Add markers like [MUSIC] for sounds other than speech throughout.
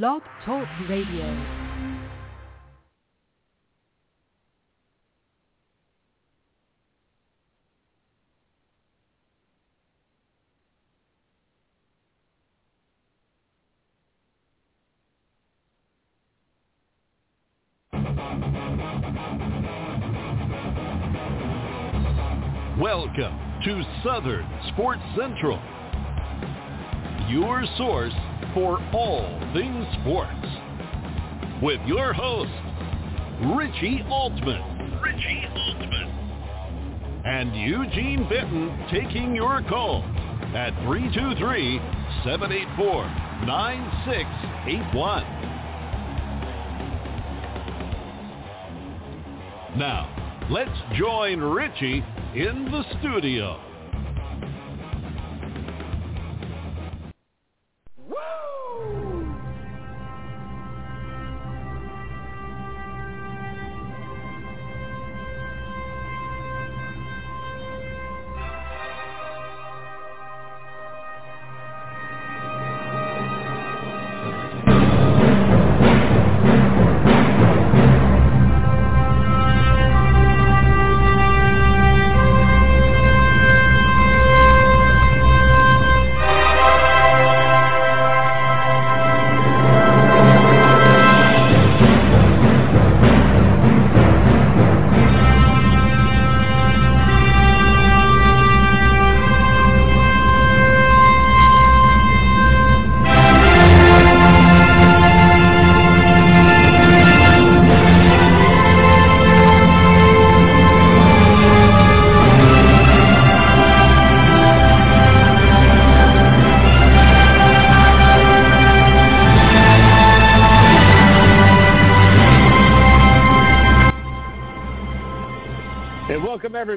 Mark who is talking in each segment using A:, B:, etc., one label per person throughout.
A: Blog Talk Radio.
B: Welcome to Southern Sports Central, your source for all things sports. With your host, Richie Altman. Richie Altman. And Eugene Benton taking your call at 323-784-9681. Now, let's join Richie in the studio.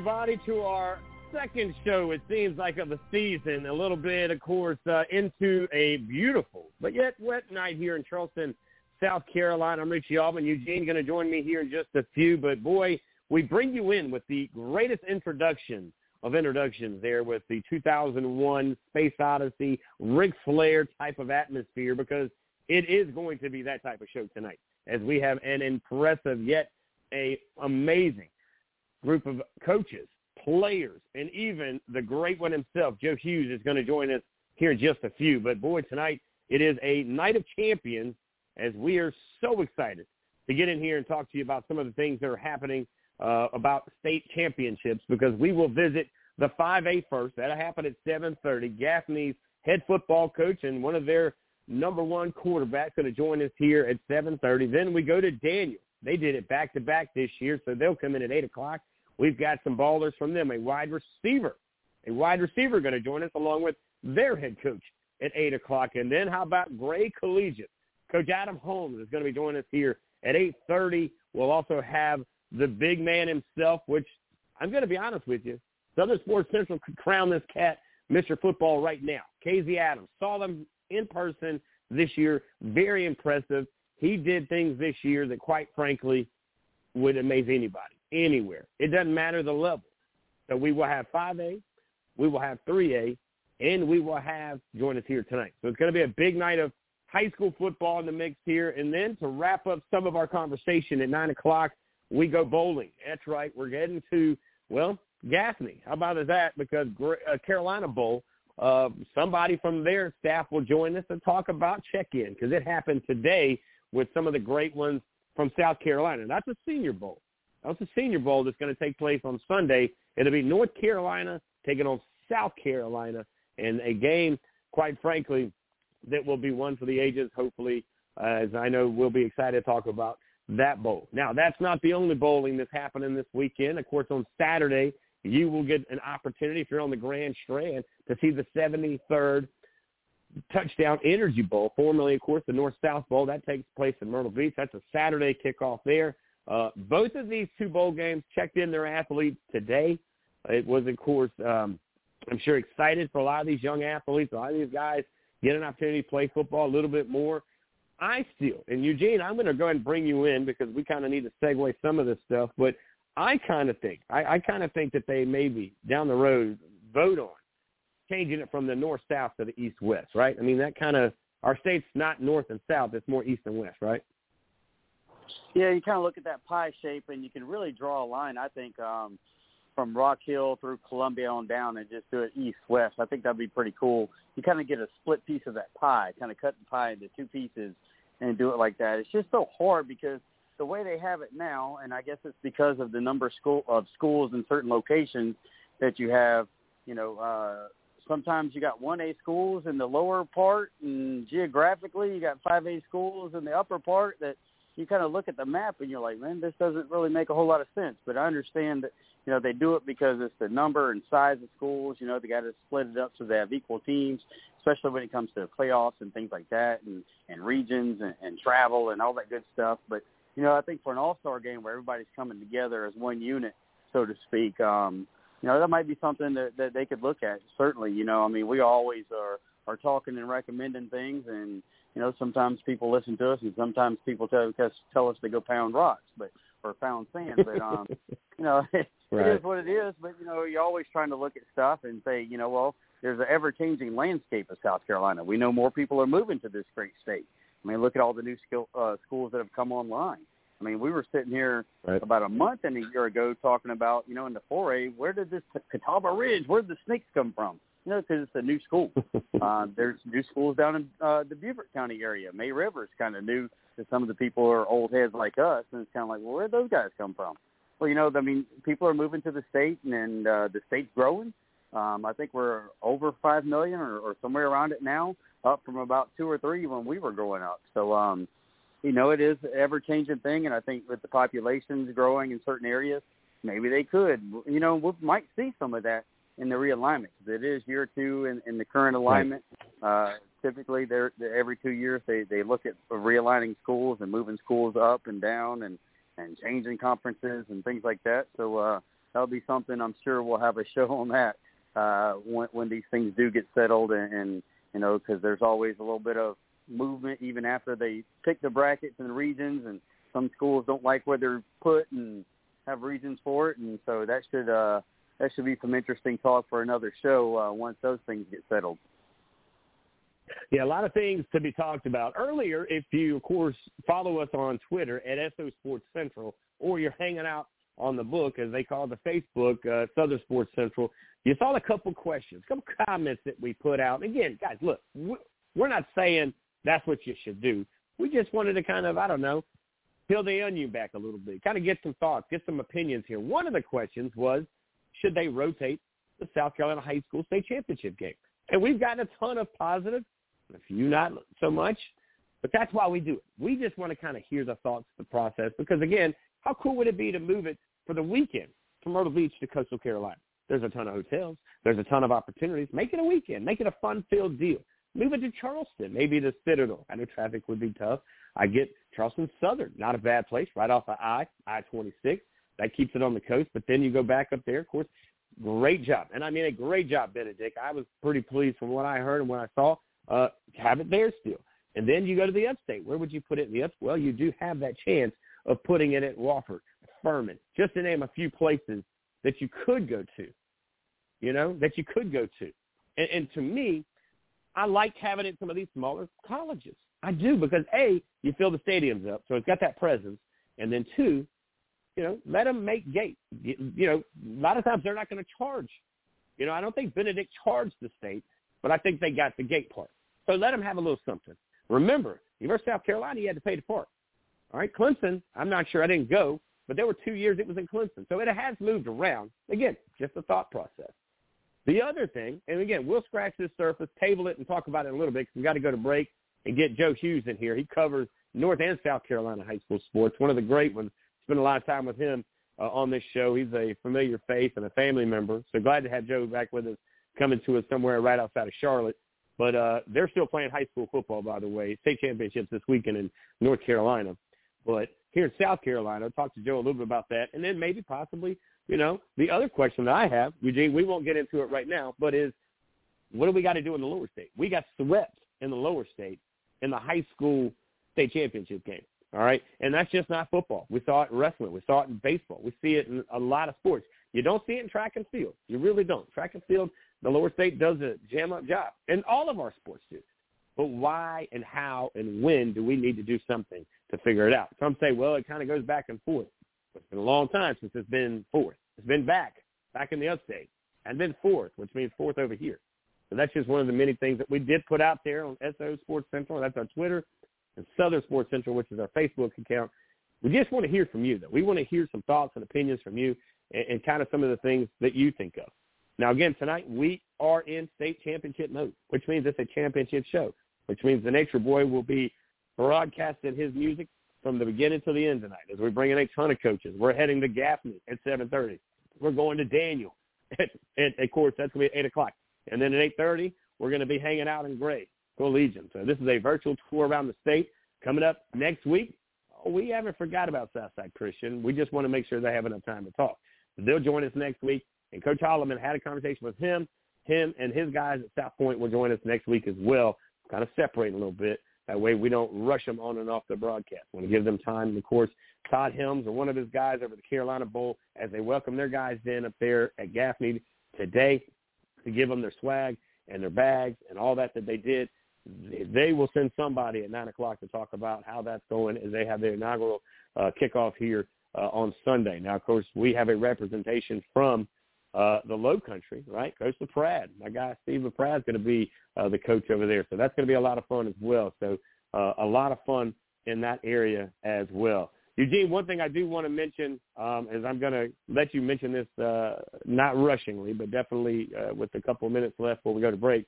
C: Everybody to our second show, it seems like, of the season. A little bit, of course, uh, into a beautiful but yet wet night here in Charleston, South Carolina. I'm Richie Altman. Eugene going to join me here in just a few. But boy, we bring you in with the greatest introduction of introductions there with the 2001 Space Odyssey, Ric Flair type of atmosphere because it is going to be that type of show tonight as we have an impressive yet a amazing group of coaches, players, and even the great one himself, Joe Hughes, is going to join us here in just a few. But boy, tonight it is a night of champions as we are so excited to get in here and talk to you about some of the things that are happening uh, about state championships because we will visit the 5A first. That'll happen at 7.30. Gaffney's head football coach and one of their number one quarterbacks going to join us here at 7.30. Then we go to Daniel. They did it back-to-back this year, so they'll come in at 8 o'clock. We've got some ballers from them, a wide receiver, a wide receiver going to join us along with their head coach at 8 o'clock. And then how about Gray Collegiate? Coach Adam Holmes is going to be joining us here at 8.30. We'll also have the big man himself, which I'm going to be honest with you, Southern Sports Central could crown this cat Mr. Football right now. Casey Adams. Saw them in person this year. Very impressive. He did things this year that, quite frankly, would amaze anybody, anywhere. It doesn't matter the level. So we will have 5A, we will have 3A, and we will have join us here tonight. So it's going to be a big night of high school football in the mix here. And then to wrap up some of our conversation at 9 o'clock, we go bowling. That's right. We're getting to, well, Gaffney. How about that? Because uh, Carolina Bowl, uh, somebody from their staff will join us and talk about check-in because it happened today with some of the great ones from South Carolina. That's a Senior Bowl. That's a Senior Bowl that's going to take place on Sunday. It'll be North Carolina taking on South Carolina in a game, quite frankly, that will be one for the ages, hopefully, uh, as I know we'll be excited to talk about that bowl. Now, that's not the only bowling that's happening this weekend. Of course, on Saturday, you will get an opportunity, if you're on the Grand Strand, to see the 73rd Touchstone Energy Bowl, formerly, of course, the North-South Bowl. That takes place in Myrtle Beach. That's a Saturday kickoff there. Uh, both of these two bowl games checked in their athletes today. It was, of course, um, I'm sure excited for a lot of these young athletes. A lot of these guys get an opportunity to play football a little bit more. I still, and Eugene, I'm going to go ahead and bring you in because we kind of need to segue some of this stuff. But I kind of think, I, I kind of think that they maybe down the road vote on changing it from the north south to the east west, right? I mean, that kind of our state's not north and south; it's more east and west, right?
A: Yeah, you kind of look at that pie shape, and you can really draw a line. I think um, from Rock Hill through Columbia on down, and just do it east-west. I think that'd be pretty cool. You kind of get a split piece of that pie, kind of cut the pie into two pieces, and do it like that. It's just so hard because the way they have it now, and I guess it's because of the number of, school, of schools in certain locations that you have. You know, uh, sometimes you got one A schools in the lower part, and geographically you got five A schools in the upper part that you kind of look at the map and you're like, man, this doesn't really make a whole lot of sense. But I understand that, you know, they do it because it's the number and size of schools. You know, they got to split it up so they have equal teams, especially when it comes to playoffs and things like that, and and regions and, and travel and all that good stuff. But you know, I think for an all-star game where everybody's coming together as one unit, so to speak, um, you know, that might be something that that they could look at. Certainly, you know, I mean, we always are are talking and recommending things and you know, sometimes people listen to us, and sometimes people tell us tell us to go pound rocks, but or pound sand. But um, [LAUGHS] you know, [LAUGHS] it, right. it is what it is. But you know, you're always trying to look at stuff and say, you know, well, there's an ever-changing landscape of South Carolina. We know more people are moving to this great state. I mean, look at all the new skill, uh, schools that have come online. I mean, we were sitting here right. about a month and a year ago talking about, you know, in the 4A, where did this Catawba Ridge, where did the snakes come from? You know, because it's a new school. [LAUGHS] uh, there's new schools down in uh, the Beaufort County area. May River is kind of new to some of the people who are old heads like us, and it's kind of like, well, where did those guys come from? Well, you know, I mean, people are moving to the state, and, and uh, the state's growing. Um, I think we're over five million, or, or somewhere around it now, up from about two or three when we were growing up. So, um, you know, it is an ever-changing thing, and I think with the populations growing in certain areas, maybe they could. You know, we might see some of that in the realignment. It is year two in, in the current alignment. Right. Uh, typically, they're, they're every two years they they look at realigning schools and moving schools up and down and and changing conferences and things like that. So uh, that'll be something I'm sure we'll have a [LAUGHS] show on that uh, when when these things do get settled and, and you know because there's always a little bit of movement even after they pick the brackets and regions and some schools don't like where they're put and have reasons for it and so that should uh that should be some interesting talk for another show uh, once those things get settled.
C: Yeah, a lot of things to be talked about. Earlier, if you, of course, follow us on Twitter at SO Sports Central, or you're hanging out on the book, as they call the Facebook, uh, Southern Sports Central, you saw a couple questions, a couple comments that we put out. Again, guys, look, we're not saying that's what you should do. We just wanted to kind of, I don't know, peel the onion back a little bit, kind of get some thoughts, get some opinions here. One of the questions was, should they rotate the South Carolina High School State Championship game? And we've gotten a ton of positive, a few not so much, but that's why we do it. We just want to kind of hear the thoughts, the process, because again, how cool would it be to move it for the weekend from Myrtle Beach to Coastal Carolina? There's a ton of hotels. There's a ton of opportunities. Make it a weekend. Make it a fun-filled deal. Move it to Charleston, maybe to Citadel. I know traffic would be tough. I get Charleston Southern, not a bad place, right off of I, I-26. That keeps it on the coast. But then you go back up there. Of course, great job. And I mean a great job, Benedict. I was pretty pleased from what I heard and what I saw. Uh, have it there still. And then you go to the upstate. Where would you put it in the upstate? Well, you do have that chance of putting it at Wofford, Furman, just to name a few places that you could go to, you know, that you could go to. And, and to me, I like having it in some of these smaller colleges. I do because A, you fill the stadiums up, so it's got that presence. And then two, you know, let them make gate. You know, a lot of times they're not going to charge. You know, I don't think Benedict charged the state, but I think they got the gate part. So let them have a little something. Remember, University of South Carolina, you had to pay the park. All right, Clemson, I'm not sure I didn't go, but there were two years it was in Clemson. So it has moved around. Again, just a thought process. The other thing, and again, we'll scratch this surface, table it, and talk about it a little bit because we've got to go to break and get Joe Hughes in here. He covers North and South Carolina high school sports, one of the great ones spent a lot of time with him uh, on this show. He's a familiar face and a family member. So glad to have Joe back with us, coming to us somewhere right outside of Charlotte. But uh, they're still playing high school football, by the way. State championships this weekend in North Carolina. But here in South Carolina, talk to Joe a little bit about that, and then maybe possibly, you know, the other question that I have, Eugene, we won't get into it right now, but is what do we got to do in the lower state? We got swept in the lower state in the high school state championship game. All right, and that's just not football. We saw it in wrestling. We saw it in baseball. We see it in a lot of sports. You don't see it in track and field. You really don't. Track and field, the lower state does a jam up job, and all of our sports do. but why and how and when do we need to do something to figure it out? Some say, well, it kind of goes back and forth. It's been a long time since it's been fourth. It's been back, back in the upstate, and then fourth, which means fourth over here. So that's just one of the many things that we did put out there on SO Sports Central. That's our Twitter, and Southern Sports Central, which is our Facebook account. We just want to hear from you, though. We want to hear some thoughts and opinions from you and, and kind of some of the things that you think of. Now, again, tonight we are in state championship mode, which means it's a championship show, which means the Nature Boy will be broadcasting his music from the beginning to the end tonight as we bring in a ton of coaches. We're heading to Gaffney at 7.30. We're going to Daniel. [LAUGHS] At, of course, that's going to be at 8 o'clock. And then at 8.30, we're going to be hanging out in Gray, Collegiate. So this is a virtual tour around the state. Coming up next week, oh, we haven't forgot about Southside Christian. We just want to make sure they have enough time to talk. They'll join us next week. And Coach Holloman had a conversation with him. Him and his guys at South Pointe will join us next week as well, kind of separating a little bit. That way we don't rush them on and off the broadcast. We want to give them time. And, of course, Todd Helms or one of his guys over the Carolina Bowl as they welcome their guys in up there at Gaffney today to give them their swag and their bags and all that that they did. They will send somebody at 9 o'clock to talk about how that's going as they have their inaugural uh, kickoff here uh, on Sunday. Now, of course, we have a representation from uh, the Low Country, right? Coach Pratt. My guy Steve LaPrade is going to be uh, the coach over there, so that's going to be a lot of fun as well. So uh, a lot of fun in that area as well. Eugene, one thing I do want to mention um, is I'm going to let you mention this, uh, not rushingly, but definitely uh, with a couple of minutes left before we go to break.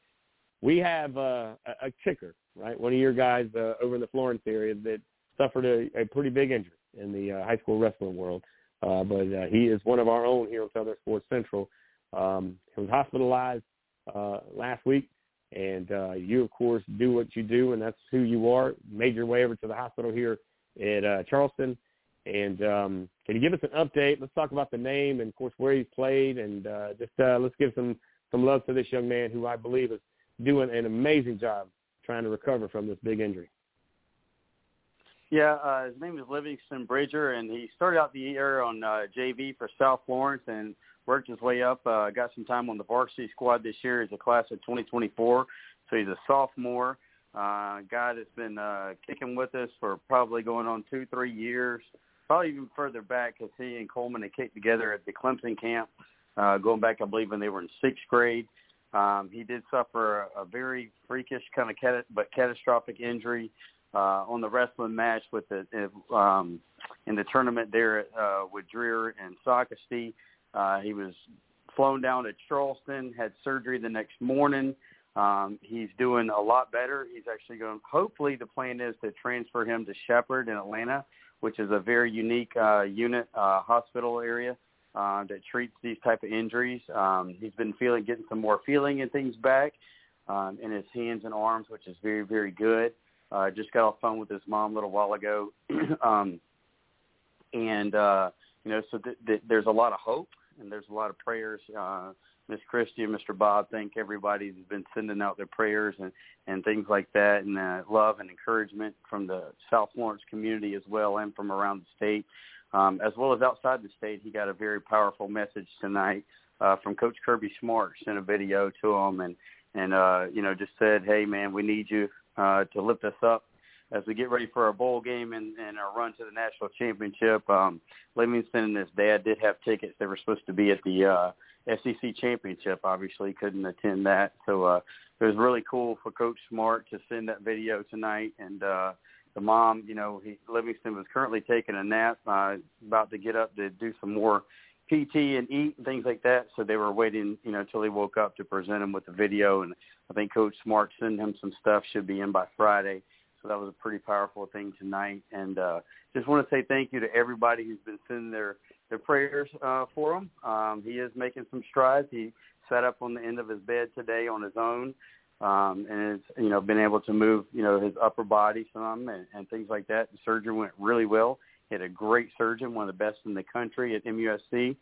C: We have uh, a, kicker, right? One of your guys uh, over in the Florence area that suffered a, a pretty big injury in the uh, high school wrestling world. Uh, but uh, he is one of our own here on Southern Sports Central. Um, he was hospitalized uh, last week, and uh, you, of course, do what you do, and that's who you are. Made your way over to the hospital here at uh, Charleston. And um, can you give us an update? Let's talk about the name and, of course, where he's played, and uh, just uh, let's give some some love to this young man who I believe is doing an amazing job trying to recover from this big injury.
A: Yeah, uh, his name is Livingston Bridger, and he started out the year on uh, JV for South Florence and worked his way up. Uh, got some time on the varsity squad this year. He's a class of 2024, so he's a sophomore. Uh, guy that's been uh, kicking with us for probably going on two, three years, probably even further back because he and Coleman had kicked together at the Clemson camp, uh, going back, I believe, when they were in sixth grade. Um, he did suffer a, a very freakish kind of cat- but catastrophic injury uh, on the wrestling match with the um, in the tournament there uh, with Dreher and Socastee. Uh, he was flown down to Charleston, had surgery the next morning. Um, he's doing a lot better. He's actually going. Hopefully, the plan is to transfer him to Shepherd in Atlanta, which is a very unique uh, unit uh, hospital area uh, that treats these type of injuries. Um, he's been feeling getting some more feeling and things back um, in his hands and arms, which is very very good. Uh, just got off phone with his mom a little while ago, [CLEARS THROAT] um, and uh, you know, so th- th- there's a lot of hope and there's a lot of prayers. Uh, Miss Christie and Mr. Bob, thank everybody who's been sending out their prayers and and things like that, and uh, love and encouragement from the South Florence community as well, and from around the state, um, as well as outside the state. He got a very powerful message tonight uh, from Coach Kirby Smart. Sent a video to him and and uh, you know just said, hey man, we need you uh, to lift us up as we get ready for our bowl game and, and our run to the national championship. Um, Livingston and his dad did have tickets. They were supposed to be at the uh, SEC championship. Obviously, couldn't attend that. So uh, it was really cool for Coach Smart to send that video tonight. And uh, the mom, you know, he, Livingston was currently taking a nap, uh, about to get up to do some more PT and eat and things like that. So they were waiting, you know, until he woke up to present him with the video. And I think Coach Smart sent him some stuff. Should be in by Friday. So that was a pretty powerful thing tonight. And uh, just want to say thank you to everybody who's been sending their their prayers uh, for him. Um, he is making some strides. He sat up on the end of his bed today on his own. Um, and has you know been able to move you know his upper body some and, and things like that. The surgery went really well. He had a great surgeon, one of the best in the country at MUSC,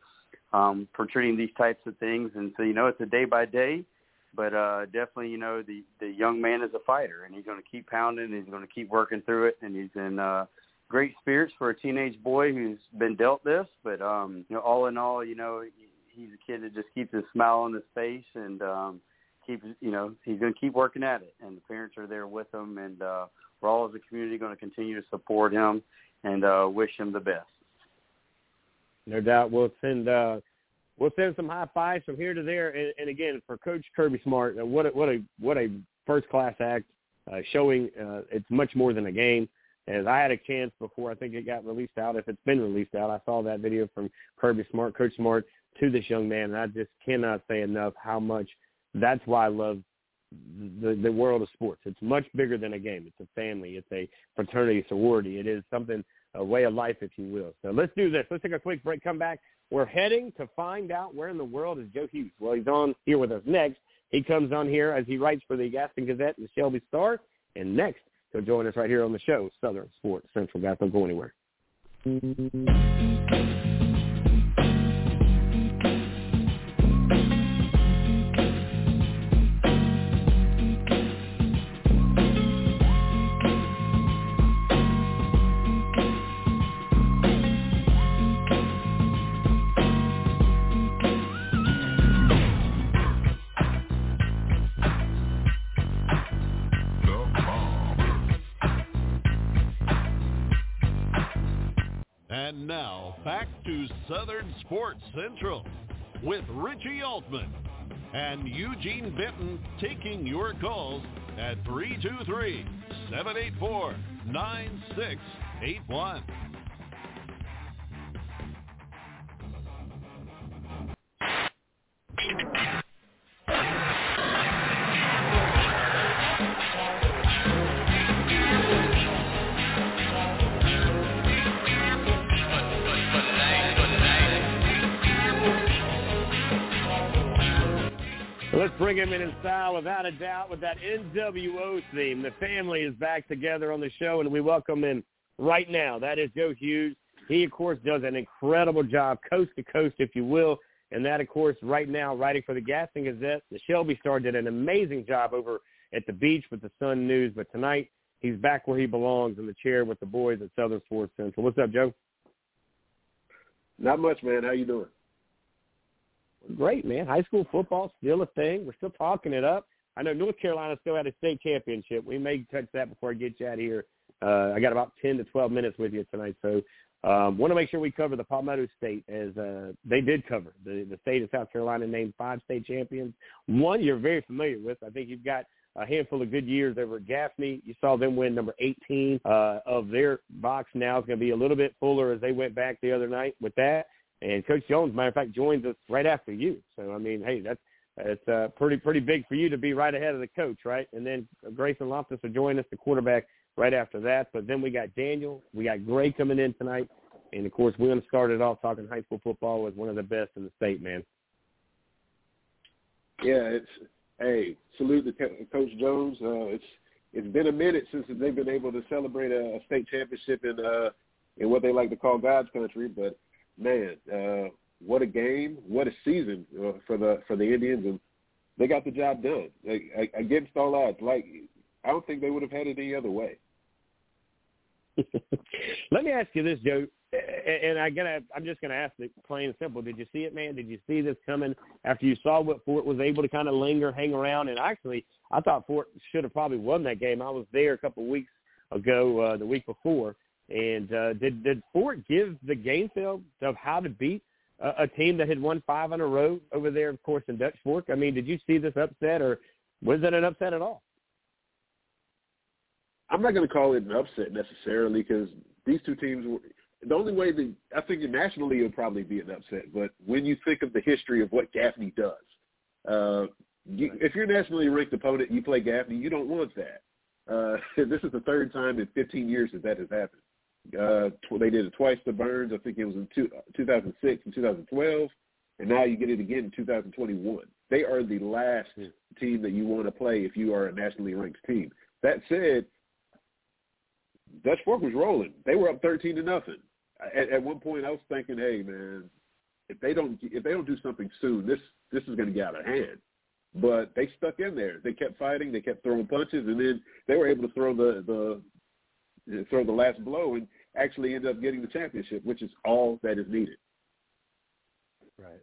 A: um, for treating these types of things. And so, you know, it's a day by day, but uh, definitely, you know, the the young man is a fighter, and he's going to keep pounding. He's going to keep working through it, and he's in uh, great spirits for a teenage boy who's been dealt this. But um, you know, all in all, you know, he's a kid that just keeps a smile on his face and um, keep you know he's going to keep working at it, and the parents are there with him, and uh, we're all as a community going to continue to support him and uh, wish him the best.
C: No doubt, we'll send uh, we'll send some high fives from here to there, and, and again for Coach Kirby Smart, uh, what a, what a what a first class act, uh, showing uh, it's much more than a game. As I had a chance before, I think it got released out. If it's been released out, I saw that video from Kirby Smart, Coach Smart, to this young man, and I just cannot say enough how much that's why I love the the world of sports. It's much bigger than a game. It's a family. It's a fraternity, sorority. It is something a way of life, if you will. So let's do this. Let's take a quick break. Come back. We're heading to find out where in the world is Joe Hughes. Well, he's on here with us next. He comes on here as he writes for the Gaston Gazette and the Shelby Star. And next, he'll join us right here on the show, Southern Sports Central. Guys, don't go anywhere.
B: And now back to Southern Sports Central with Richie Altman and Eugene Benton taking your calls at 323-784-9681. [LAUGHS]
C: Let's bring him in in style, without a doubt, with that NWO theme. The family is back together on the show, and we welcome him right now. That is Joe Hughes. He, of course, does an incredible job, coast to coast, if you will. And that, of course, right now, writing for the Gaston Gazette. The Shelby Star did an amazing job over at the beach with the Sun News. But tonight, he's back where he belongs in the chair with the boys at Southern Sports Central. What's up, Joe?
D: Not much, man. How you doing?
C: Great, man. High school football still a thing. We're still talking it up. I know North Carolina still had a state championship. We may touch that before I get you out of here. Uh, I got about 10 to 12 minutes with you tonight, so um, want to make sure we cover the Palmetto State as uh, they did cover. The, the state of South Carolina named five state champions. One you're very familiar with. I think you've got a handful of good years over at Gaffney. You saw them win number 18 uh, of their box. Now is going to be a little bit fuller as they went back the other night with that. And Coach Jones, matter of fact, joins us right after you. So I mean, hey, that's it's uh, pretty pretty big for you to be right ahead of the coach, right? And then Grayson Loftus will join us, the quarterback, right after that. But then we got Daniel, we got Gray coming in tonight, and of course we're going to start it off talking high school football with one of the best in the state, man.
D: Yeah, it's hey, salute to Coach Jones. Uh, it's it's been a minute since they've been able to celebrate a, a state championship in uh, in what they like to call God's country, but man, uh, what a game, what a season uh, for the for the Indians, and they got the job done like, against all odds. Like I don't think they would have had it any other way. [LAUGHS]
C: Let me ask you this, Joe, and I gotta, I'm just gonna ask it plain and simple. Did you see it, man? Did you see this coming after you saw what Fort was able to kind of linger, hang around, and actually, I thought Fort should have probably won that game. I was there a couple of weeks ago, uh, the week before, and uh, did did Fort give the game film of how to beat a, a team that had won five in a row over there, of course, in Dutch Fork? I mean, did you see this upset, or was it an upset at all?
D: I'm not going to call it an upset necessarily because these two teams were the only way that I think nationally it'll probably be an upset. But when you think of the history of what Gaffney does, uh, you, if you're a nationally ranked opponent, you play Gaffney, you don't want that. Uh, [LAUGHS] this is the third time in 15 years that that has happened. Uh, tw- they did it twice to Byrnes. I think it was in two, 2006 and 2012, and now you get it again in 2021. They are the last hmm. team that you want to play if you are a nationally ranked team. That said, Dutch Fork was rolling. They were up 13 to nothing. At, at one point, I was thinking, hey man, if they don't if they don't do something soon, this this is going to get out of hand. But they stuck in there. They kept fighting. They kept throwing punches, and then they were able to throw the the throw the last blow and actually end up getting the championship, which is all that is needed.
C: Right.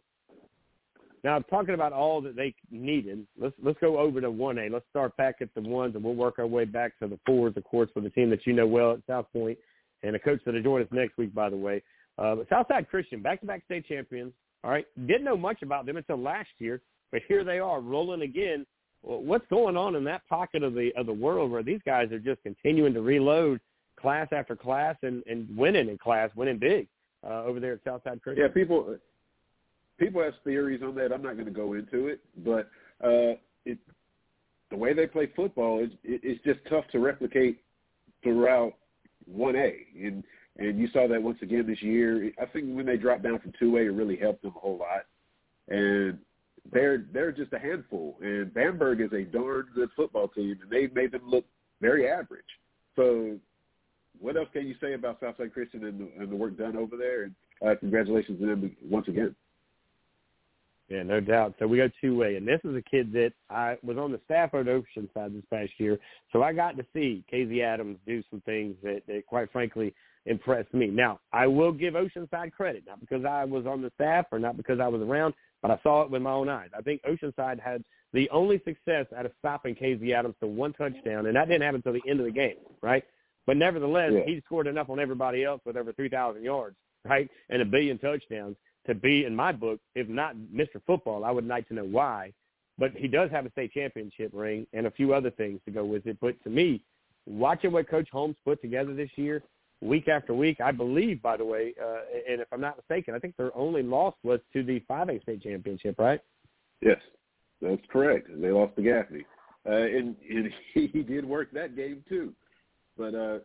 C: Now, talking about all that they needed, let's let's go over to one A. Let's start back at the ones, and we'll work our way back to the fours, of course, for the team that you know well at South Pointe, and a coach that'll join us next week, by the way. Uh, but Southside Christian, back-to-back state champions. All right, didn't know much about them until last year, but here they are rolling again. What's going on in that pocket of the of the world where these guys are just continuing to reload class after class and and winning in class, winning big uh, over there at Southside Christian?
D: Yeah, people people have theories on that. I'm not going to go into it, but uh, it, the way they play football is it, it's just tough to replicate throughout 1A, and and you saw that once again this year. I think when they dropped down from 2A, it really helped them a whole lot, and they're they're just a handful. And Bamberg is a darn good football team, and they've made them look very average. So, what else can you say about Southside Christian and the, and the work done over there? And uh, congratulations to them once again.
C: Yeah, no doubt. So we go two way, and this is a kid that I was on the staff at Oceanside this past year, so I got to see Casey Adams do some things that, that, quite frankly, impressed me. Now, I will give Oceanside credit, not because I was on the staff or not because I was around, but I saw it with my own eyes. I think Oceanside had the only success out of stopping Casey Adams to one touchdown, and that didn't happen until the end of the game, right? But nevertheless, yeah. he scored enough on everybody else with over 3,000 yards, right, and a billion touchdowns to be in my book, if not Mr. Football. I would like to know why. But he does have a state championship ring and a few other things to go with it. But to me, watching what Coach Holmes put together this year, week after week, I believe, by the way, uh, and if I'm not mistaken, I think their only loss was to the 5A state championship, right?
D: Yes, that's correct. They lost to Gaffney. Uh, and, and he, [LAUGHS] he did work that game too. But uh,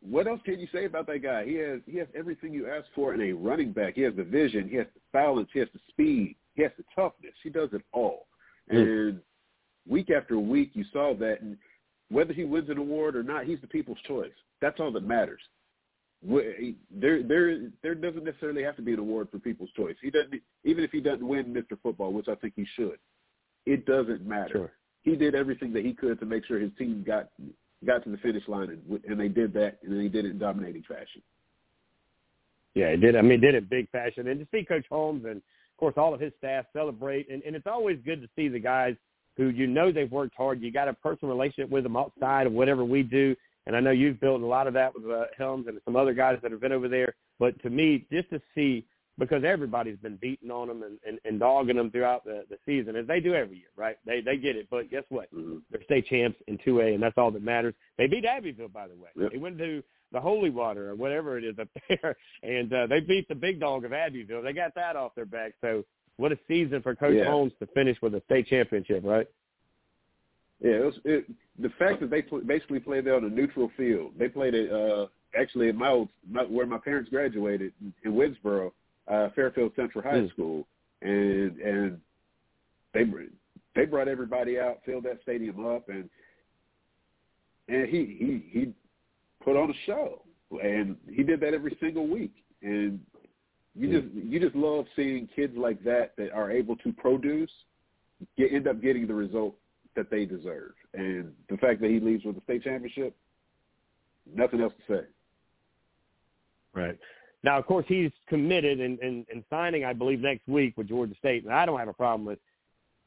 D: what else can you say about that guy? He has he has everything you ask for in a running back. He has the vision, he has the balance, he has the speed, he has the toughness. He does it all. Mm. And week after week, you saw that. And whether he wins an award or not, he's the people's choice. That's all that matters. There, there, there doesn't necessarily have to be an award for people's choice. He doesn't, even if he doesn't win Mr. Football, which I think he should. It doesn't matter.
C: Sure.
D: He did everything that he could to make sure his team got got to the finish line, and, and they did that, and they did it in dominating fashion.
C: Yeah, it did. I mean, did it big fashion, and to see Coach Holmes and of course all of his staff celebrate, and, and it's always good to see the guys who you know they've worked hard. You got a personal relationship with them outside of whatever we do, and I know you've built a lot of that with uh, Helms and some other guys that have been over there. But to me, just to see because everybody's been beating on them and, and, and dogging them throughout the, the season, as they do every year, right? They they get it. But guess what?
D: Mm-hmm.
C: They're state champs in 2A, and that's all that matters. They beat Abbeville, by the way.
D: Yep.
C: They went to the Holy Water or whatever it is up [LAUGHS] there, and uh, they beat the big dog of Abbeville. They got that off their back. So what a season for Coach
D: yeah.
C: Holmes to finish with a state championship, right?
D: Yeah, it was, it, the fact that they pl- basically played there on a neutral field. They played it uh, actually at my old my, where my parents graduated in Winnsboro uh, Fairfield Central High mm. School, and and they they brought everybody out, filled that stadium up, and and he he he put on a show, and he did that every single week, and you mm. just you just love seeing kids like that that are able to produce get, end up getting the result that they deserve, and the fact that he leaves with a state championship, nothing else to say.
C: Right. Now, of course, he's committed and in, in signing, I believe, next week with Georgia State, and I don't have a problem with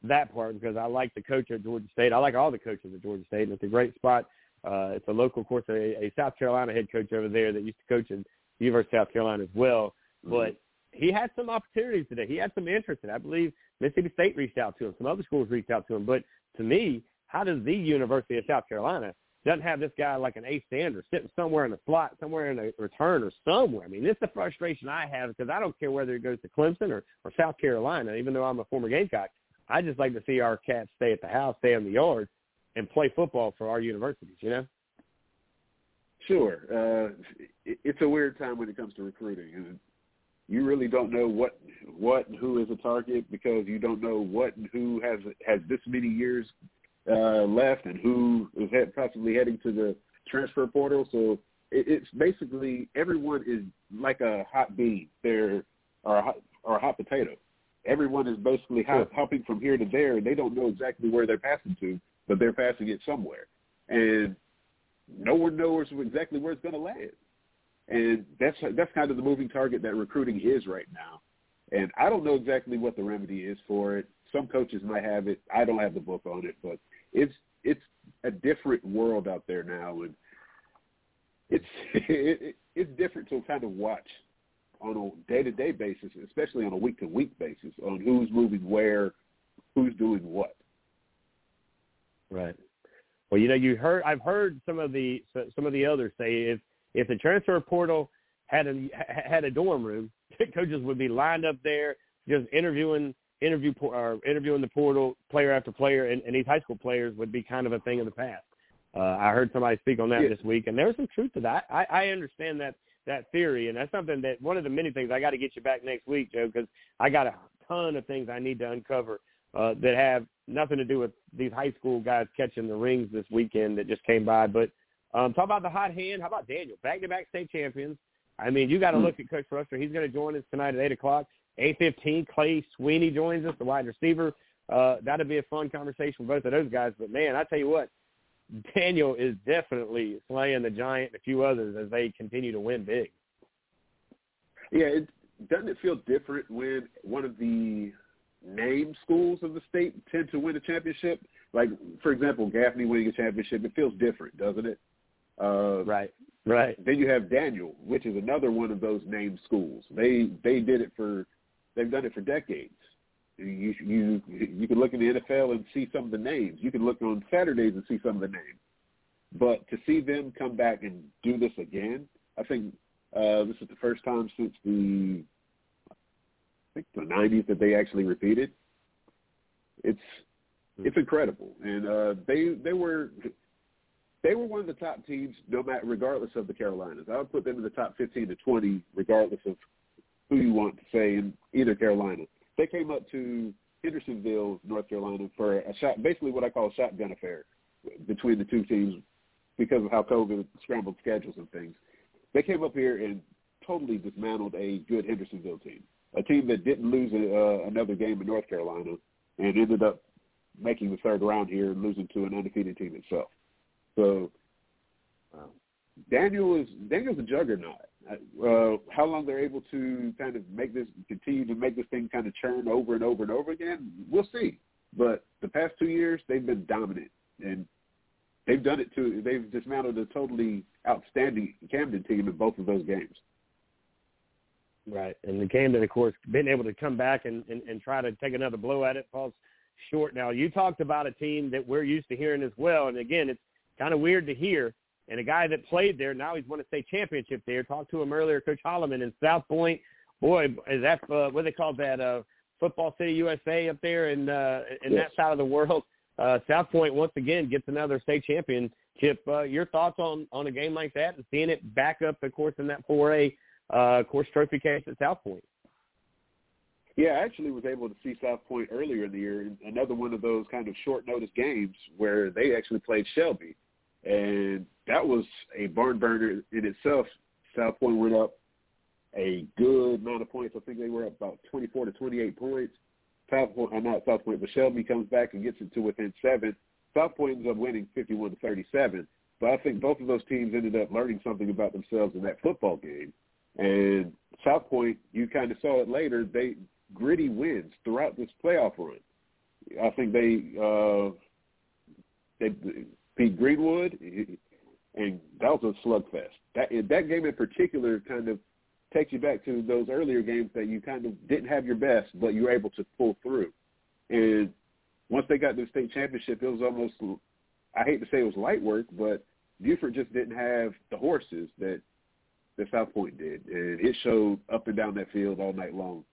C: that part because I like the coach at Georgia State. I like all the coaches at Georgia State, and it's a great spot. Uh, it's a local, of course, a, a South Carolina head coach over there that used to coach at the University of South Carolina as well. Mm-hmm. But he had some opportunities today. He had some interest in it. I believe Mississippi State reached out to him. Some other schools reached out to him. But to me, how does the University of South Carolina doesn't have this guy like an Ace Sanders sitting somewhere in the slot, somewhere in a return or somewhere. I mean, this is the frustration I have because I don't care whether it goes to Clemson or, or South Carolina, even though I'm a former Gamecock. I just like to see our cats stay at the house, stay in the yard, and play football for our universities, you know?
D: Sure. Uh, it's a weird time when it comes to recruiting. You really don't know what what and who is a target because you don't know what and who has has this many years uh, left and who is head, possibly heading to the transfer portal. So it, it's basically everyone is like a hot bean. They're or a hot, or a hot potato. Everyone is basically hop, hopping from here to there, and they don't know exactly where they're passing to, but they're passing it somewhere, and no one knows exactly where it's going to land. And that's that's kind of the moving target that recruiting is right now. And I don't know exactly what the remedy is for it. Some coaches might have it. I don't have the book on it, but it's it's a different world out there now, and it's [LAUGHS] it, it's different to kind of watch on a day to day basis, especially on a week to week basis, on who's moving where, who's doing what.
C: Right. Well, you know, you heard I've heard some of the some of the others say if if the transfer portal had a had a dorm room, [LAUGHS] coaches would be lined up there just interviewing interview or interviewing the portal player after player, and, and these high school players would be kind of a thing of the past. Uh, I heard somebody speak on that
D: yeah.
C: this week, and there's some truth to that. I, I understand that that theory, and that's something that one of the many things I got to get you back next week, Joe, because I got a ton of things I need to uncover uh, that have nothing to do with these high school guys catching the rings this weekend that just came by. But um, talk about the hot hand. How about Daniel? Back-to-back state champions. I mean, you got to mm. look at Coach Rusher. He's going to join us tonight at 8 o'clock. 8.15, Clay Sweeney joins us, the wide receiver. Uh, that'll be a fun conversation with both of those guys. But, man, I tell you what, Daniel is definitely slaying the Giant and a few others as they continue to win big.
D: Yeah, it, doesn't it feel different when one of the name schools of the state tend to win a championship? Like, for example, Gaffney winning a championship, it feels different, doesn't it?
C: Uh, right, right.
D: Then you have Daniel, which is another one of those named schools. They they did it for, they've done it for decades. You you you can look in the NFL and see some of the names. You can look on Saturdays and see some of the names. But to see them come back and do this again, I think uh, this is the first time since the I think the '90s that they actually repeated. It's hmm. it's incredible, and uh, they they were they were one of the top teams, no matter regardless of the Carolinas. I would put them in the top 15 to 20, regardless of who you want to say in either Carolina they came up to Hendersonville, North Carolina, for a shot, basically what I call a shotgun affair between the two teams because of how COVID scrambled schedules and things. They came up here and totally dismantled a good Hendersonville team, a team that didn't lose a, uh, another game in North Carolina and ended up making the third round here and losing to an undefeated team itself. So um, Daniel is Daniel's a juggernaut uh, how long they're able to kind of make this continue to make this thing kind of churn over and over and over again, we'll see. But the past two years, they've been dominant, and they've done it too. They've dismantled a totally outstanding Camden team in both of those games.
C: Right, and the Camden, of course, been able to come back and, and, and try to take another blow at it falls short. Now, you talked about a team that we're used to hearing as well, and again, it's kind of weird to hear and a guy that played there now he's won a state championship there. Talked to him earlier, Coach Holloman in South Pointe. Boy, is that uh, what they call that uh, Football City USA up there in uh, in yes. that side of the world. Uh, South Pointe once again gets another state championship. Uh, your thoughts on on a game like that and seeing it back up, of course, in that 4A uh, course trophy case at South Pointe.
D: Yeah, I actually was able to see South Pointe earlier in the year. Another one of those kind of short notice games where they actually played Shelby and that was a barn burner in itself. South Pointe went up a good amount of points. I think they were up about 24 to 28 points. South Pointe, uh, not South Pointe, but Shelby comes back and gets it to within seven. South Pointe ends up winning 51 to 37. But I think both of those teams ended up learning something about themselves in that football game. And South Pointe, you kind of saw it later. They gritty wins throughout this playoff run. I think they uh, they Pete Greenwood, and that was a slugfest. That that game in particular kind of takes you back to those earlier games that you kind of didn't have your best, but you were able to pull through. And once they got to the state championship, it was almost I hate to say it was light work, but Beaufort just didn't have the horses that that South Pointe did, and it showed up and down that field all night long.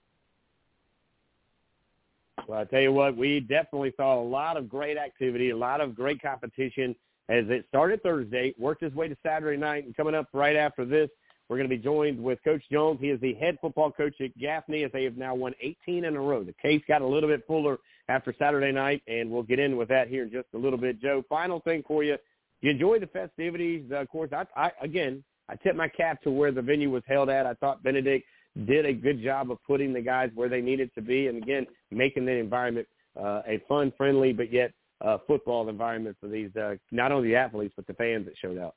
C: Well, I tell you what, we definitely saw a lot of great activity, a lot of great competition as it started Thursday, worked its way to Saturday night, and coming up right after this, we're going to be joined with Coach Jones. He is the head football coach at Gaffney as they have now won 18 in a row. The case got a little bit fuller after Saturday night, and we'll get in with that here in just a little bit. Joe, final thing for you. You enjoy the festivities. Of course, I, I again, I tip my cap to where the venue was held at. I thought Benedict did a good job of putting the guys where they needed to be, and again, making the environment uh, a fun, friendly, but yet uh, football environment for these uh, not only the athletes but the fans that showed up.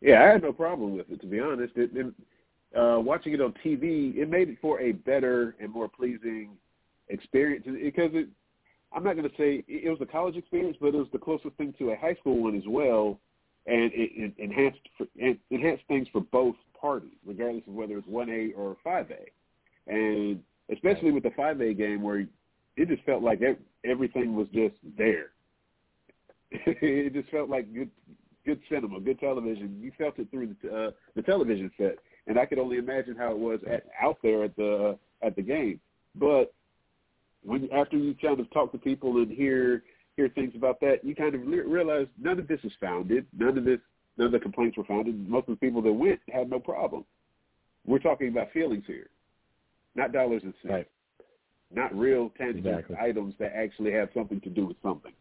D: Yeah, I had no problem with it to be honest. It, it, uh, watching it on TV, it made it for a better and more pleasing experience because it. I'm not going to say it was a college experience, but it was the closest thing to a high school one as well, and it, it enhanced for, it enhanced things for both parties, regardless of whether it's one A or five A, and especially with the five A game where it just felt like everything was just there. [LAUGHS] it just felt like good good cinema, good television. You felt it through the uh, the television set, and I could only imagine how it was at, out there at the at the game. But when after you kind of talk to people and hear hear things about that, you kind of realize none of this is founded. None of this, none of the complaints were founded. Most of the people that went had no problem. We're talking about feelings here, not dollars and cents,
C: right.
D: not real tangible
C: exactly.
D: items that actually have something to do with something.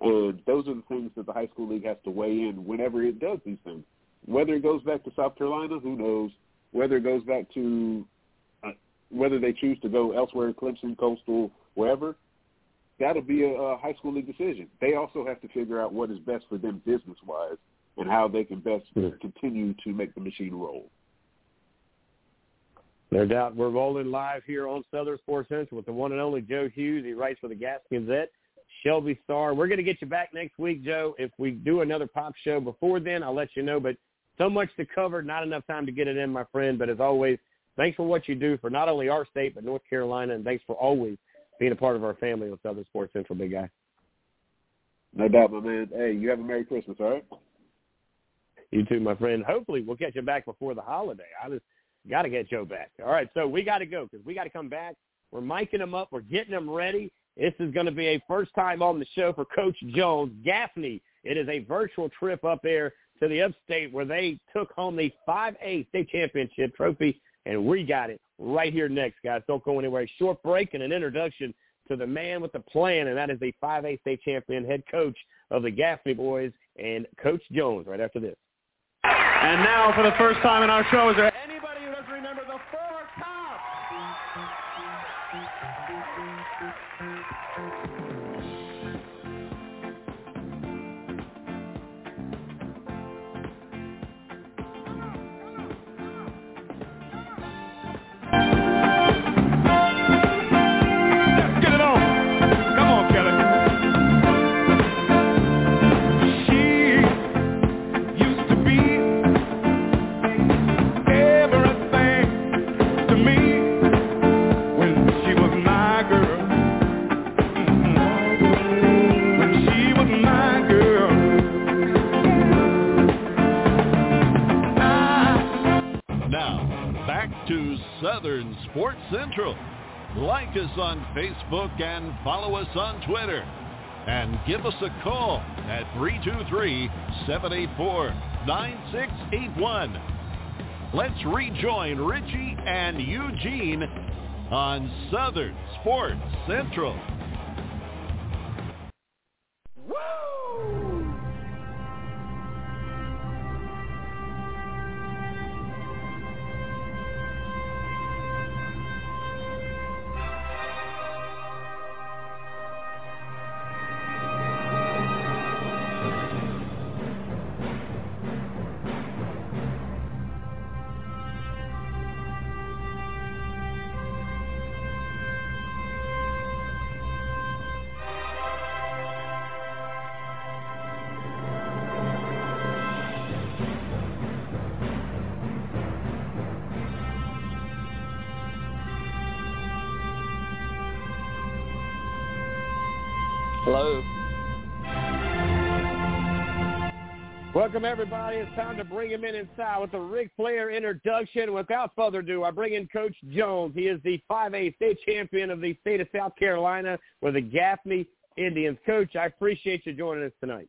D: And those are the things that the high school league has to weigh in whenever it does these things. Whether it goes back to South Carolina, who knows? Whether it goes back to uh, whether they choose to go elsewhere, Clemson, Coastal, wherever, that'll be a, a high school league decision. They also have to figure out what is best for them business wise and how they can best
C: mm-hmm.
D: continue to make the machine roll.
C: No doubt. We're rolling live here on Southern Sports Central with the one and only Joe Hughes. He writes for the Gaston Gazette. Shelby Star. We're going to get you back next week, Joe. If we do another pop show before then, I'll let you know. But so much to cover, not enough time to get it in, my friend. But as always, thanks for what you do for not only our state, but North Carolina. And thanks for always being a part of our family on Southern Sports Central, big guy.
D: No doubt, my man. Hey, you have a Merry Christmas, all right?
C: You too, my friend. Hopefully we'll get you back before the holiday. I just got to get Joe back. All right, so we got to go because we got to come back. We're miking them up. We're getting them ready. This is going to be a first time on the show for Coach Jones. Gaffney, it is a virtual trip up there to the upstate where they took home the 5A state championship trophy, and we got it right here next, guys. Don't go anywhere. Short break and an introduction to the man with the plan, and that is the 5A state champion head coach of the Gaffney boys and Coach Jones right after this.
E: And now for the first time in our show, is there anybody
B: Southern Central. Like us on Facebook and follow us on Twitter. And give us a call at 323-784-9681. Let's rejoin Richie and Eugene on Southern Sports Central.
C: Welcome, everybody. It's time to bring him in inside with the Ric Flair introduction. Without further ado, I bring in Coach Jones. He is the 5A state champion of the state of South Carolina with the Gaffney Indians. Coach, I appreciate you joining us tonight.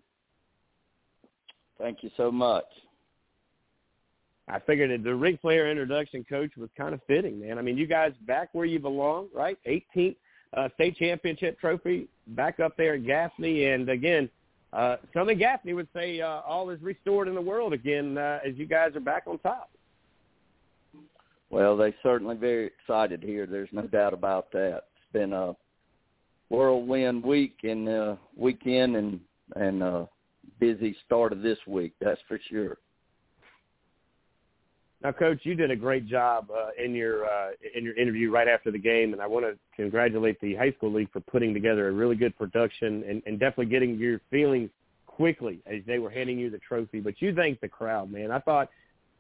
F: Thank you so much.
C: I figured the Ric Flair introduction, Coach, was kind of fitting, man. I mean, you guys back where you belong, right? 18th uh, state championship trophy, back up there in Gaffney, and again – uh, Sonny Gaffney would say uh, all is restored in the world again uh, as you guys are back on top.
F: Well, they certainly very excited here. There's no doubt about that. It's been a whirlwind week and uh, weekend and and uh, busy start of this week. That's for sure.
C: Now, Coach, you did a great job uh, in your uh, in your interview right after the game, and I want to congratulate the high school league for putting together a really good production and, and definitely getting your feelings quickly as they were handing you the trophy. But you thanked the crowd, man. I thought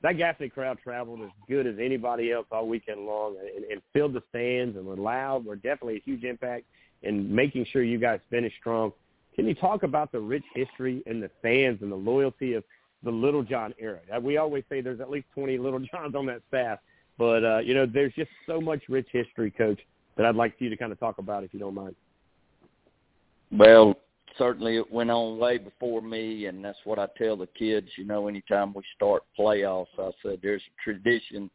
C: that Gaffney crowd traveled as good as anybody else all weekend long and, and filled the stands and were loud. Were definitely a huge impact in making sure you guys finished strong. Can you talk about the rich history and the fans and the loyalty of the Littlejohn era. We always say there's at least 20 Little [LAUGHS] Johns on that staff, but uh, you know there's just so much rich history, Coach, that I'd like you to kind of talk about if you don't mind.
F: Well, certainly it went on way before me, and that's what I tell the kids. You know, anytime we start playoffs, I said there's a tradition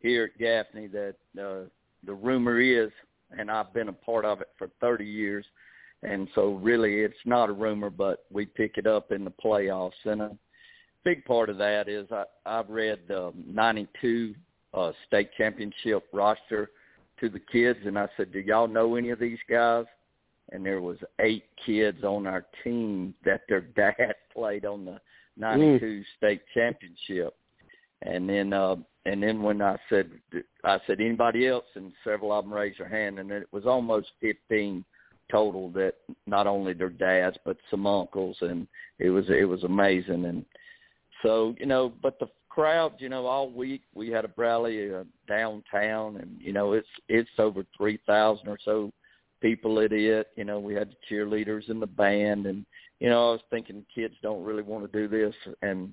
F: here at Gaffney that uh, the rumor is, and I've been a part of it for 30 years, and so really it's not a rumor, but we pick it up in the playoffs. And uh, big part of that is I, I've read the 92 uh, state championship roster to the kids, and I said, do y'all know any of these guys? And there was eight kids on our team that their [LAUGHS] dad played on the 92 mm. state championship. And then, uh, and then when I said, I said anybody else, and several of them raised their hand, and it was almost 15 total that not only their dads but some uncles, and it was it was amazing. And so, you know, but the crowd, you know, all week we had a rally uh, downtown, and you know, it's it's over three thousand or so people at it. You know, we had the cheerleaders and the band, and you know, I was thinking kids don't really want to do this, and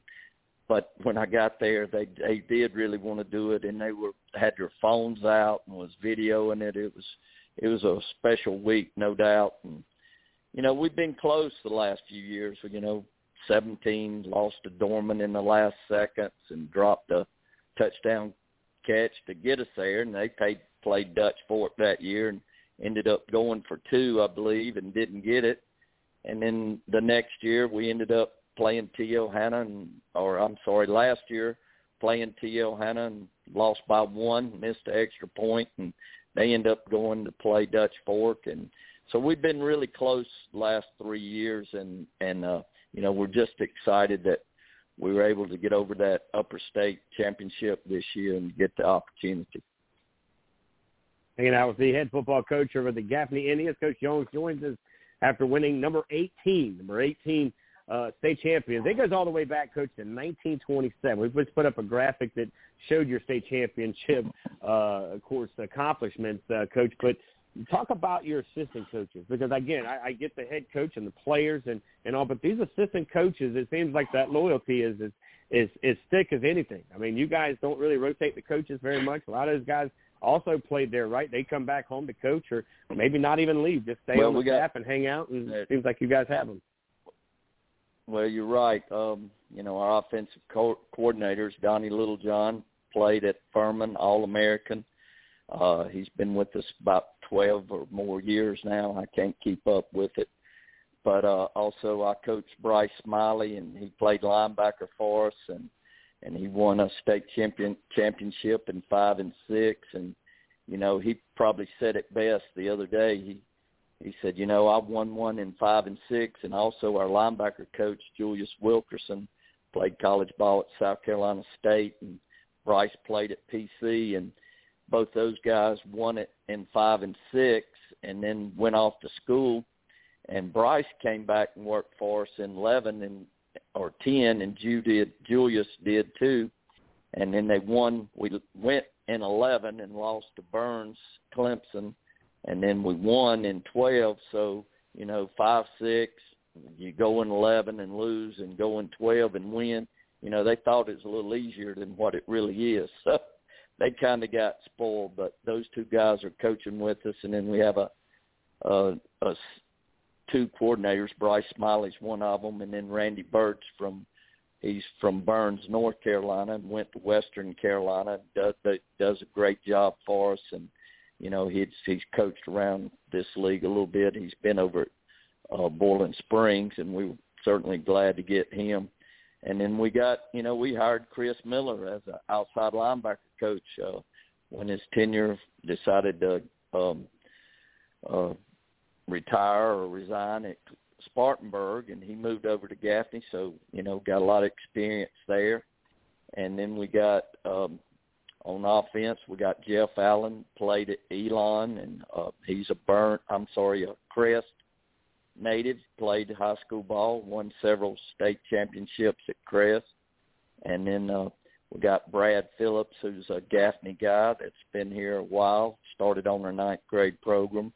F: but when I got there, they they did really want to do it, and they were had their phones out and was videoing it. It was it was a special week, no doubt, and you know, we've been close the last few years. You know, 17, lost to Dorman in the last seconds and dropped a touchdown catch to get us there. And they played, played Dutch Fork that year and ended up going for two, I believe, and didn't get it. And then the next year we ended up playing T.L. Hanna, and, or I'm sorry, last year playing T.L. Hanna and lost by one, missed an extra point, and they end up going to play Dutch Fork. And so we've been really close last three years, and and uh, you know, we're just excited that we were able to get over that upper state championship this year and get the opportunity.
C: Hanging out with the head football coach over the Gaffney Indians, Coach Jones joins us after winning number 18, number 18 uh, state champions. It goes all the way back, Coach, to 1927. We just put up a graphic that showed your state championship, uh, of course, accomplishments, uh, Coach. But talk about your assistant coaches because again, I, I get the head coach and the players and and all, but these assistant coaches, it seems like that loyalty is is is is thick as anything. I mean, you guys don't really rotate the coaches very much. A lot of those guys also played there, right? They come back home to coach, or maybe not even leave, just stay
F: well,
C: on the
F: got,
C: staff and hang out. And it seems like you guys have them.
F: Well, you're right. Um, you know, our offensive co- coordinators, Donnie Littlejohn, played at Furman, All American. Uh, he's been with us about 12 or more years now. I can't keep up with it. But uh, also I coached Bryce Smiley, and he played linebacker for us, and and he won a state champion championship in five and six. And you know, he probably said it best the other day. He he said, you know, I won one in five and six, and also our linebacker coach Julius Wilkerson played college ball at South Carolina State, and Bryce played at PC, and both those guys won it in five and six, and then went off to school. And Bryce came back and worked for us in eleven and or ten, and Ju did, Julius did too. And then they won. We went in eleven and lost to Byrnes, Clemson, and then we won in twelve. So you know, five six, you go in eleven and lose, and go in twelve and win. You know, they thought it was a little easier than what it really is. [LAUGHS] So they kind of got spoiled. But those two guys are coaching with us, and then we have a, a, a two coordinators. Bryce Smiley's one of them, and then Randy Birch from he's from Burns, North Carolina, and went to Western Carolina. Does does a great job for us, and you know he's he's coached around this league a little bit. He's been over at uh, Boiling Springs, and we are certainly glad to get him. And then we got, you know, we hired Chris Miller as an outside linebacker coach uh, when his tenure decided to um, uh, retire or resign at Spartanburg, and he moved over to Gaffney. So, you know, got a lot of experience there. and then we got um, on offense we got Jeff Allen played at Elon, and uh, he's a burnt. I'm sorry, a Crest native. Played high school ball, won several state championships at Crest, and then uh, we got Brad Phillips, who's a Gaffney guy that's been here a while. Started on our ninth grade program.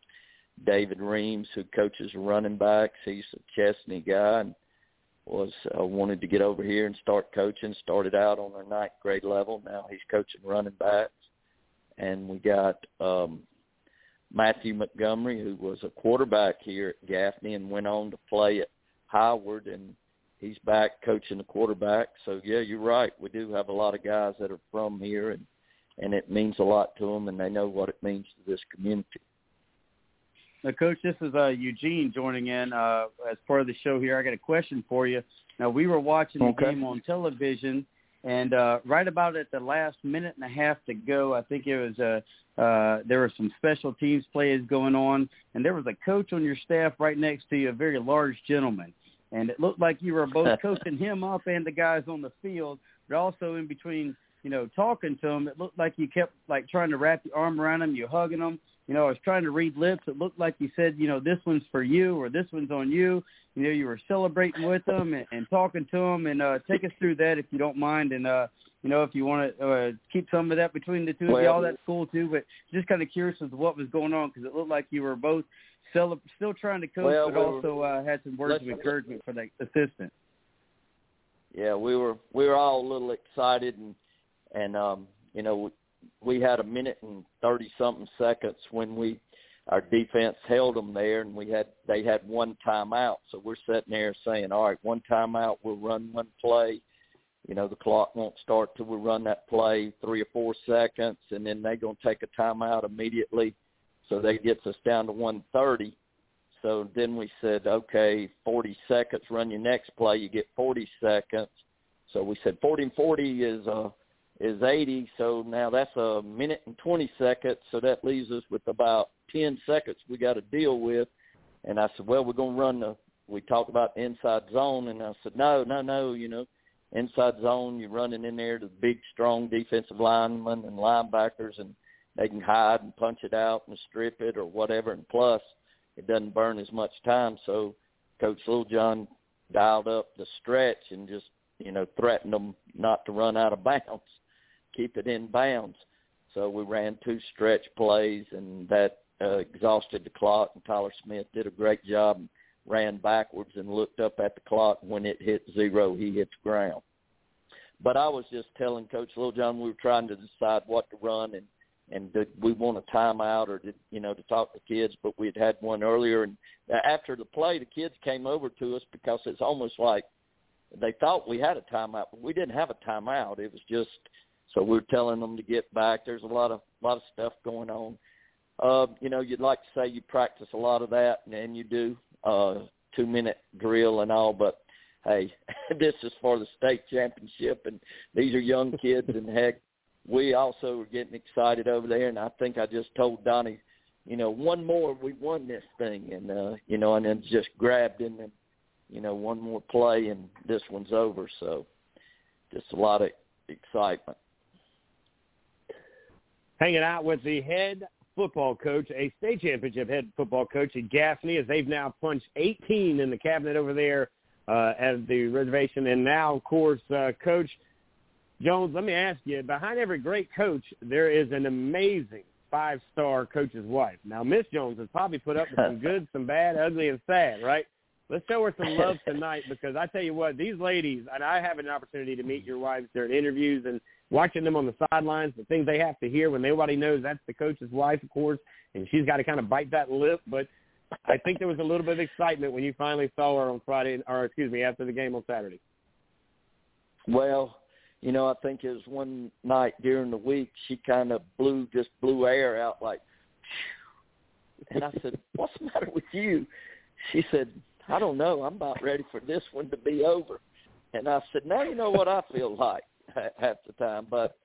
F: David Reams, who coaches running backs. He's a Chesnee guy and was uh, wanted to get over here and start coaching. Started out on our ninth grade level. Now he's coaching running backs. And we got um, Matthew Montgomery, who was a quarterback here at Gaffney and went on to play at Howard, and he's back coaching the quarterback. So yeah, you're right. We do have a lot of guys that are from here, and and it means a lot to them, and they know what it means to this community.
A: Now, Coach, this is uh, Eugene joining in uh, as part of the show here. I got a question for you. Now, we were watching the
F: okay.
A: game on television, and uh, right about at the last minute and a half to go, I think it was uh, uh, there were some special teams plays going on, and there was a coach on your staff right next to you, a very large gentleman, and it looked like you were both [LAUGHS] coaching him up and the guys on the field, but also in between, you know, talking to him, it looked like you kept like trying to wrap your arm around him, you hugging him, you know, I was trying to read lips. It looked like you said, you know, this one's for you or this one's on you. You know, you were celebrating with them and, and talking to them. And uh, take us through that if you don't mind. And uh, you know, if you want to uh, keep some of that between the two of
F: Well-
A: y'all, that's cool too. But just kind of curious as to what was going on because it looked like you were both cele- still trying to coach,
F: Well,
A: but
F: we were-
A: also uh, had some words of encouragement for the assistant.
F: yeah, we were we were all a little excited and and um you know we, had a minute and thirty something seconds when we our defense held them there and we had they had one timeout. So we're sitting there saying all right one timeout we'll run one play. You know the clock won't start till we run that play three or four seconds and then they're to take a timeout immediately. So that gets us down to one thirty. So then we said, okay, 40 seconds, run your next play, you get 40 seconds. So we said 40 and 40 is uh is 80. So now that's a minute and 20 seconds. So that leaves us with about 10 seconds we got to deal with. And I said, well, we're going to run the. We talked about inside zone, and I said, no, no, no. You know, inside zone, you're running in there to the big, strong defensive linemen and linebackers, and they can hide and punch it out and strip it or whatever. And plus, it doesn't burn as much time. So Coach Littlejohn dialed up the stretch and just, you know, threatened them not to run out of bounds, keep it in bounds. So we ran two stretch plays, and that uh, exhausted the clock. And Tyler Smith did a great job and ran backwards and looked up at the clock. When it hit zero, he hit the ground. But I was just telling Coach Littlejohn we were trying to decide what to run and and did we want a timeout or did you know to talk to kids but we'd had one earlier and after the play the kids came over to us because it's almost like they thought we had a timeout but we didn't have a timeout it was just so we're telling them to get back there's a lot of lot of stuff going on uh you know you'd like to say you practice a lot of that and, and you do uh two minute drill and all but hey [LAUGHS] this is for the state championship and these are young kids and heck we also were getting excited over there, and I think I just told Donnie, you know, one more, we won this thing, and uh, you know, and then just grabbed him, and you know, one more play, and this one's over. So, just a lot of excitement.
C: Hanging out with the head football coach, a state championship head football coach at Gaffney, as they've now punched 18 in the cabinet over there uh, at the reservation. And now, of course, uh, Coach Jones, let me ask you, behind every great coach, there is an amazing five-star coach's wife. Now, Miss Jones has probably put up with some [LAUGHS] good, some bad, ugly, and sad, right? Let's show her some love [LAUGHS] tonight because I tell you what, these ladies, and I have an opportunity to meet your wives during interviews and watching them on the sidelines, the things they have to hear when nobody knows that's the coach's wife, of course, and she's got to kind of bite that lip. But I think there was a little bit of excitement when you finally saw her on Friday, or excuse me, after the game on Saturday.
F: Well, you know, I think it was one night during the week she kind of blew just blew air out like, and I said, [LAUGHS] "What's the matter with you?" She said, "I don't know. I'm about ready for this one to be over." And I said, "Now you know what I feel like [LAUGHS] half the time." But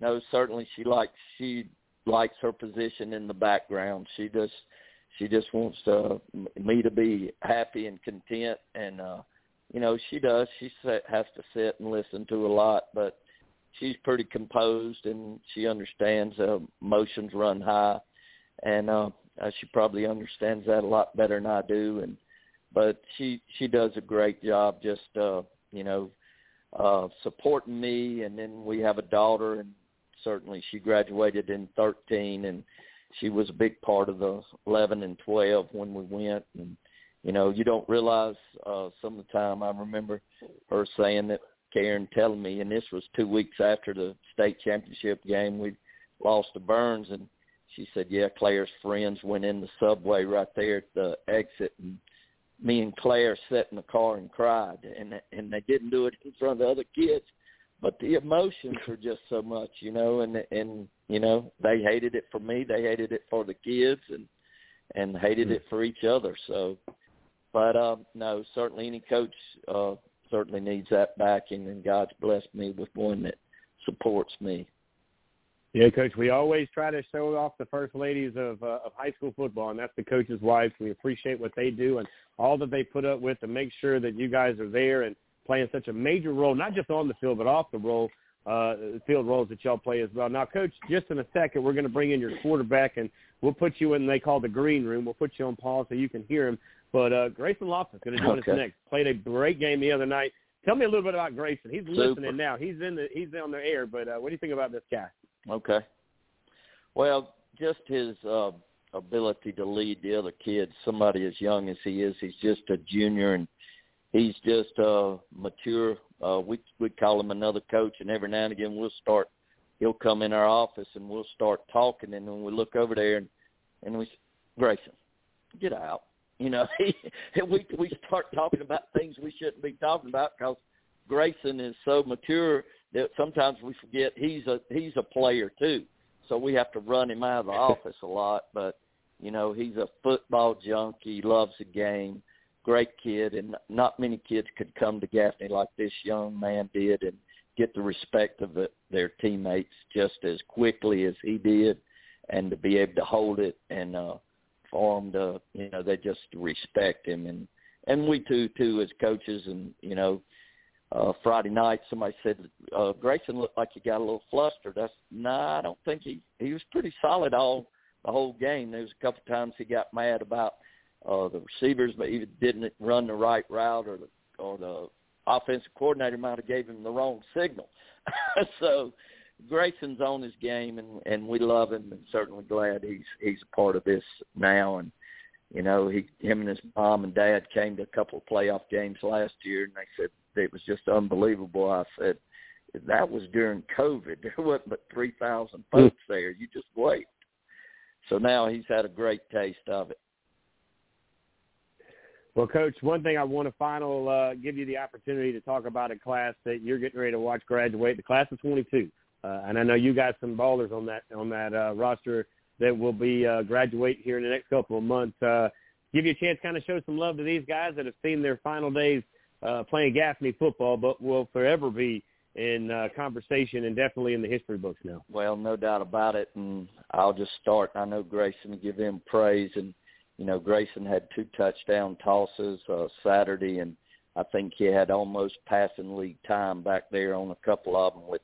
F: no, certainly she likes she likes her position in the background. She just she just wants uh, me to be happy and content and. uh you know she does she has to sit and listen to a lot but she's pretty composed and she understands uh, emotions run high, and uh, uh, she probably understands that a lot better than I do. And but she she does a great job, just uh, you know, uh, supporting me. And then we have a daughter, and certainly she graduated in 13, and she was a big part of the 11 and 12 when we went. And you know, you don't realize uh, some of the time. I remember her saying that Karen telling me, and this was two weeks after the state championship game. We lost to Byrnes, and she said, "Yeah, Claire's friends went in the subway right there at the exit, and me and Claire sat in the car and cried, and and they didn't do it in front of the other kids, but the emotions were just so much, you know, and and you know they hated it for me, they hated it for the kids, and and hated mm-hmm. it for each other. So, but um, no, certainly any coach uh, certainly needs that backing, and God's blessed me with one that supports me.
C: Yeah, coach. We always try to show off the first ladies of uh, of high school football, and that's the coaches' wives. We appreciate what they do and all that they put up with to make sure that you guys are there and playing such a major role, not just on the field but off the role, uh, field roles that y'all play as well. Now, coach, just in a second, we're going to bring in your quarterback, and we'll put you in. They call the green room. We'll put you on pause so you can hear him. But uh, Grayson Loftis is going to join
F: okay.
C: us next. Played a great game the other night. Tell me a little bit about Grayson. He's
F: Super.
C: listening now. He's in the he's on the air. But uh, what do you think about this guy?
F: Okay. Well, just his uh, ability to lead the other kids. Somebody as young as he is, he's just a junior, and he's just uh, mature. Uh, we we call him another coach, and every now and again we'll start. He'll come in our office and we'll start talking, and when we look over there and and we, Grayson, get out. You know, [LAUGHS] he, we we start talking about things we shouldn't be talking about because Grayson is so mature that sometimes we forget he's a he's a player too so we have to run him out of the [LAUGHS] office a lot. But you know, he's a football junkie, loves the game, great kid, and not many kids could come to Gaffney like this young man did and get the respect of the, their teammates just as quickly as he did, and to be able to hold it and uh, for them to, you know, they just respect him and and we too too as coaches and you know uh, Friday night, somebody said uh, Grayson looked like he got a little flustered. Said, "No, nah, I don't think he he was pretty solid all the whole game. There was a couple times he got mad about uh, the receivers, but he didn't run the right route, or the or the offensive coordinator might have gave him the wrong signal. [LAUGHS] so Grayson's on his game, and and we love him, and certainly glad he's he's a part of this now. And you know, he him and his mom and dad came to a couple of playoff games last year, and they said it was just unbelievable. I said, that was during COVID. [LAUGHS] There wasn't but 3,000 hmm. folks there. You just wait. So now he's had a great taste of it.
C: Well, Coach, one thing I want to final uh, give you the opportunity to talk about a class that you're getting ready to watch graduate, the class of 22. Uh, and I know you got some ballers on that on that uh, roster that will be uh, graduate here in the next couple of months. Uh, give you a chance, kind of show some love to these guys that have seen their final days uh, playing Gaffney football, but will forever be in uh, conversation and definitely in the history books now.
F: Well, no doubt about it. And I'll just start. I know Grayson give him praise. And, you know, Grayson had two touchdown tosses uh, Saturday, and I think he had almost passing league time back there on a couple of them with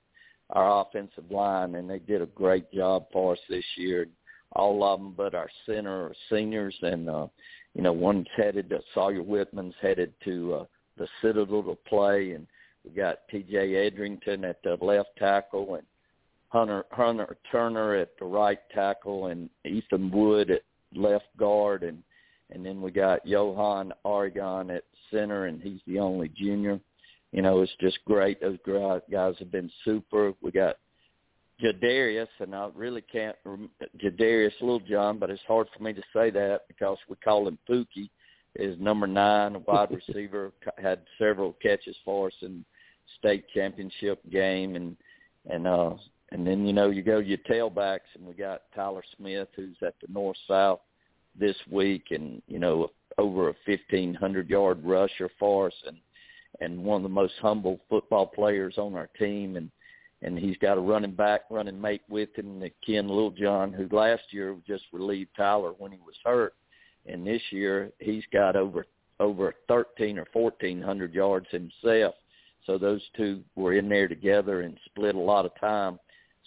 F: our offensive line, and they did a great job for us this year. All of them but our center are seniors, and, uh, you know, one's headed to Sawyer Whitman's headed to uh, the Citadel to play, and we got T.J. Edrington at the left tackle, and Hunter Hunter Turner at the right tackle, and Ethan Wood at left guard, and and then we got Johan Oregon at center, and he's the only junior. You know, it's just great. Those guys have been super. We got Jadarius, and I really can't Jadarius Littlejohn, but it's hard for me to say that because we call him Pookie is number nine, a wide receiver, had several catches for us in state championship game, and and uh and then you know you go your tailbacks, and we got Tyler Smith, who's at the north south this week, and you know over a fifteen hundred yard rusher for us, and and one of the most humble football players on our team, and and he's got a running back, running mate with him, Ken Littlejohn, who last year just relieved Tyler when he was hurt and this year he's got over over 13 or 1400 yards himself. So those two were in there together and split a lot of time.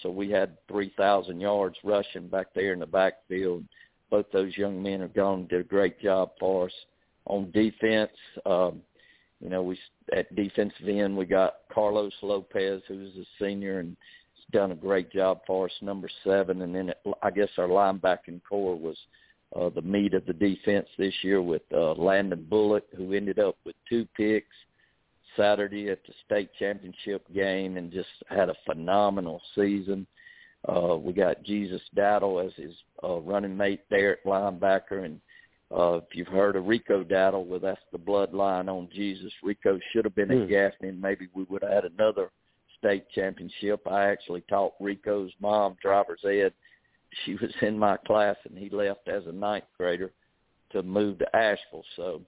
F: So we had 3,000 yards rushing back there in the backfield. Both those young men have gone did a great job for us on defense. Um, you know, we at defensive end we got Carlos Lopez, who's a senior and done a great job for us, number seven. And then it, I guess our linebacking core was uh, the meat of the defense this year with uh, Landon Bullock, who ended up with two picks Saturday at the state championship game and just had a phenomenal season. Uh, we got Jesus Dowdle as his uh, running mate there at linebacker, and uh, if you've heard of Rico Dowdle, well, that's the bloodline on Jesus. Rico should have been mm. at hmm. Gaffney, and maybe we would have had another state championship. I actually taught Rico's mom driver's ed. She was in my class, and he left as a ninth grader to move to Asheville. So,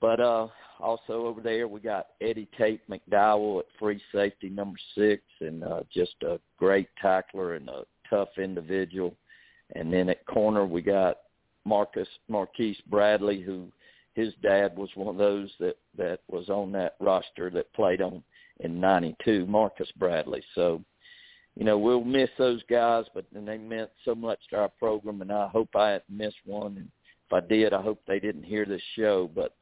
F: but uh, also over there we got Eddie Tate McDowell at free safety number six, and uh, just a great tackler and a tough individual. And then at corner we got Marcus Marquise Bradley, who his dad was one of those that that was on that roster that played on in '92, Marcus Bradley. So, you know, we'll miss those guys, but they meant so much to our program, and I hope I hadn't missed one. And if I did, I hope they didn't hear this show. But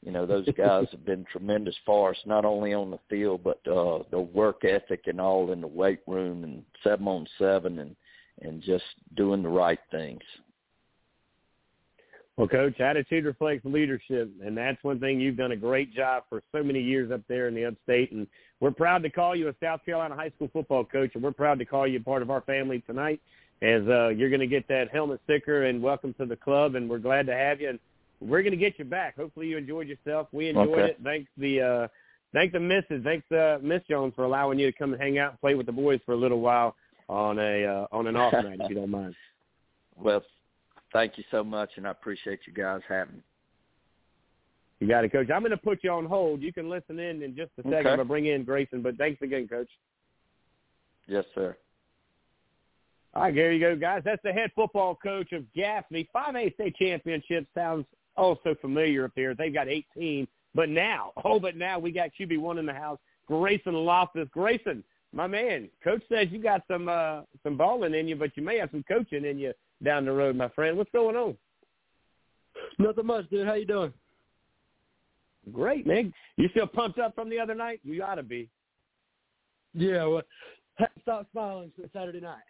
F: you know, those guys [LAUGHS] have been tremendous for us, not only on the field, but uh, the work ethic and all in the weight room and seven on seven and and just doing the right things.
C: Well, Coach, attitude reflects leadership, and that's one thing you've done a great job for so many years up there in the upstate. And we're proud to call you a South Carolina high school football coach, and we're proud to call you part of our family tonight as uh, you're going to get that helmet sticker and welcome to the club, and we're glad to have you. And we're going to get you back. Hopefully, you enjoyed yourself. We enjoyed
F: okay.
C: it. Thanks the uh, thank the missus, thanks uh, Miss Jones for allowing you to come and hang out and play with the boys for a little while on a uh, on an off night, if you don't mind. [LAUGHS]
F: Well, thank you so much, and I appreciate you guys having me.
C: You got it, Coach. I'm going to put you on hold. You can listen in in just a second.
F: Okay.
C: I'm going to bring in Grayson, but thanks again, Coach.
F: Yes, sir.
C: All right, there you go, guys. That's the head football coach of Gaffney. 5A state championship sounds oh so familiar up there. They've got 18, but now, oh, but now we got QB1 in the house, Grayson Loftis. Grayson, my man, coach says you got some uh, some balling in you, but you may have some coaching in you down the road, my friend. What's going on?
G: Nothing much, dude. How you doing?
C: Great, man. You still pumped up from the other night? You ought to be.
G: Yeah, well, stop smiling since Saturday night.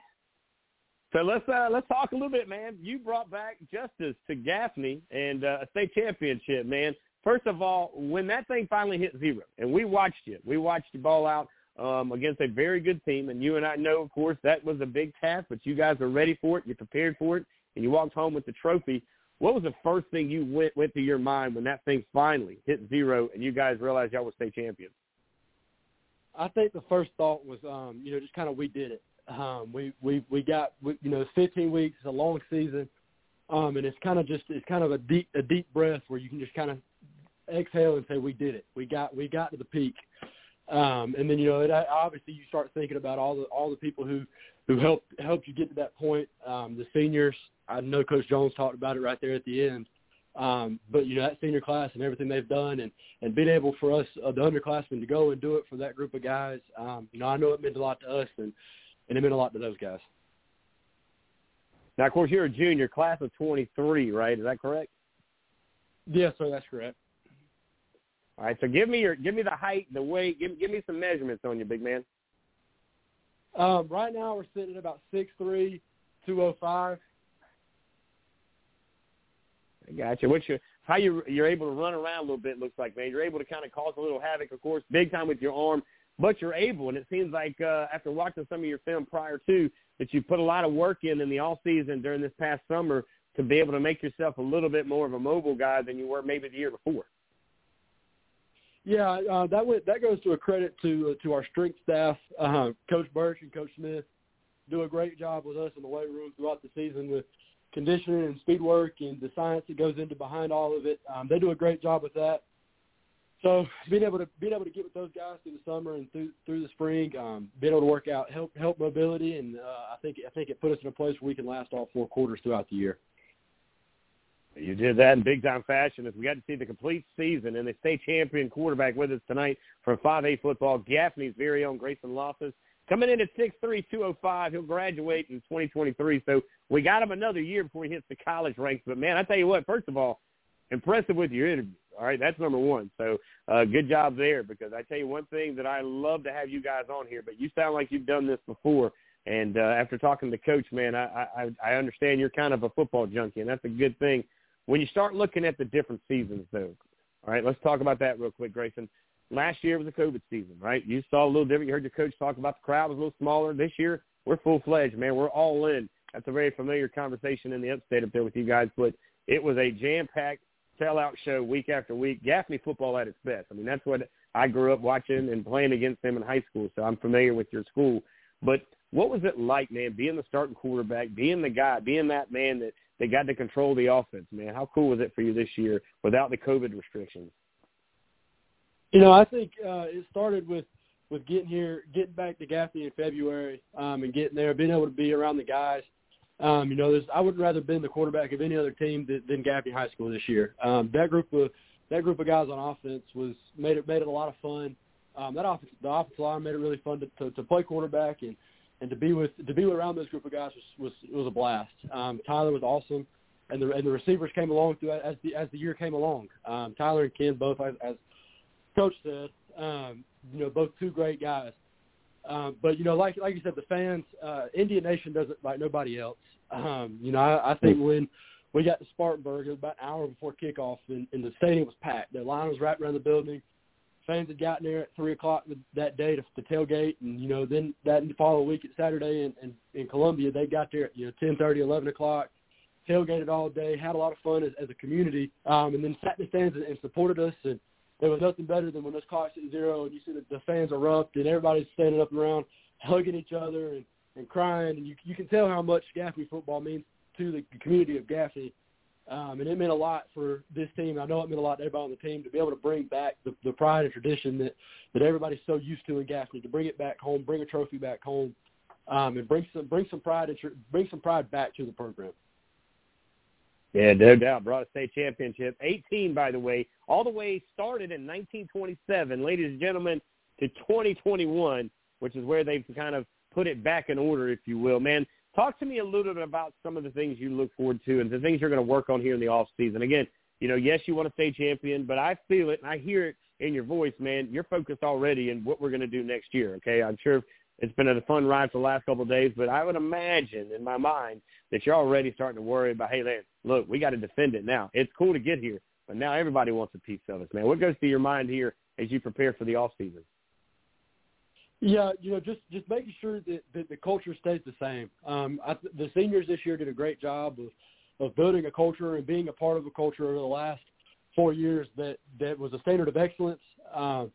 C: So let's uh, let's talk a little bit, man. You brought back justice to Gaffney and uh, a state championship, man. First of all, when that thing finally hit zero, and we watched you, we watched you ball out um, against a very good team. And you and I know, of course, that was a big task, but you guys were ready for it. You prepared for it, and you walked home with the trophy. What was the first thing you went went through your mind when that thing finally hit zero and you guys realized y'all were state champions?
G: I think the first thought was, um, you know, just kind of we did it. Um, we we we got we, you know, 15 weeks, it's a long season, um, and it's kind of just it's kind of a deep a deep breath where you can just kind of exhale and say we did it. We got we got to the peak. Um, and then you know, it, obviously, you start thinking about all the all the people who who helped helped you get to that point. Um, the seniors, I know Coach Jones talked about it right there at the end. Um, but you know that senior class and everything they've done, and and being able for us, uh, the underclassmen, to go and do it for that group of guys. Um, you know, I know it meant a lot to us, and and it meant a lot to those guys.
C: Now, of course, you're a junior, class of 23, right? Is that correct?
G: Yes, sir. That's correct.
C: All right, so give me your give me the height, the weight, give give me some measurements on you, big man.
G: Um, right now we're sitting at about six three, two oh five.
C: I got you. What's your how you you're able to run around a little bit? Looks like man, you're able to kind of cause a little havoc, of course, big time with your arm, but you're able, and it seems like uh, after watching some of your film prior to that you put a lot of work in in the off season during this past summer to be able to make yourself a little bit more of a mobile guy than you were maybe the year before.
G: Yeah, uh, that went, that goes to a credit to uh, to our strength staff, uh, Coach Birch and Coach Smith, do a great job with us in the weight room throughout the season with conditioning and speed work and the science that goes into behind all of it. Um, they do a great job with that. So being able to being able to get with those guys through the summer and through through the spring, um, being able to work out help help mobility, and uh, I think I think it put us in a place where we can last all four quarters throughout the year.
C: You did that in big time fashion as we got to see the complete season and the state champion quarterback with us tonight from 5A football, Gaffney's very own Grayson Loftis. Coming in at 6'3", 205. He'll graduate in 2023. So we got him another year before he hits the college ranks. But, man, I tell you what, first of all, impressive with your interview. All right, that's number one. So uh, good job there because I tell you one thing that I love to have you guys on here, but you sound like you've done this before. And uh, after talking to Coach, man, I, I I understand you're kind of a football junkie, and that's a good thing. When you start looking at the different seasons, though, all right, let's talk about that real quick, Grayson. Last year was a COVID season, right? You saw a little different. You heard your coach talk about the crowd was a little smaller. This year, we're full fledged, man. We're all in. That's a very familiar conversation in the upstate up there with you guys, but it was a jam packed sellout show week after week. Gaffney football at its best. I mean, that's what I grew up watching and playing against them in high school, so I'm familiar with your school. But what was it like, man, being the starting quarterback, being the guy, being that man that they got to control the offense, man? How cool was it for you this year without the COVID restrictions?
G: You know, I think uh, it started with with getting here, getting back to Gaffney in February, um, and getting there, being able to be around the guys. Um, you know, there's, I would rather been the quarterback of any other team than, than Gaffney High School this year. Um, that group of that group of guys on offense was made it made it a lot of fun. Um, that offense, the offensive line made it really fun to, to, to play quarterback and and to be with to be around this group of guys was was, was a blast. Um, Tyler was awesome, and the and the receivers came along through as the as the year came along. Um, Tyler and Ken both, as, as Coach said, um, you know, both two great guys. Um, but you know, like like you said, the fans, uh, Indian Nation does it like nobody else. Um, you know, I, I think when we got to Spartanburg, it was about an hour before kickoff, and, and the stadium was packed. The line was wrapped around the building. Fans had gotten there at three o'clock that day to, to tailgate, and you know, then that following week at Saturday in, in, in Columbia, they got there at you know ten thirty, eleven o'clock, tailgated all day, had a lot of fun as, as a community, um, and then sat in the stands and, and supported us. And there was nothing better than when those clocks at zero, and you see that the fans erupt, and everybody's standing up and around, hugging each other, and and crying, and you you can tell how much Gaffney football means to the community of Gaffney. Um, and it meant a lot for this team. I know it meant a lot to everybody on the team to be able to bring back the, the pride and tradition that, that everybody's so used to in Gaffney, to bring it back home, bring a trophy back home, um, and bring some bring some pride and bring some pride back to the program.
C: Yeah, no doubt. Brought a state championship. 18, by the way, all the way started in 1927, ladies and gentlemen, to 2021, which is where they've kind of put it back in order, if you will. Man, talk to me a little bit about some of the things you look forward to and the things you're going to work on here in the off season. Again, you know, yes, you want to stay champion, but I feel it and I hear it in your voice, man. You're focused already in what we're going to do next year. Okay, I'm sure it's been a fun ride for the last couple of days, but I would imagine in my mind that you're already starting to worry about, hey, man, look, we got to defend it now. It's cool to get here, but now everybody wants a piece of us, man. What goes through your mind here as you prepare for the off season?
G: Yeah, you know, just just making sure that, that the culture stays the same. Um, I, the seniors this year did a great job of of building a culture and being a part of a culture over the last four years that that was a standard of excellence. Um,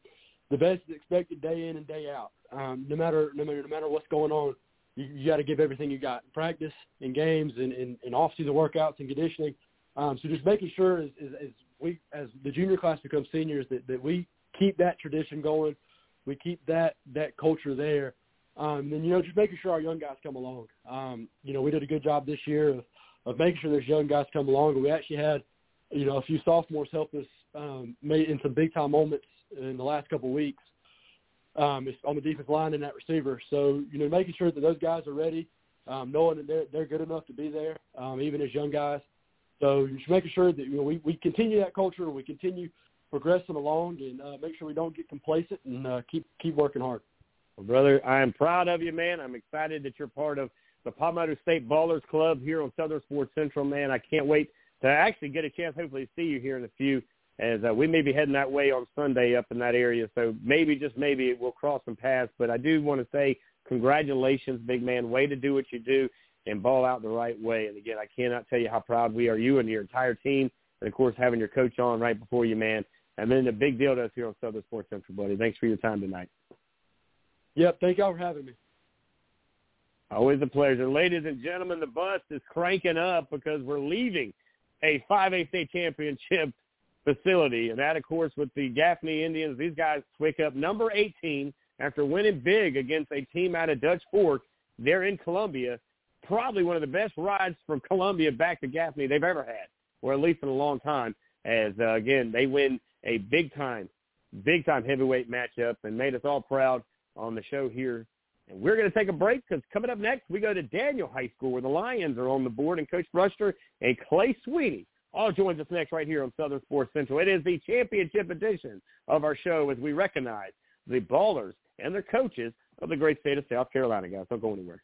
G: the best is expected day in and day out. Um, no matter no matter no matter what's going on, you, you got to give everything you got in practice, in games, and in, in off season workouts and conditioning. Um, so just making sure as, as, as we as the junior class becomes seniors that, that we keep that tradition going we keep that that culture there. Um, and you know, just making sure our young guys come along. Um, you know, we did a good job this year of, of making sure there's young guys come along. We actually had, you know, a few sophomores help us um, made in some big time moments in the last couple of weeks. Um, on the defensive line and that receiver. So you know, making sure that those guys are ready, um, knowing that they're they're good enough to be there, um, even as young guys. So just making sure that you know we we continue that culture, we continue progressing along and uh, make sure we don't get complacent and uh, keep keep working hard.
C: Well, brother, I am proud of you, man. I'm excited that you're part of the Palmetto State Ballers Club here on Southern Sports Central, man. I can't wait to actually get a chance, hopefully, to see you here in a few. As uh, we may be heading that way on Sunday up in that area, so maybe just maybe we'll cross some paths. But I do want to say congratulations, big man. Way to do what you do and ball out the right way. And again, I cannot tell you how proud we are, you and your entire team, and of course having your coach on right before you, man. And then a big deal to us here on Southern Sports Central, buddy. Thanks for your time tonight.
G: Yep, thank y'all for having me.
C: Always a pleasure. Ladies and gentlemen, the bus is cranking up because we're leaving a 5A state championship [LAUGHS] facility. And that, of course, with the Gaffney Indians, these guys pick up number 18 after winning big against a team out of Dutch Fork. They're in Columbia. Probably one of the best rides from Columbia back to Gaffney they've ever had or at least in a long time. As uh, again, they win a big time, big time heavyweight matchup and made us all proud on the show here. And we're going to take a break because coming up next, we go to Daniel High School where the Lions are on the board and Coach Bruster and Clay Sweeney all joins us next right here on Southern Sports Central. It is the championship edition of our show as we recognize the ballers and their coaches of the great state of South Carolina, guys. Don't go anywhere.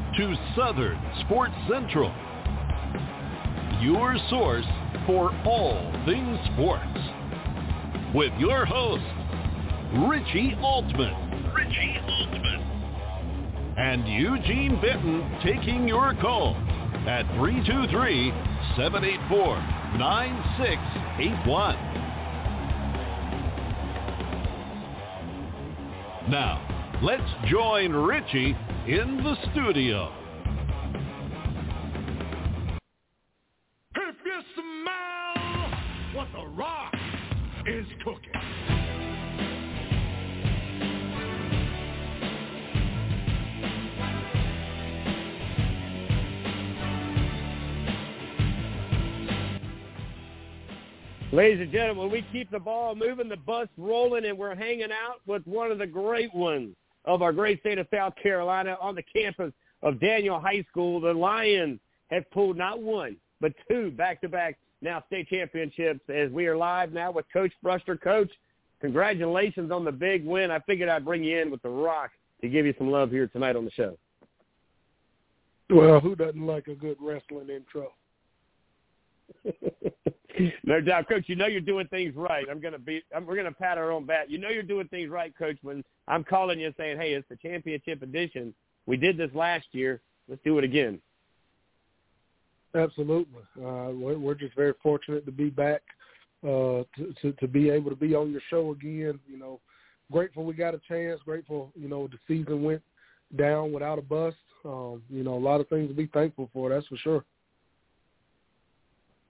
B: to Southern Sports Central, your source for all things sports. With your host, Richie Altman. Richie Altman. And Eugene Benton taking your call at 323-784-9681. Now, let's join Richie in the studio.
H: If you smell what the rock is cooking.
C: Ladies and gentlemen, we keep the ball moving, the bus rolling, and we're hanging out with one of the great ones of our great state of South Carolina on the campus of Daniel High School. The Lions have pulled not one, but two back-to-back now state championships as we are live now with Coach Bruster. Coach, congratulations on the big win. I figured I'd bring you in with The Rock to give you some love here tonight on the show.
I: Well, who doesn't like a good wrestling intro? [LAUGHS] [LAUGHS]
C: no doubt, Coach. You know you're doing things right. I'm gonna be. I'm, we're gonna pat our own back. You know you're doing things right, Coach. When I'm calling you saying, "Hey, it's the championship edition. We did this last year. Let's do it again."
I: Absolutely. Uh, we're, we're just very fortunate to be back, uh, to, to to be able to be on your show again. You know, grateful we got a chance. Grateful, you know, the season went down without a bust. Um, you know, a lot of things to be thankful for. That's for sure.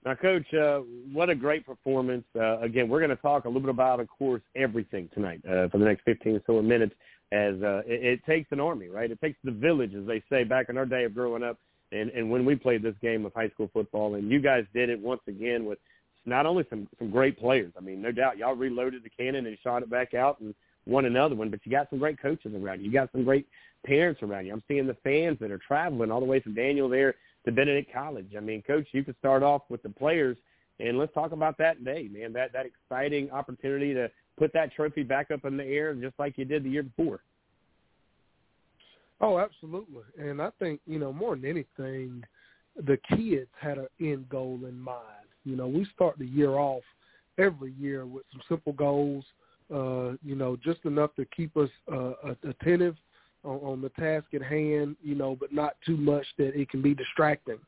C: Now, Coach, uh, what a great performance. Uh, again, we're going to talk a little bit about, of course, everything tonight uh, for the next 15 or so minutes as uh, it, it takes an army, right? It takes the village, as they say, back in our day of growing up and, and when we played this game of high school football. And you guys did it once again with not only some, some great players. I mean, no doubt y'all reloaded the cannon and shot it back out and won another one, but you got some great coaches around you. You got some great parents around you. I'm seeing the fans that are traveling all the way from Daniel there to Benedict College. I mean, Coach, you could start off with the players, and let's talk about that today, man. That that exciting opportunity to put that trophy back up in the air, just like you did the year before.
I: Oh, absolutely. And I think you know more than anything, the kids had an end goal in mind. You know, we start the year off every year with some simple goals. Uh, you know, just enough to keep us uh, attentive on, on the task at hand, you know, but not too much that it can be distracting.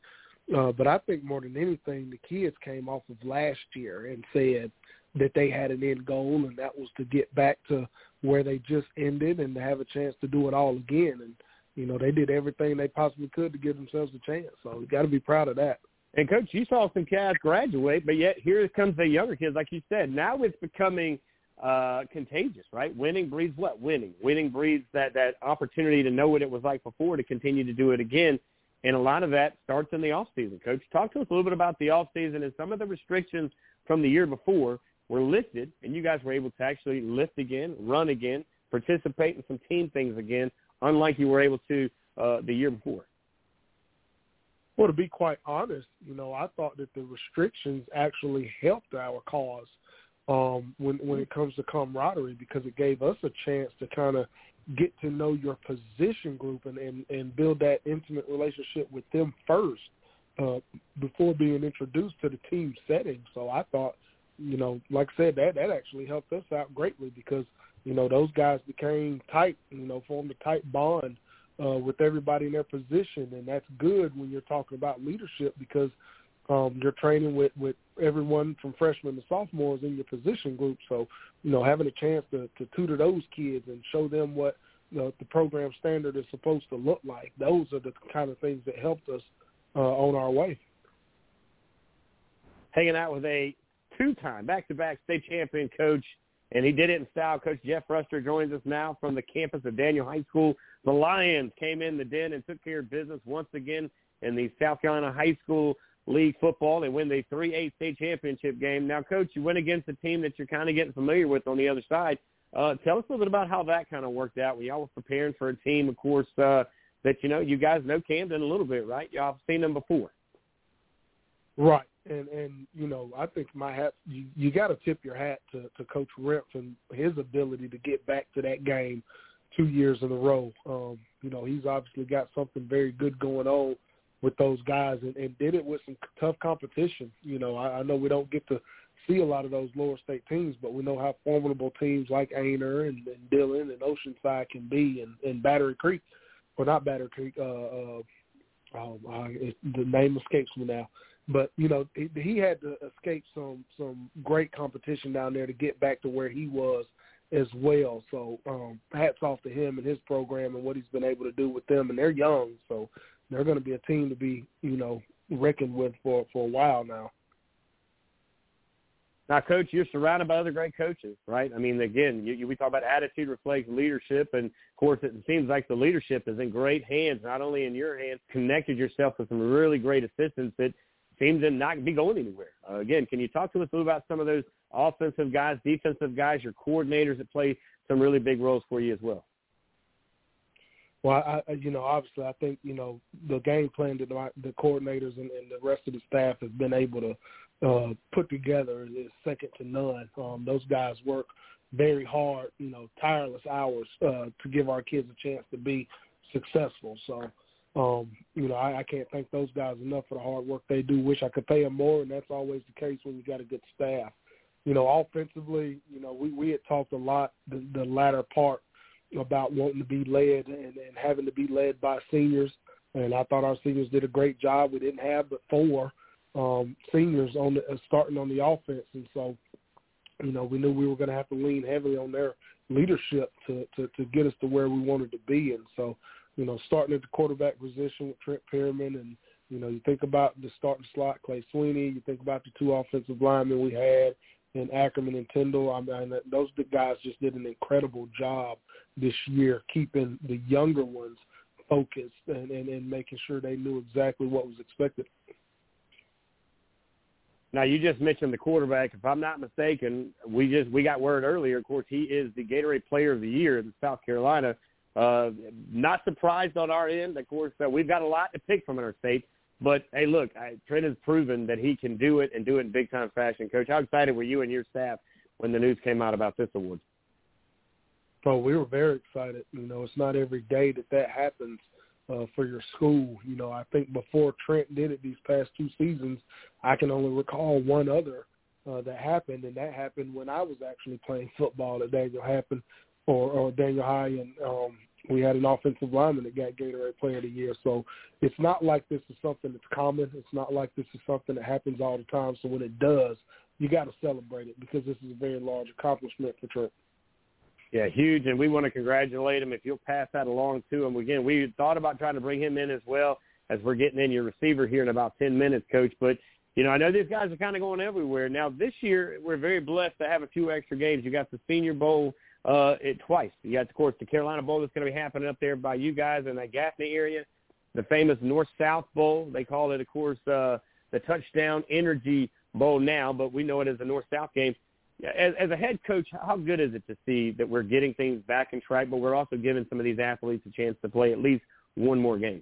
I: Uh, but I think more than anything, the kids came off of last year and said that they had an end goal, and that was to get back to where they just ended and to have a chance to do it all again. And you know, they did everything they possibly could to give themselves a chance. So you got to be proud of that.
C: And coach, you saw some cats graduate, but yet here comes the younger kids, like you said. Now it's becoming uh, contagious, right? Winning breeds what? Winning. Winning breeds that that opportunity to know what it was like before to continue to do it again. And a lot of that starts in the off season. Coach, talk to us a little bit about the off season and some of the restrictions from the year before were lifted, and you guys were able to actually lift again, run again, participate in some team things again, unlike you were able to uh, the year before.
I: Well, to be quite honest, you know, I thought that the restrictions actually helped our cause um, when when it comes to camaraderie because it gave us a chance to kind of get to know your position group and, and, and build that intimate relationship with them first uh, before being introduced to the team setting. So I thought, you know, like I said, that that actually helped us out greatly because you know those guys became tight, you know, formed a tight bond uh, with everybody in their position, and that's good when you're talking about leadership because um, you're training with with everyone from freshmen to sophomores in your position group. So you know, having a chance to, to tutor those kids and show them what the program standard is supposed to look like, those are the kind of things that helped us uh, on our way.
C: Hanging out with a two-time back-to-back state champion coach, and he did it in style. Coach Jeff Bruster joins us now from the campus of Daniel High School. The Lions came in the den and took care of business once again in the South Carolina High School League football. They win the 3-8 state championship game. Now, Coach, you went against a team that you're kind of getting familiar with on the other side. Uh, tell us a little bit about how that kind of worked out. We all were preparing for a team, of course, uh, that you know you guys know Camden a little bit, right? Y'all have seen them before,
I: right? And and you know, I think my hat you, you got to tip your hat to, to Coach Remph and his ability to get back to that game two years in a row. Um, you know, he's obviously got something very good going on with those guys, and, and did it with some tough competition. You know, I, I know we don't get to see a lot of those lower state teams, but we know how formidable teams like Aynor and, and Dillon and Oceanside can be, and, and Battery Creek, or not Battery Creek. Uh, uh, um, uh, it, the name escapes me now, but you know he, he had to escape some some great competition down there to get back to where he was as well. So um, hats off to him and his program and what he's been able to do with them. And they're young, so they're going to be a team to be you know reckoned with for for a while now.
C: Now, coach, you're surrounded by other great coaches, right? I mean, again, you, you, we talk about attitude reflects leadership, and of course, it seems like the leadership is in great hands. Not only in your hands, connected yourself with some really great assistants that seem to not be going anywhere. Uh, again, can you talk to us a little about some of those offensive guys, defensive guys, your coordinators that play some really big roles for you as well?
I: Well, I, you know, obviously, I think you know the game plan that the coordinators and, and the rest of the staff has been able to uh, put together is second to none. Um, those guys work very hard, you know, tireless hours uh, to give our kids a chance to be successful. So, um, you know, I, I can't thank those guys enough for the hard work they do. Wish I could pay them more, and that's always the case when you got a good staff. You know, offensively, you know, we we had talked a lot the, the latter part about wanting to be led and, and having to be led by seniors, and I thought our seniors did a great job. We didn't have but four um, seniors on the, uh, starting on the offense, and so you know we knew we were going to have to lean heavily on their leadership to, to to get us to where we wanted to be, and so you know starting at the quarterback position with Trent Pearman, and you know you think about the starting slot Clay Sweeney, you think about the two offensive linemen we had. And Ackerman and Tyndall, I mean, those guys just did an incredible job this year, keeping the younger ones focused and, and, and making sure they knew exactly what was expected.
C: Now you just mentioned the quarterback. If I'm not mistaken, we just we got word earlier. Of course, he is the Gatorade Player of the Year in South Carolina. Uh, not surprised on our end. Of course, uh, we've got a lot to pick from in our state. But hey, look, I, Trent has proven that he can do it and do it in big time fashion. Coach, how excited were you and your staff when the news came out about this award?
I: Oh, we were very excited. You know, it's not every day that that happens uh, for your school. You know, I think before Trent did it these past two seasons, I can only recall one other uh, that happened, and that happened when I was actually playing football at Daniel happened or, or Daniel High, and um, we had an offensive lineman that got Gatorade Player of the Year. So it's not like this is something that's common. It's not like this is something that happens all the time. So when it does, you got to celebrate it because this is a very large accomplishment for Trent.
C: Yeah, huge, and we want to congratulate him. If you'll pass that along to him, again, we thought about trying to bring him in as well as we're getting in your receiver here in about ten minutes, Coach. But you know, I know these guys are kind of going everywhere now. This year, we're very blessed to have a few extra games. You got the Senior Bowl uh, it twice. You got, of course, the Carolina Bowl that's going to be happening up there by you guys in that Gaffney area. The famous North South Bowl. They call it, of course, uh, the Touchstone Energy Bowl now, but we know it as the North South game. as, as a head coach, how good is it to see that we're getting things back in track, but we're also giving some of these athletes a chance to play at least one more game?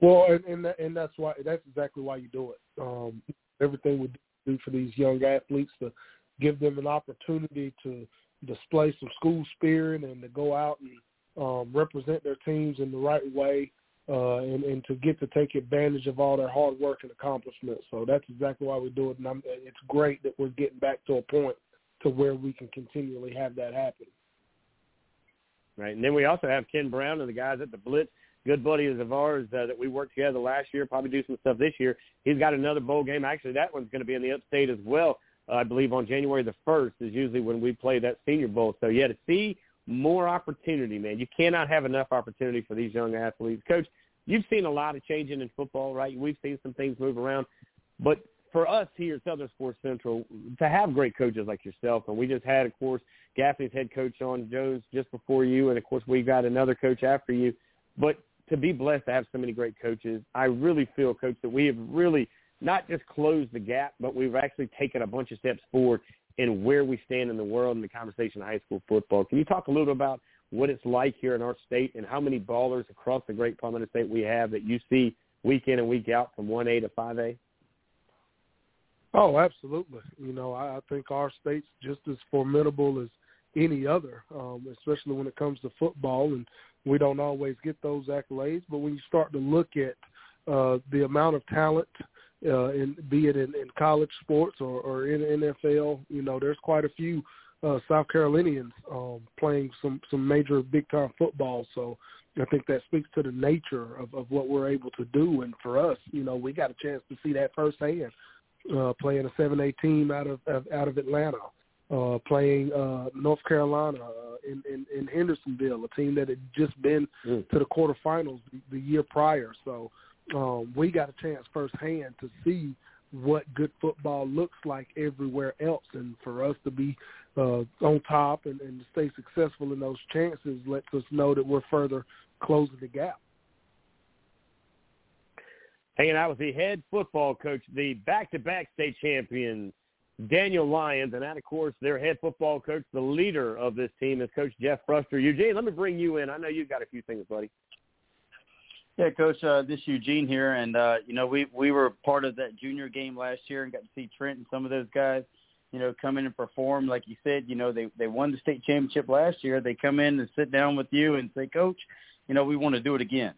I: Well, and and, that, and that's why that's exactly why you do it. Um, everything we do for these young athletes to give them an opportunity to display some school spirit and to go out and um, represent their teams in the right way uh, and, and to get to take advantage of all their hard work and accomplishments. So that's exactly why we do it, and I'm, it's great that we're getting back to a point to where we can continually have that happen.
C: Right, and then we also have Ken Brown and the guys at the Blitz, good buddies of ours uh, that we worked together last year. Probably do some stuff this year. He's got another bowl game. Actually, that one's going to be in the Upstate as well. I believe on January the first is usually when we play that Senior Bowl. So yeah, to see more opportunity, man. You cannot have enough opportunity for these young athletes. Coach, you've seen a lot of changing in football, right? We've seen some things move around. But for us here at Southern Sports Central, to have great coaches like yourself, and we just had, of course, Gaffney's head coach on Jones just before you, and of course we got another coach after you. But to be blessed to have so many great coaches, I really feel, Coach, that we have really not just closed the gap, but we've actually taken a bunch of steps forward in where we stand in the world in the conversation of high school football. Can you talk a little bit about what it's like here in our state and how many ballers across the great Palmetto State we have that you see week in and week out from 1A to 5A?
I: Oh, absolutely. You know, I, think our state's just as formidable as any other, um, especially when it comes to football. And we don't always get those accolades, but when you start to look at uh, the amount of talent – uh, in be it in, in college sports or, or in NFL. You know, there's quite a few uh, South Carolinians um, playing some some major big time football. So I think that speaks to the nature of, of what we're able to do. And for us, you know, we got a chance to see that firsthand. Uh, playing a 7A team out of, of out of Atlanta, uh, playing uh, North Carolina uh, in, in in Hendersonville, a team that had just been mm. to the quarterfinals the, the year prior. So um, we got a chance firsthand to see what good football looks like everywhere else, and for us to be uh, on top and, and to stay successful in those chances lets us know that we're further closing the gap.
C: Hanging out with the head football coach, the back-to-back state champion Daniel Lions, and that, of course, their head football coach, the leader of this team, is Coach Jeff Bruster. Eugene, let me bring you in. I know you've got a few things, buddy.
A: Yeah, Coach, uh, this is Eugene here, and uh, you know we we were part of that junior game last year and got to see Trent and some of those guys, you know, come in and perform. Like you said, you know they they won the state championship last year. They come in and sit down with you and say, Coach, you know we want to do it again.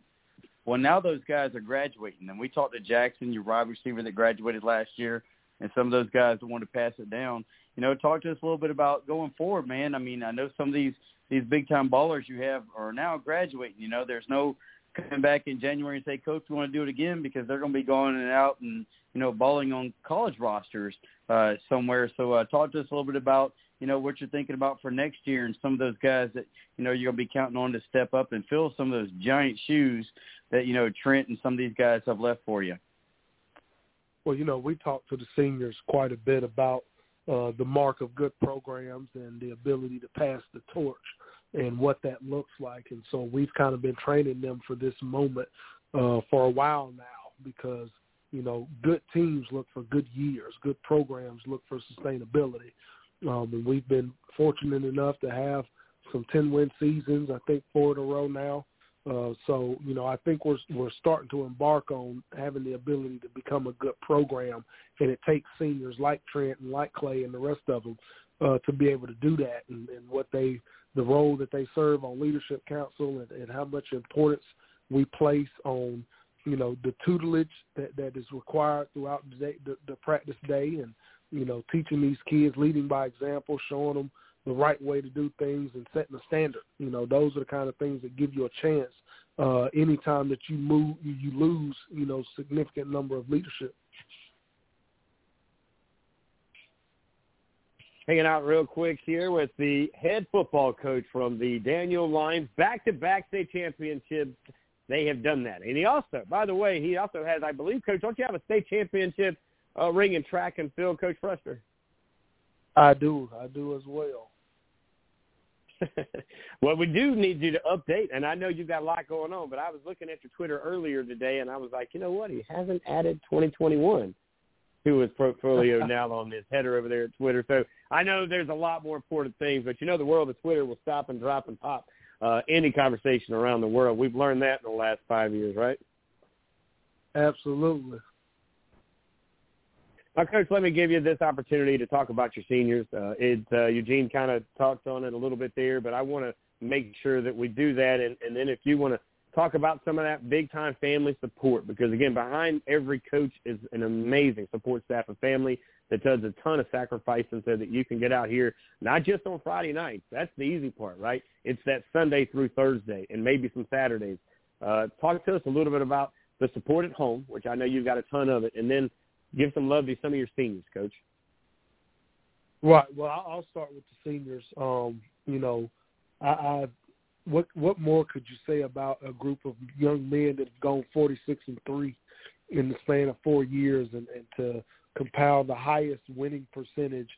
A: Well, now those guys are graduating, and we talked to Jackson, your wide receiver that graduated last year, and some of those guys want to pass it down. You know, talk to us a little bit about going forward, man. I mean, I know some of these these big time ballers you have are now graduating. You know, there's no come back in January and say, Coach, we want to do it again because they're going to be going and out and you know balling on college rosters uh, somewhere. So uh, talk to us a little bit about you know what you're thinking about for next year and some of those guys that you know you're going to be counting on to step up and fill some of those giant shoes that you know Trent and some of these guys have left for you.
I: Well, you know, we talked to the seniors quite a bit about uh, the mark of good programs and the ability to pass the torch and what that looks like. And so we've kind of been training them for this moment uh, for a while now because, you know, good teams look for good years, good programs look for sustainability. Um, and we've been fortunate enough to have some 10-win seasons, I think, four in a row now. Uh, so, you know, I think we're we're starting to embark on having the ability to become a good program, and it takes seniors like Trent and like Clay and the rest of them uh, to be able to do that. And, and what they the role that they serve on leadership council and, and how much importance we place on you know the tutelage that that is required throughout the, day, the the practice day and you know teaching these kids leading by example showing them the right way to do things and setting a standard you know those are the kind of things that give you a chance uh anytime that you move you, lose you know significant number of leadership
C: hanging out real quick here with the head football coach from the Daniel Lions back-to-back state championships. They have done that. And he also, by the way, he also has, I believe, Coach, don't you have a state championship uh, ring in track and field, Coach Bruster?
I: I do. I do as well. [LAUGHS]
C: well, we do need you to update, and I know you've got a lot going on, but I was looking at your Twitter earlier today, and I was like, you know what? He hasn't added 2021 to his portfolio now on his header over there at Twitter. So I know there's a lot more important things, but you know the world of Twitter will stop and drop and pop uh, any conversation around the world. We've learned that in the last five years, right?
I: Absolutely.
C: Now, Coach, let me give you this opportunity to talk about your seniors. Uh, it, uh, Eugene kind of talked on it a little bit there, but I want to make sure that we do that. And, and then if you want to talk about some of that big-time family support, because, again, behind every coach is an amazing support staff and family that does a ton of sacrificing so that you can get out here, not just on Friday nights. That's the easy part, right? It's that Sunday through Thursday and maybe some Saturdays. Uh, talk to us a little bit about the support at home, which I know you've got a ton of it, and then – give some love to some of your seniors, Coach.
I: Right. Well, I'll start with the seniors. Um, you know, I, I what what more could you say about a group of young men that have gone 46 and three in the span of four years, and, and to compile the highest winning percentage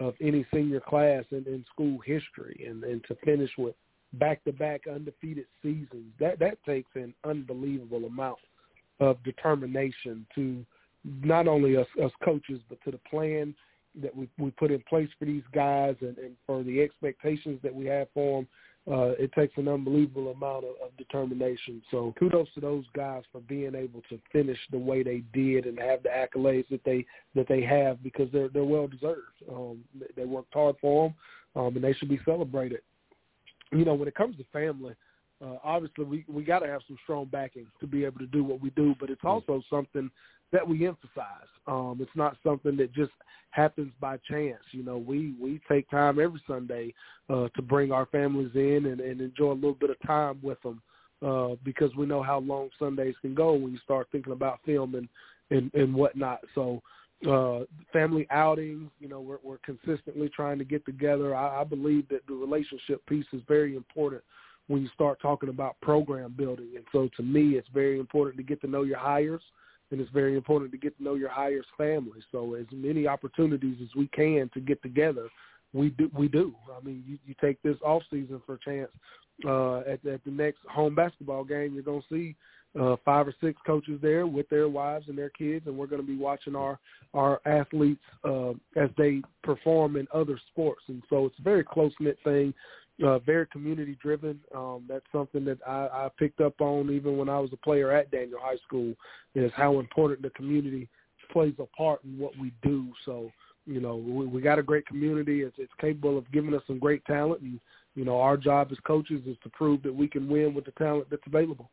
I: of any senior class in, in school history, and, and to finish with back-to-back undefeated seasons. That that takes an unbelievable amount of determination to not only us, us coaches, but to the plan that we we put in place for these guys and, and for the expectations that we have for them. Uh, it takes an unbelievable amount of, of determination. So kudos to those guys for being able to finish the way they did and have the accolades that they that they have because they're they're well deserved. Um, they worked hard for them, um, and they should be celebrated. You know, when it comes to family, uh, obviously we we got to have some strong backing to be able to do what we do, but it's also something that we emphasize. Um, it's not something that just happens by chance. You know, we we take time every Sunday uh, to bring our families in and, and enjoy a little bit of time with them uh, because we know how long Sundays can go when you start thinking about film and and, and whatnot. So uh family outings you know we're we're consistently trying to get together I, I believe that the relationship piece is very important when you start talking about program building and so to me it's very important to get to know your hires and it's very important to get to know your hires family. So as many opportunities as we can to get together, we do. We do. I mean, you, you take this off season for a chance. Uh, at, at the next home basketball game, you're going to see uh, five or six coaches there with their wives and their kids, and we're going to be watching our our athletes uh, as they perform in other sports. And so it's a very close knit thing uh, very community driven. Um, that's something that I, I picked up on even when I was a player at Daniel High School is how important the community plays a part in what we do. So, you know, we, we got a great community. It's, it's capable of giving us some great talent, and you know, our job as coaches is to prove that we can win with the talent that's available.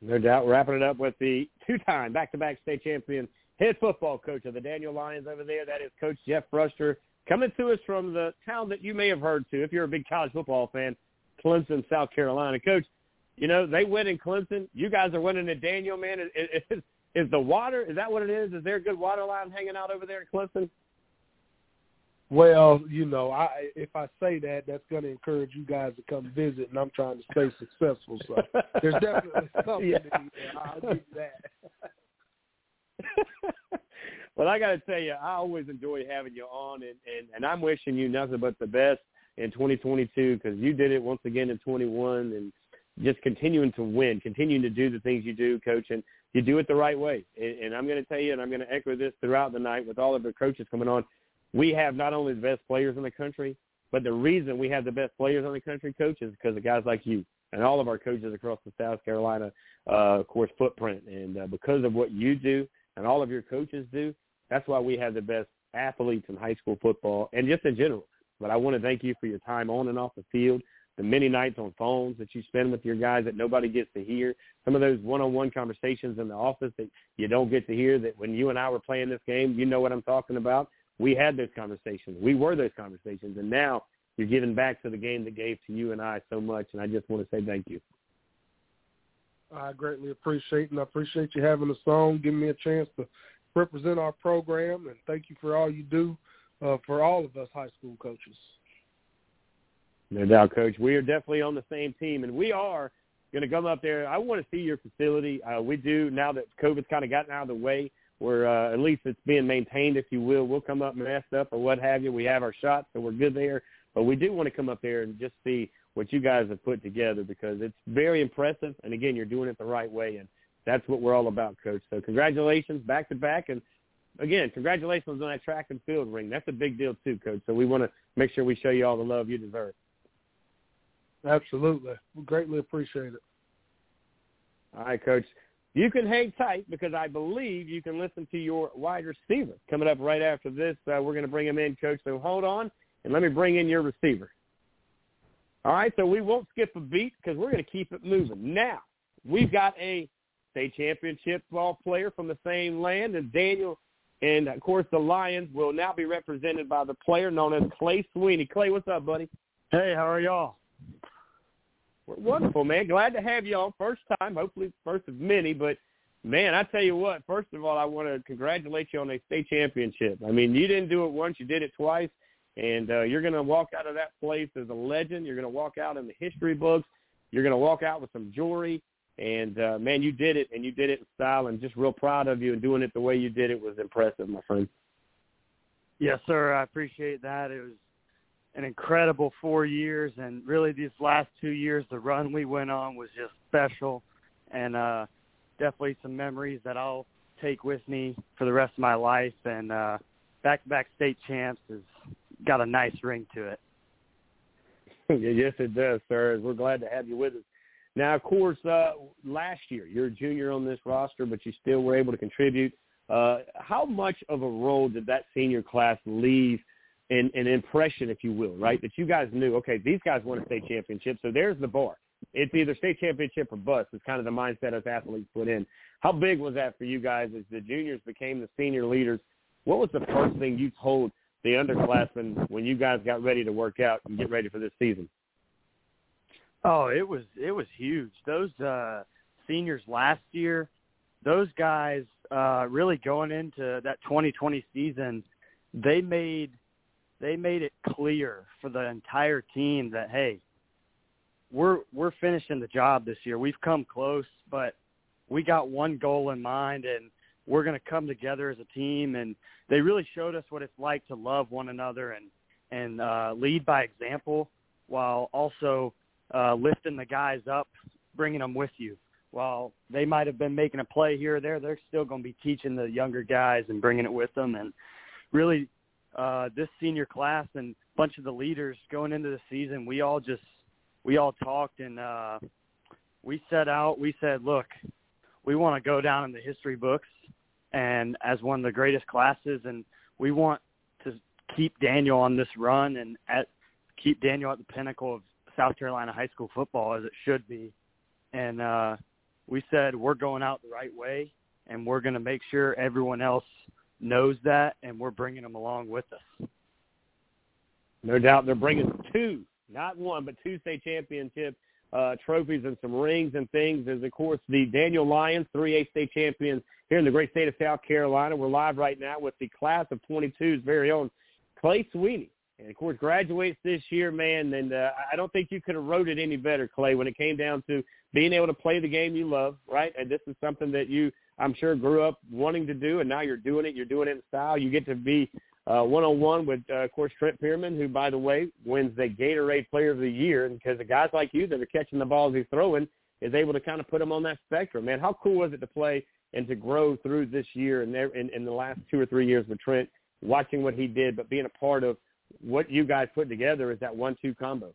C: No doubt. Wrapping it up with the two-time back-to-back state champion head football coach of the Daniel Lions over there. That is Coach Jeff Bruster coming to us from the town that you may have heard to if you're a big college football fan, Clemson, South Carolina. Coach, you know, they win in Clemson. You guys are winning at Daniel, man. Is, is, is the water, is that what it is? Is there a good water line hanging out over there in Clemson?
I: Well, you know, I if I say that, that's going to encourage you guys to come visit, and I'm trying to stay successful. So there's definitely [LAUGHS] something. yeah. I'll give that. [LAUGHS]
C: Well, I got to tell you, I always enjoy having you on, and, and, and I'm wishing you nothing but the best in 2022 because you did it once again in 21 and just continuing to win, continuing to do the things you do, coach, and you do it the right way. And, and I'm going to tell you, and I'm going to echo this throughout the night with all of the coaches coming on. We have not only the best players in the country, but the reason we have the best players in the country, coach, is because of guys like you and all of our coaches across the South Carolina, uh, of course, footprint. And uh, because of what you do and all of your coaches do, that's why we have the best athletes in high school football and just in general. But I want to thank you for your time on and off the field, the many nights on phones that you spend with your guys that nobody gets to hear, some of those one-on-one conversations in the office that you don't get to hear that when you and I were playing this game, you know what I'm talking about. We had those conversations. We were those conversations. And now you're giving back to the game that gave to you and I so much. And I just want to say thank you.
I: I greatly appreciate and I appreciate you having us on, giving me a chance to represent our program, and thank you for all you do uh, for all of us high school coaches.
C: No doubt, Coach. We are definitely on the same team, and we are going to come up there. I want to see your facility. Uh, we do now that COVID's kind of gotten out of the way, where uh, at least it's being maintained, if you will. We'll come up messed up or what have you. We have our shots, so we're good there. But we do want to come up there and just see what you guys have put together because it's very impressive. And again, you're doing it the right way. And that's what we're all about, Coach. So congratulations back to back, and again, congratulations on that track and field ring. That's a big deal too, Coach. So we want to make sure we show you all the love you deserve.
I: Absolutely, we greatly appreciate it.
C: All right, Coach. You can hang tight because I believe you can listen to your wide receiver coming up right after this. Uh, we're going to bring him in, Coach. So hold on, and let me bring in your receiver. All right, so we won't skip a beat because we're going to keep it moving. Now, we've got a state championship ball player from the same land, and Daniel, and of course the Lions will now be represented by the player known as Clay Sweeney. Clay, what's up, buddy?
J: Hey, how are y'all?
C: We're wonderful, man. Glad to have y'all. First time, hopefully first of many, but man, I tell you what, first of all, I want to congratulate you on a state championship. I mean, you didn't do it once, you did it twice, and uh, you're going to walk out of that place as a legend. You're going to walk out in the history books. You're going to walk out with some jewelry. And uh, man, you did it, and you did it in style, and just real proud of you. And doing it the way you did it was impressive, my friend.
J: Yes, sir. I appreciate that. It was an incredible four years, and really these last two years, the run we went on was just special, and uh, definitely some memories that I'll take with me for the rest of my life. And uh, back-to-back state champs has got a nice ring to it. [LAUGHS]
C: yes, it does, sir. We're glad to have you with us. Now, of course, uh, last year you're a junior on this roster, but you still were able to contribute. Uh, how much of a role did that senior class leave in an impression, if you will, right? That you guys knew, okay, these guys won a state championship, so there's the bar. It's either state championship or bust. It's kind of the mindset us athletes put in. How big was that for you guys as the juniors became the senior leaders? What was the first thing you told the underclassmen when you guys got ready to work out and get ready for this season?
J: Oh, it was it was huge. Those uh seniors last year, those guys uh really going into that 2020 season, they made they made it clear for the entire team that hey, we're we're finishing the job this year. We've come close, but we got one goal in mind and we're going to come together as a team and they really showed us what it's like to love one another and and uh lead by example while also uh, lifting the guys up, bringing them with you. While they might have been making a play here or there, they're still going to be teaching the younger guys and bringing it with them. And really, uh, this senior class and a bunch of the leaders going into the season, we all just we all talked and uh, we set out. We said, look, we want to go down in the history books and as one of the greatest classes, and we want to keep Daniel on this run and at keep Daniel at the pinnacle of South Carolina high school football as it should be. And uh, we said we're going out the right way, and we're going to make sure everyone else knows that, and we're bringing them along with us.
C: No doubt they're bringing two, not one, but two state championship uh, trophies and some rings and things. As of course the Daniel Lions, 3A state champions here in the great state of South Carolina. We're live right now with the class of 22's very own Clay Sweeney and of course graduates this year, man. And uh, I don't think you could have wrote it any better, Clay, when it came down to being able to play the game you love, right? And this is something that you, I'm sure, grew up wanting to do, and now you're doing it. You're doing it in style. You get to be uh, one-on-one with, uh, of course, Trent Pearman, who, by the way, wins the Gatorade Player of the Year, because the guys like you that are catching the balls he's throwing is able to kind of put him on that spectrum. Man, how cool was it to play and to grow through this year and in, in the last two or three years with Trent, watching what he did, but being a part of what you guys put together is that one-two combo.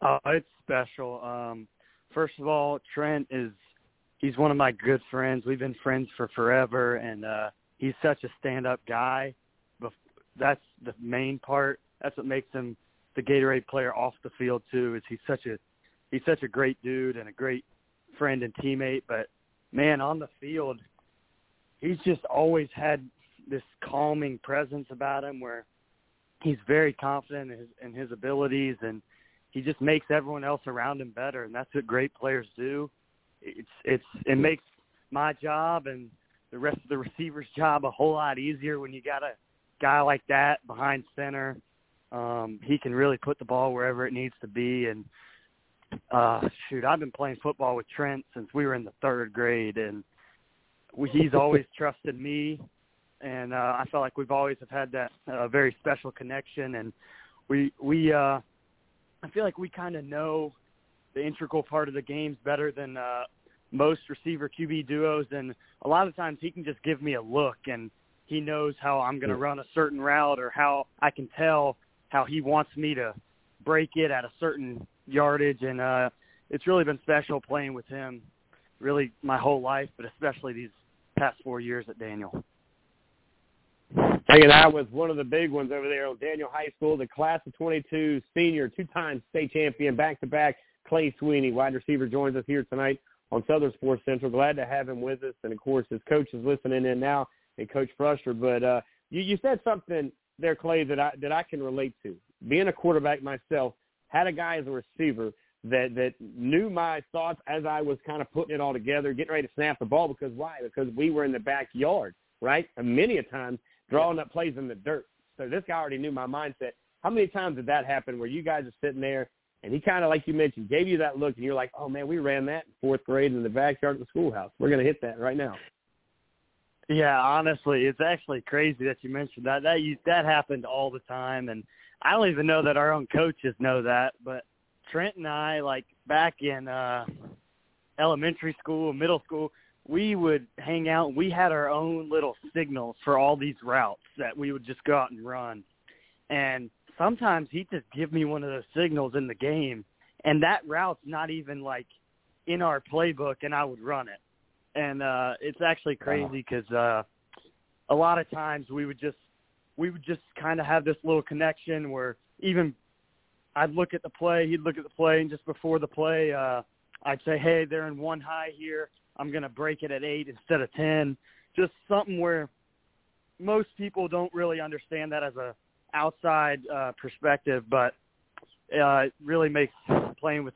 J: Oh, it's special. Um, first of all, Trent is he's one of my good friends. We've been friends for forever, and uh, he's such a stand-up guy. That's the main part. That's what makes him the Gatorade player off the field too. Is he's such a he's such a great dude and a great friend and teammate. But man, on the field, he's just always had this calming presence about him where he's very confident in his, in his abilities and he just makes everyone else around him better and that's what great players do. It's it's it makes my job and the rest of the receivers [LAUGHS] job a whole lot easier when you got a guy like that behind center. Um he can really put the ball wherever it needs to be and uh shoot I've been playing football with Trent since we were in the 3rd grade and he's always [LAUGHS] trusted me and uh, I felt like we've always have had that uh, very special connection, and we we uh, I feel like we kind of know the integral part of the games better than uh, most receiver QB duos, and a lot of times he can just give me a look, and he knows how I'm going to run a certain route or how I can tell how he wants me to break it at a certain yardage, and uh, it's really been special playing with him, really my whole life, but especially these past four years at Daniel.
C: Hanging out with one of the big ones over there Daniel High School, the class of 22 senior, two-time state champion, back-to-back, Clay Sweeney, wide receiver, joins us here tonight on Southern Sports Central. Glad to have him with us, and of course his coach is listening in now, and Coach Bruster. But uh, you, you said something there, Clay, that I that I can relate to. Being a quarterback myself, had a guy as a receiver that that knew my thoughts as I was kind of putting it all together, getting ready to snap the ball. Because why? Because we were in the backyard, right? And many a times drawing up plays in the dirt. So this guy already knew my mindset. How many times did that happen where you guys are sitting there and he kind of, like you mentioned, gave you that look and you're like, oh, man, we ran that in fourth grade in the backyard of the schoolhouse. We're going to hit that right now.
J: Yeah, honestly, it's actually crazy that you mentioned that. That you, that happened all the time, and I don't even know that our own coaches know that. But Trent and I, like back in uh elementary school, middle school, we would hang out. We had our own little signals for all these routes that we would just go out and run. And sometimes he'd just give me one of those signals in the game, and that route's not even like in our playbook, and I would run it. And uh it's actually crazy because uh, a lot of times we would just we would just kind of have this little connection where even I'd look at the play, he'd look at the play, and just before the play, uh, I'd say, "Hey, they're in one high here. I'm going to break it at eight instead of ten. Just something where most people don't really understand that as a outside uh, perspective, but uh, it really makes playing with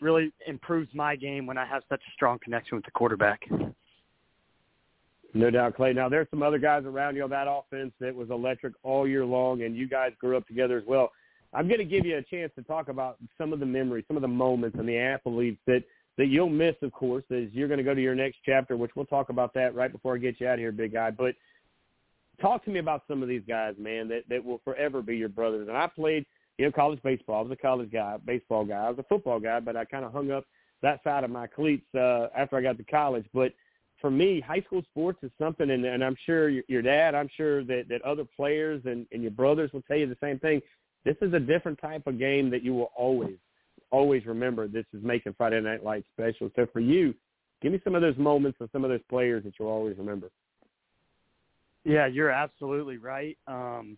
J: really improves my game when I have such a strong connection with the quarterback.
C: No doubt, Clay. Now, there's some other guys around you on that offense that was electric all year long, and you guys grew up together as well. I'm going to give you a chance to talk about some of the memories, some of the moments, and the athletes that that you'll miss, of course, as you're going to go to your next chapter, which we'll talk about that right before I get you out of here, big guy. But talk to me about some of these guys, man, that that will forever be your brothers. And I played, you know, college baseball. I was a college guy, baseball guy. I was a football guy, but I kind of hung up that side of my cleats uh, after I got to college. But for me, high school sports is something, and, and I'm sure your, your dad, I'm sure that that other players and, and your brothers will tell you the same thing. This is a different type of game that you will always, always remember. This is making Friday Night Lights special. So for you, give me some of those moments and some of those players that you'll always remember.
J: Yeah, you're absolutely right. Um,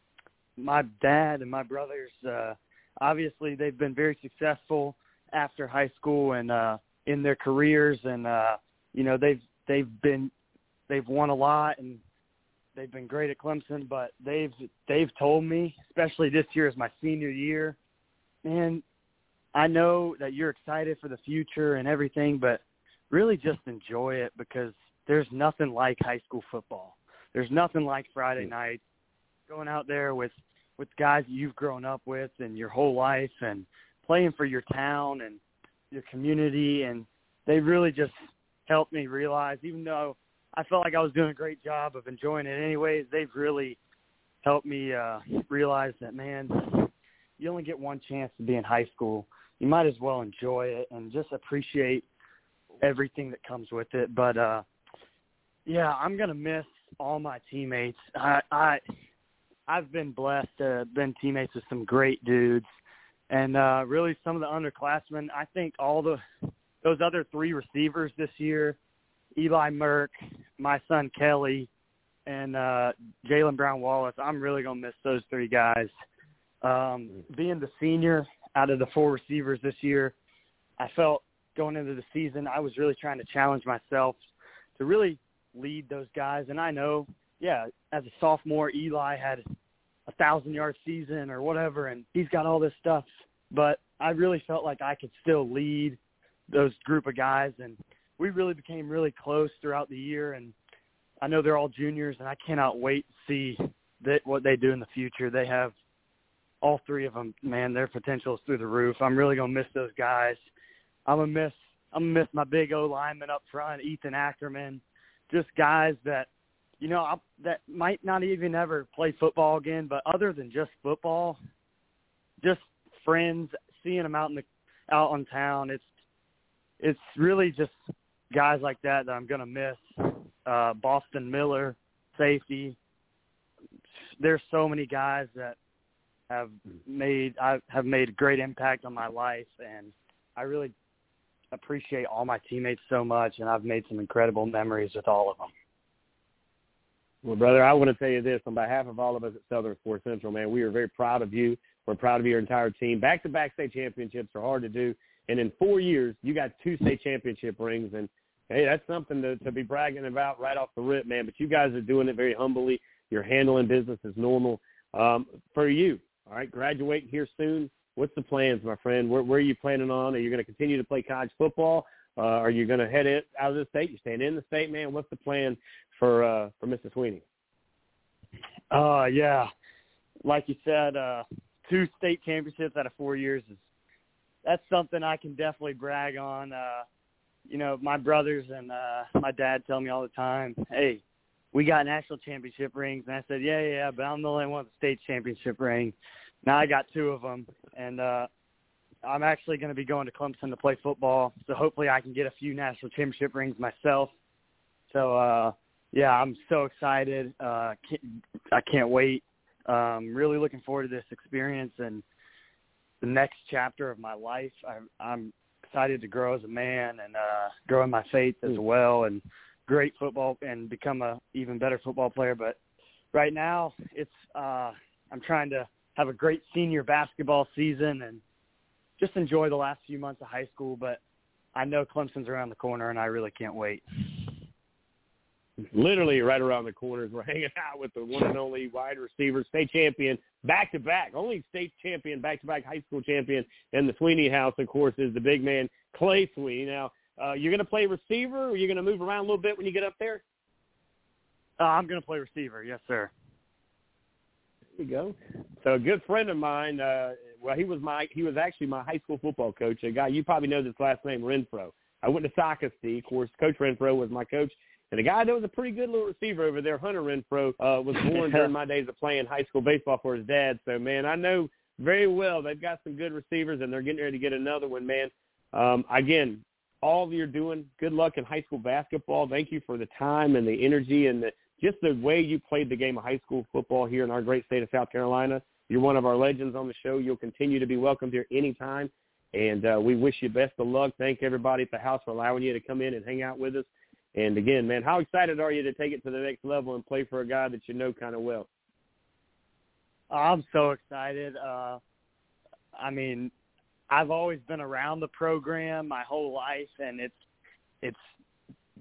J: my dad and my brothers, uh, obviously, they've been very successful after high school and uh, in their careers, and uh, you know they've they've been they've won a lot and they've been great at Clemson. But they've they've told me, especially this year is my senior year, man. I know that you're excited for the future and everything, but really just enjoy it because there's nothing like high school football. There's nothing like Friday night going out there with with guys you've grown up with and your whole life and playing for your town and your community and they really just helped me realize even though I felt like I was doing a great job of enjoying it anyways, they've really helped me uh realize that man, you only get one chance to be in high school. You might as well enjoy it and just appreciate everything that comes with it. But uh yeah, I'm gonna miss all my teammates. I I I've been blessed to have been teammates with some great dudes, and uh, really some of the underclassmen. I think all the those other three receivers this year, Eli Merck, Mason Kelly, and uh, Jalen Brown Wallace. I'm really gonna miss those three guys. Um, being the senior out of the four receivers this year, I felt going into the season I was really trying to challenge myself to really lead those guys. And I know, yeah, as a sophomore, Eli had a thousand yard season or whatever, and he's got all this stuff. But I really felt like I could still lead those group of guys, and we really became really close throughout the year. And I know they're all juniors, and I cannot wait to see that what they do in the future. They have all three of them. Man, their potential is through the roof. I'm really gonna miss those guys. I'm gonna miss. I'm gonna miss my big O lineman up front, Ethan Ackerman just guys that you know that might not even ever play football again, but other than just football, just friends, seeing them out in the out on town, it's it's really just guys like that that I'm gonna miss. Uh, Boston Miller, safety. There's so many guys that have made I have made a great impact on my life, and I really appreciate all my teammates so much, and I've made some incredible memories with all of them.
C: Well, brother, I want to tell you this on behalf of all of us at Southern Sports Central, man. We are very proud of you. We're proud of your entire team. Back-to-back state championships are hard to do, and in four years, you got two state championship rings, and hey, that's something to, to be bragging about right off the rip, man. But you guys are doing it very humbly. You're handling business as normal. Um, for you, all right, graduating here soon. What's the plans, my friend? Where, where are you planning on? Are you going to continue to play college football? Uh, are you going to head it out of the state? You staying in the state, man? What's the plan for uh, for Mr. Sweeney?
J: Uh, yeah, like you said, uh, two state championships out of four years is that's something I can definitely brag on. Uh, you know, my brothers and uh, my dad tell me all the time, "Hey, we got national championship rings," and I said, "Yeah, yeah, but I'm the only one with a state championship ring." Now I got two of them, and uh, I'm actually going to be going to Clemson to play football. So hopefully I can get a few national championship rings myself. So uh, yeah, I'm so excited. Uh, can't, I can't wait. Um, really looking forward to this experience and the next chapter of my life. I, I'm excited to grow as a man and uh, grow in my faith as well, and great football and become a even better football player. But right now, it's uh, I'm trying to have a great senior basketball season and just enjoy the last few months of high school. But I know Clemson's around the corner, and I really can't wait.
C: Literally right around the corners. We're hanging out with the one and only wide receiver, state champion, back to back, only state champion, back to back high school champion in the Sweeney house, of course, is the big man, Clay Sweeney. Now, uh, you're going to play receiver, or you're going to move around a little bit when you get up there?
J: Uh, I'm going to play receiver, yes, sir.
C: There you go. So a good friend of mine, uh, well, he was my he was actually my high school football coach. A guy you probably know this last name, Renfro. I went to Socastee. Of course, Coach Renfro was my coach. And a guy that was a pretty good little receiver over there, Hunter Renfro, uh, was born [LAUGHS] during my days of playing high school baseball for his dad. So, man, I know very well they've got some good receivers, and they're getting ready to get another one, man. Um, again, all you're doing, good luck in high school basketball. Thank you for the time and the energy and the, just the way you played the game of high school football here in our great state of South Carolina. You're one of our legends on the show. You'll continue to be welcomed here anytime. And uh, we wish you best of luck. Thank everybody at the house for allowing you to come in and hang out with us. And again, man, how excited are you to take it to the next level and play for a guy that you know kind of well?
J: I'm so excited. Uh, I mean, I've always been around the program my whole life, and it's it's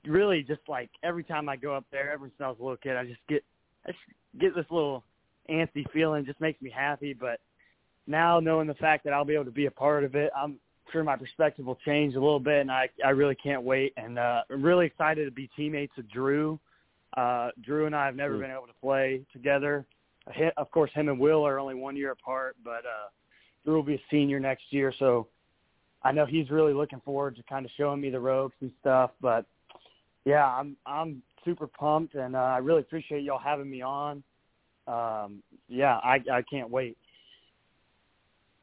J: really just like every time I go up there, ever since I was a little kid, I just get I just get this little antsy feeling. Just makes me happy. But now knowing the fact that I'll be able to be a part of it, I'm sure my perspective will change a little bit, and I I really can't wait. And uh, I'm really excited to be teammates with Drew. Uh, Drew and I have never been able to play together. Of course, him and Will are only one year apart, but uh, Drew will be a senior next year, so I know he's really looking forward to kind of showing me the ropes and stuff. But yeah, I'm I'm super pumped, and uh, I really appreciate y'all having me on. Um, yeah, I I can't wait.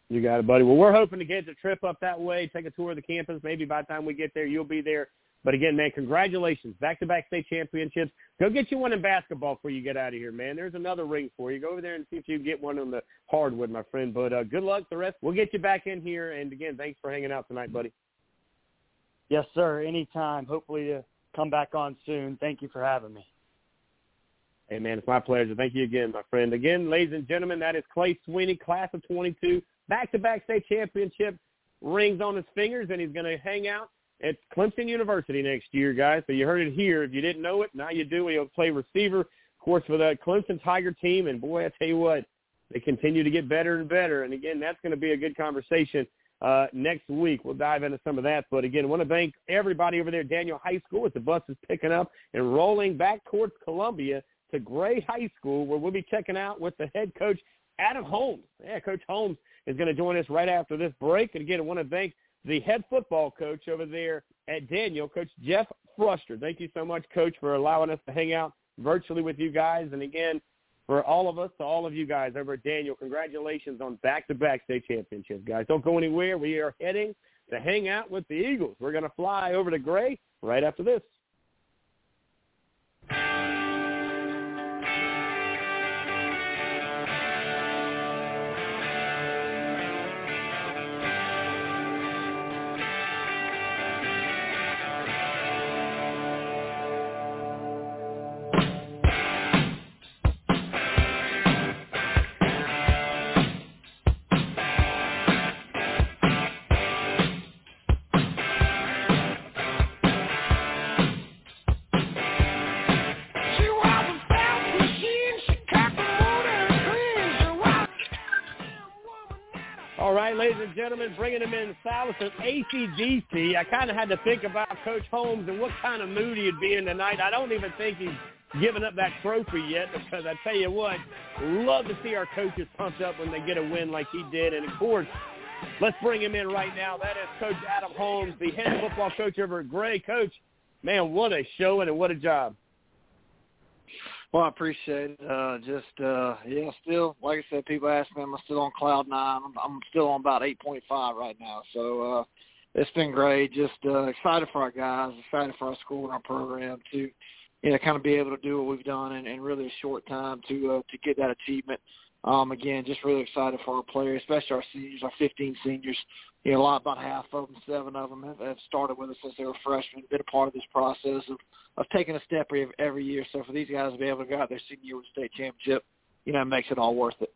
C: You got it, buddy. Well, we're hoping to get the trip up that way, take a tour of the campus. Maybe by the time we get there, you'll be there. But again, man, congratulations. Back-to-back state championships. Go get you one in basketball before you get out of here, man. There's another ring for you. Go over there and see if you can get one on the hardwood, my friend. But uh, good luck. The rest, we'll get you back in here. And again, thanks for hanging out tonight, buddy.
J: Yes, sir. Anytime. Hopefully to come back on soon. Thank you for having me.
C: Hey, man, it's my pleasure. Thank you again, my friend. Again, ladies and gentlemen, that is Clay Sweeney, class of 22, back-to-back state championship rings on his fingers, and he's going to hang out at Clemson University next year, guys. So you heard it here. If you didn't know it, now you do. He'll play receiver, of course, for the Clemson Tiger team. And, boy, I tell you what, they continue to get better and better. And, again, that's going to be a good conversation uh, next week. We'll dive into some of that. But, again, want to thank everybody over there at Daniel High School as the bus is picking up and rolling back towards Columbia to Gray High School, where we'll be checking out with the head coach, Adam Holmes. Yeah, Coach Holmes is going to join us right after this break. And again, I want to thank the head football coach over there at Daniel, Coach Jeff Bruster. Thank you so much, Coach, for allowing us to hang out virtually with you guys. And again, for all of us, to all of you guys over at Daniel, congratulations on back-to-back state championships, guys. Don't go anywhere. We are heading to hang out with the Eagles. We're going to fly over to Gray right after this. Right, ladies and gentlemen, bringing him in Silas of ACDC. I kind of had to think about Coach Holmes and what kind of mood he'd be in tonight. I don't even think he's given up that trophy yet because I tell you what, love to see our coaches pumped up when they get a win like he did. And, of course, let's bring him in right now. That is Coach Adam Holmes, the head football coach over at Gray. Coach, man, what a show and what a job.
K: Well, I appreciate it. Uh, just uh, yeah, still like I said, people ask me, I'm still on cloud nine? I'm, I'm still on about eight point five right now. So uh, it's been great. Just uh, excited for our guys, excited for our school and our program to you know kind of be able to do what we've done in, in really a short time to uh, to get that achievement. Um, again, just really excited for our players, especially our seniors, our 15 seniors. You know, a lot, about half of them, seven of them have, have started with us since they were freshmen, been a part of this process of, of taking a step every, year. So for these guys to be able to go out their senior year with state championship, you know, it makes it all worth it.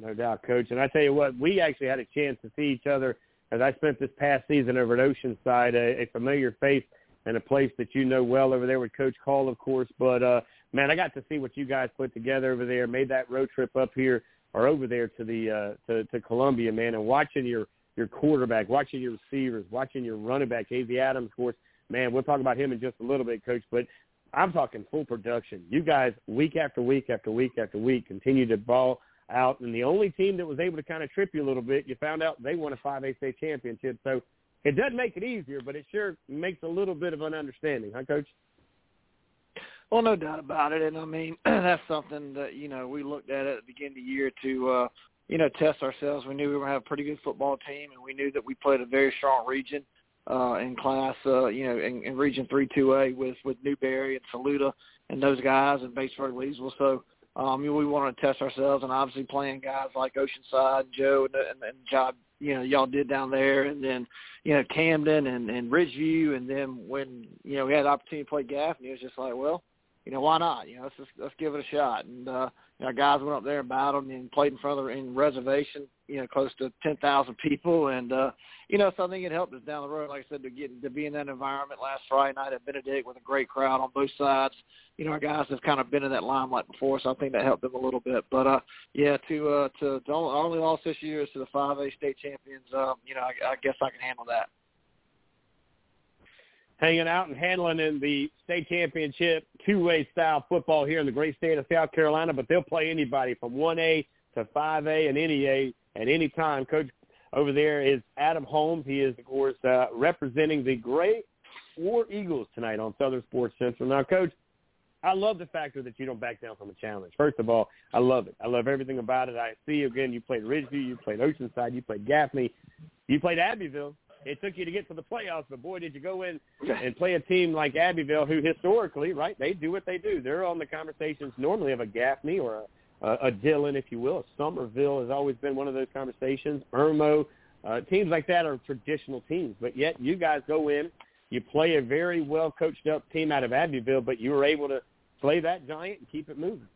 C: No doubt, Coach. And I tell you what, we actually had a chance to see each other as I spent this past season over at Oceanside, a, a familiar face and a place that you know well over there with Coach Call, of course. But uh, man, I got to see what you guys put together over there. Made that road trip up here or over there to the uh, to, to Columbia, man, and watching your your quarterback, watching your receivers, watching your running back, KZ Adams, of course. Man, we'll talk about him in just a little bit, Coach. But I'm talking full production. You guys, week after week after week after week, continue to ball out. And the only team that was able to kind of trip you a little bit, you found out they won a 5A state championship. So it doesn't make it easier, but it sure makes a little bit of an understanding, huh, Coach?
K: Well, no doubt about it, and I mean [CLEARS THROAT] that's something that you know we looked at at the beginning of the year to uh, you know test ourselves. We knew we were going to have a pretty good football team, and we knew that we played a very strong region uh, in class, uh, you know, in, in Region Three Two A with with Newberry and Saluda and those guys and Batesburg Leesville. So um, we wanted to test ourselves, and obviously playing guys like Oceanside, Joe, and, and, and Job, you know, y'all did down there, and then you know Camden and, and Ridgeview, and then when you know we had the opportunity to play Gaffney, it was just like, well, you know, why not? You know, let's just let's give it a shot. And uh, you know, guys went up there and battled and played in front of the in reservation, you know, close to ten thousand people, and uh, you know, so I think it helped us down the road. Like I said, to get to be in that environment last Friday night at Benedict with a great crowd on both sides. You know, our guys have kind of been in that limelight before, so I think that helped them a little bit. But uh, yeah, to uh, to, to only, only loss this year is to the five A state champions. Um, you know, I, I guess I can handle that
C: hanging out and handling in the state championship two-way style football here in the great state of South Carolina, but they'll play anybody from 1A to 5A and any A at any time. Coach over there is Adam Holmes. He is, of course, uh, representing the Gray War Eagles tonight on Southern Sports Central. Now, Coach, I love the factor that you don't back down from a challenge. First of all, I love it. I love everything about it. I see, again, you played Ridgeview, you played Oceanside, you played Gaffney, you played Abbeville it took you to get to the playoffs, but boy, did you go in and play a team like Abbeville, who historically, right, they do what they do. They're on the conversations normally of a Gaffney or a, a, a Dillon, if you will. A Summerville has always been one of those conversations. Irmo, uh, teams like that are traditional teams, but yet you guys go in, you play a very well coached up team out of Abbeville, but you were able to play that giant and keep it moving.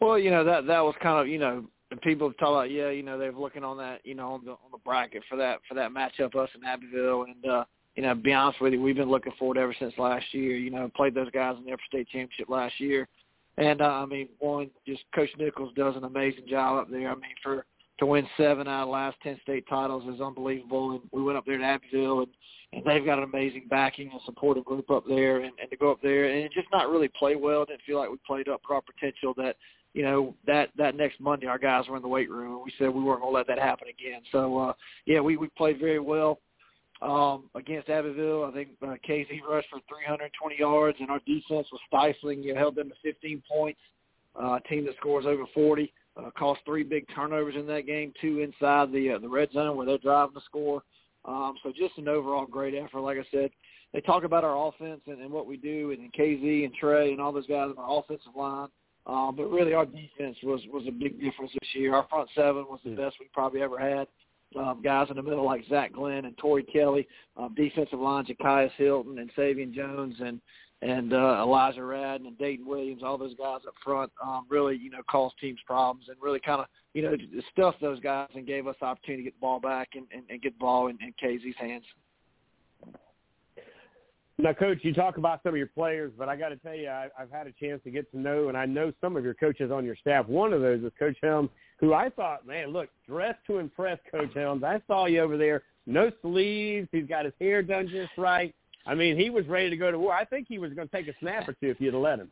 K: Well, you know that that was kind of you know and people have talked about, yeah, you know, they're looking on that, you know, on the on the bracket for that for that matchup, us and Abbeville, and uh, you know, be honest with you, we've been looking forward ever since last year. You know, played those guys in the upper state championship last year, and uh, I mean, one, just Coach Nichols does an amazing job up there. I mean, for to win seven out of the last ten state titles is unbelievable. And we went up there to Abbeville, and and they've got an amazing backing and supportive group up there, and, and to go up there and just not really play well. Didn't feel like we played up our potential that you know that that next Monday our guys were in the weight room and we said we weren't to let that happen again. So uh, yeah, we we played very well um, against Abbeville. I think uh, KZ rushed for 320 yards and our defense was stifling. You know, held them to 15 points. Uh, team that scores over 40 uh, caused three big turnovers in that game, two inside the uh, the red zone where they're driving to score. Um, so just an overall great effort. Like I said, they talk about our offense and, and what we do, and, and KZ and Trey and all those guys on our offensive line. Um, but really, our defense was was a big difference this year. Our front seven was the best we probably ever had. Um, guys in the middle like Zach Glenn and Torrey Kelly, um, defensive line Jakias Hilton and Savion Jones and and uh, Elijah Radden and Dayton Williams, all those guys up front, um, really you know caused teams problems and really kind of you know stuffed those guys and gave us the opportunity to get the ball back and, and, and get the ball in, in KZ's hands.
C: Now, Coach, you talk about some of your players, but I got to tell you, I, I've had a chance to get to know, and I know some of your coaches on your staff. One of those is Coach Helms, who I thought, man, look, dressed to impress, Coach Helms. I saw you over there, no sleeves. He's got his hair done just right. I mean, he was ready to go to war. I think he was going to take a snap or two if you'd have let him.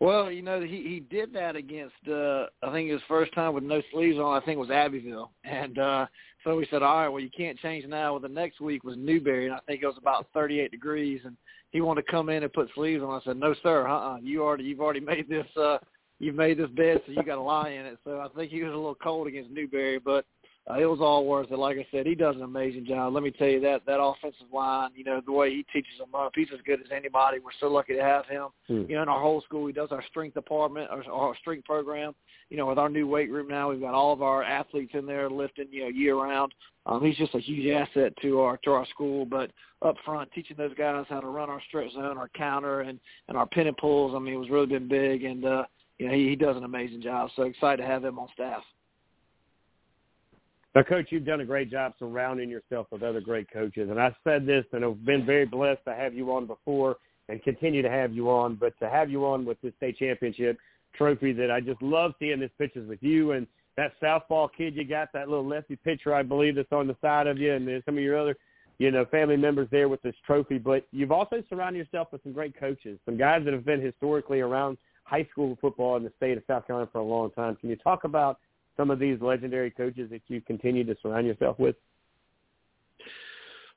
K: Well, you know, he he did that against uh I think his first time with no sleeves on, I think was Abbeville. And uh so we said, All right, well you can't change now. Well the next week was Newberry and I think it was about thirty eight degrees and he wanted to come in and put sleeves on. I said, No sir, uh uh you already you've already [LAUGHS] made this uh you've made this bed so you gotta lie in it. So I think he was a little cold against Newberry, but uh, it was all worth it. Like I said, he does an amazing job. Let me tell you that that offensive line, you know, the way he teaches them up, he's as good as anybody. We're so lucky to have him.
C: Hmm.
K: You know, in our whole school, he does our strength department, our, our strength program. You know, with our new weight room now, we've got all of our athletes in there lifting, you know, year round. Um, he's just a huge asset to our to our school. But up front, teaching those guys how to run our stretch zone, our counter, and and our pin and pulls. I mean, it was really been big, and uh, you know, he, he does an amazing job. So excited to have him on staff.
C: Now, Coach, you've done a great job surrounding yourself with other great coaches. And I said this, and I've been very blessed to have you on before and continue to have you on. But to have you on with this state championship trophy that I just love seeing this pictures with you and that southpaw kid you got, that little lefty pitcher, I believe, that's on the side of you, and some of your other, you know, family members there with this trophy. But you've also surrounded yourself with some great coaches, some guys that have been historically around high school football in the state of South Carolina for a long time. Can you talk about some of these legendary coaches that you continue to surround yourself with?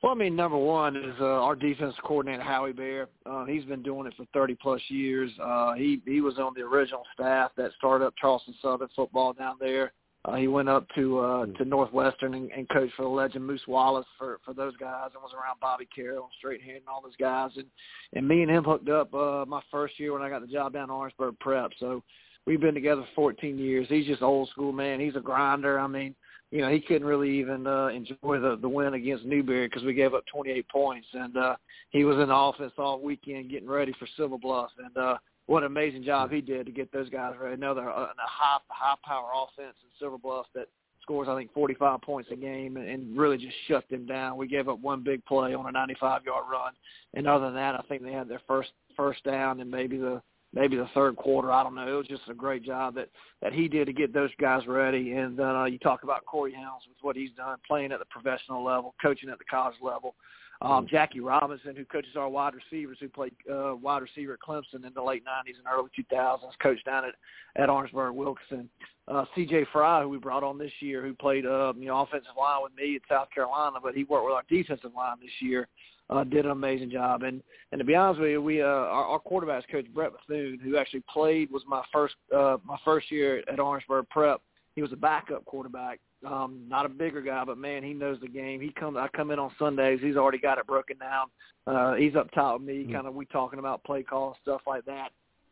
K: Well, I mean, number one is uh, our defense coordinator Howie Bear. Uh, he's been doing it for 30 plus years. Uh, he he was on the original staff that started up Charleston Southern football down there. Uh, he went up to uh, to Northwestern and, and coached for the legend Moose Wallace for for those guys, and was around Bobby Carroll and Straight Hand and all those guys. And and me and him hooked up uh, my first year when I got the job down in Orangeburg Prep. So we've been together for 14 years. He's just old school man. He's a grinder. I mean, you know, he couldn't really even uh, enjoy the the win against Newberry because we gave up 28 points, and uh, he was in the office all weekend getting ready for Silver Bluff, and uh, what an amazing job he did to get those guys ready. Another uh, a high high power offense in Silver Bluff that scores I think 45 points a game and, and really just shut them down. We gave up one big play on a 95 yard run, and other than that, I think they had their first first down and maybe the maybe the third quarter. I don't know. It was just a great job that that he did to get those guys ready. And then uh, you talk about Corey Helms with what he's done, playing at the professional level, coaching at the college level. Um, Jackie Robinson, who coaches our wide receivers, who played uh, wide receiver at Clemson in the late '90s and early 2000s, coached down at at Orangeburg Wilkinson. Uh, C.J. Fry, who we brought on this year, who played uh, you know offensive line with me at South Carolina, but he worked with our defensive line this year uh, did an amazing job. And and to be honest with you, we uh, our, our quarterbacks coach Brett Bethune, who actually played, was my first uh, my first year at Orangeburg Prep. He was a backup quarterback, um, not a bigger guy, but man, he knows the game. He comes, I come in on Sundays. He's already got it broken down. Uh, he's up top with me, kind of we talking about play call stuff like that.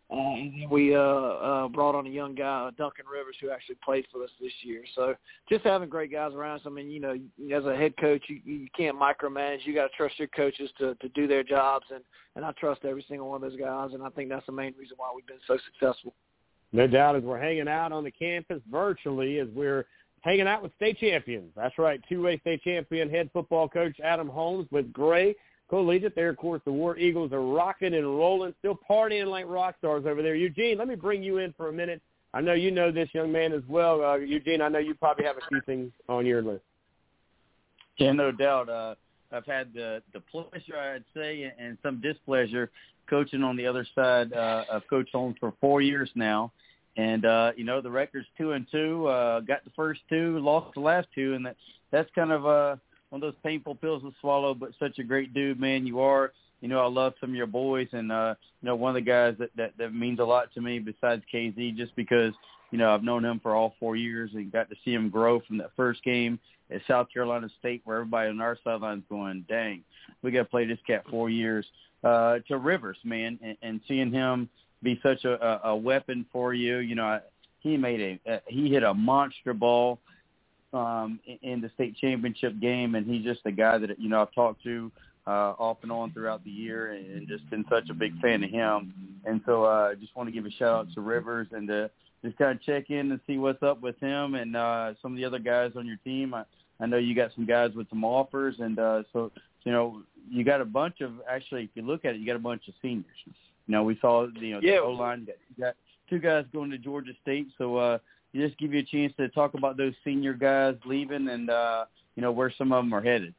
K: Uh, and we uh, uh, brought on a young guy, Duncan Rivers, who actually played for us this year. So just having great guys around us. I mean, you know, as a head coach, you, you can't micromanage. You got to trust your coaches to, to do their jobs, and and I trust every single one of those guys. And I think that's the main reason why we've been so successful.
C: No doubt, as we're hanging out on the campus virtually, as we're hanging out with state champions. That's right, two-way state champion head football coach Adam Holmes with Gray Collegiate. There, of course, the War Eagles are rocking and rolling, still partying like rock stars over there. Eugene, let me bring you in for a minute. I know you know this young man as well. Uh, Eugene, I know you probably have a few things on your list.
L: Yeah, no doubt. Uh, I've had the the pleasure, I'd say, and some displeasure coaching on the other side uh, of Coach Holmes for four years now. And uh, you know the record's two and two. Uh, got the first two, lost the last two, and that that's kind of uh, one of those painful pills to swallow. But such a great dude, man, you are. You know, I love some of your boys, and uh, you know, one of the guys that, that that means a lot to me besides KZ, just because
A: you know, I've known him for all four years and got to see him grow from that first game at South Carolina State, where everybody on our sidelines going, "Dang, we got to play this cat four years." Uh, to Rivers, man, and, and seeing him be such a, a, weapon for you. You know, I, he made a, a he hit a monster ball um, in, the state championship game, and he's just a guy that you know I've talked to uh, off and on throughout the year, and just been such a big fan of him. And so I uh, just want to give a shout out to Rivers and to just kind of check in and see what's up with him and uh, some of the other guys on your team. I, I know you got some guys with some offers, and uh, so you know you got a bunch of actually, if you look at it, you got a bunch of seniors. You know, we saw you know
K: yeah.
A: the O line got, got two guys going to Georgia State, so uh, just give you a chance to talk about those senior guys leaving and uh, you know where some of them are headed.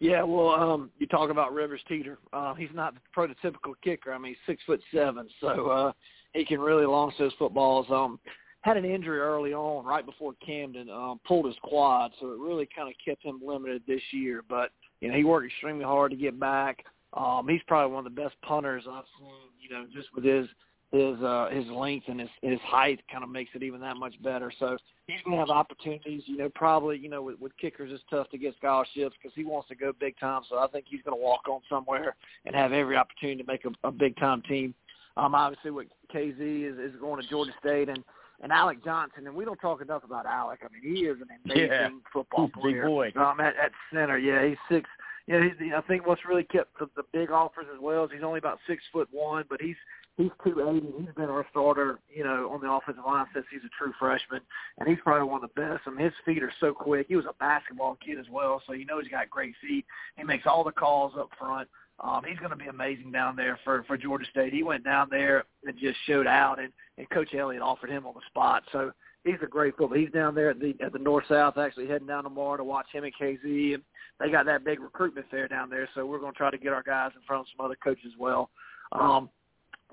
K: Yeah, well, um, you talk about Rivers Teeter. Uh, he's not the prototypical kicker. I mean, he's six foot seven, so uh, he can really launch those footballs. Um, had an injury early on, right before Camden, um, pulled his quad, so it really kind of kept him limited this year. But you know, he worked extremely hard to get back. Um, he's probably one of the best punters I've seen. You know, just with his his uh, his length and his his height kind of makes it even that much better. So he's going to have opportunities. You know, probably you know with, with kickers it's tough to get scholarships because he wants to go big time. So I think he's going to walk on somewhere and have every opportunity to make a, a big time team. Um, obviously with KZ is, is going to Georgia State and and Alec Johnson, and we don't talk enough about Alec. I mean, he is an amazing
A: yeah.
K: football player.
A: Big boy.
K: Um, at, at center, yeah, he's six. Yeah, he's, I think what's really kept the, the big offers as well is he's only about six foot one, but he's he's two eighty. He's been our starter, you know, on the offensive line since he's a true freshman, and he's probably one of the best. I mean, his feet are so quick. He was a basketball kid as well, so you know he's got great feet. He makes all the calls up front. Um, he's going to be amazing down there for for Georgia State. He went down there and just showed out, and and Coach Elliott offered him on the spot. So he's a great football. He's down there at the at the north south, actually heading down tomorrow to watch him and KZ. And they got that big recruitment fair down there, so we're going to try to get our guys in front of some other coaches as well. Um,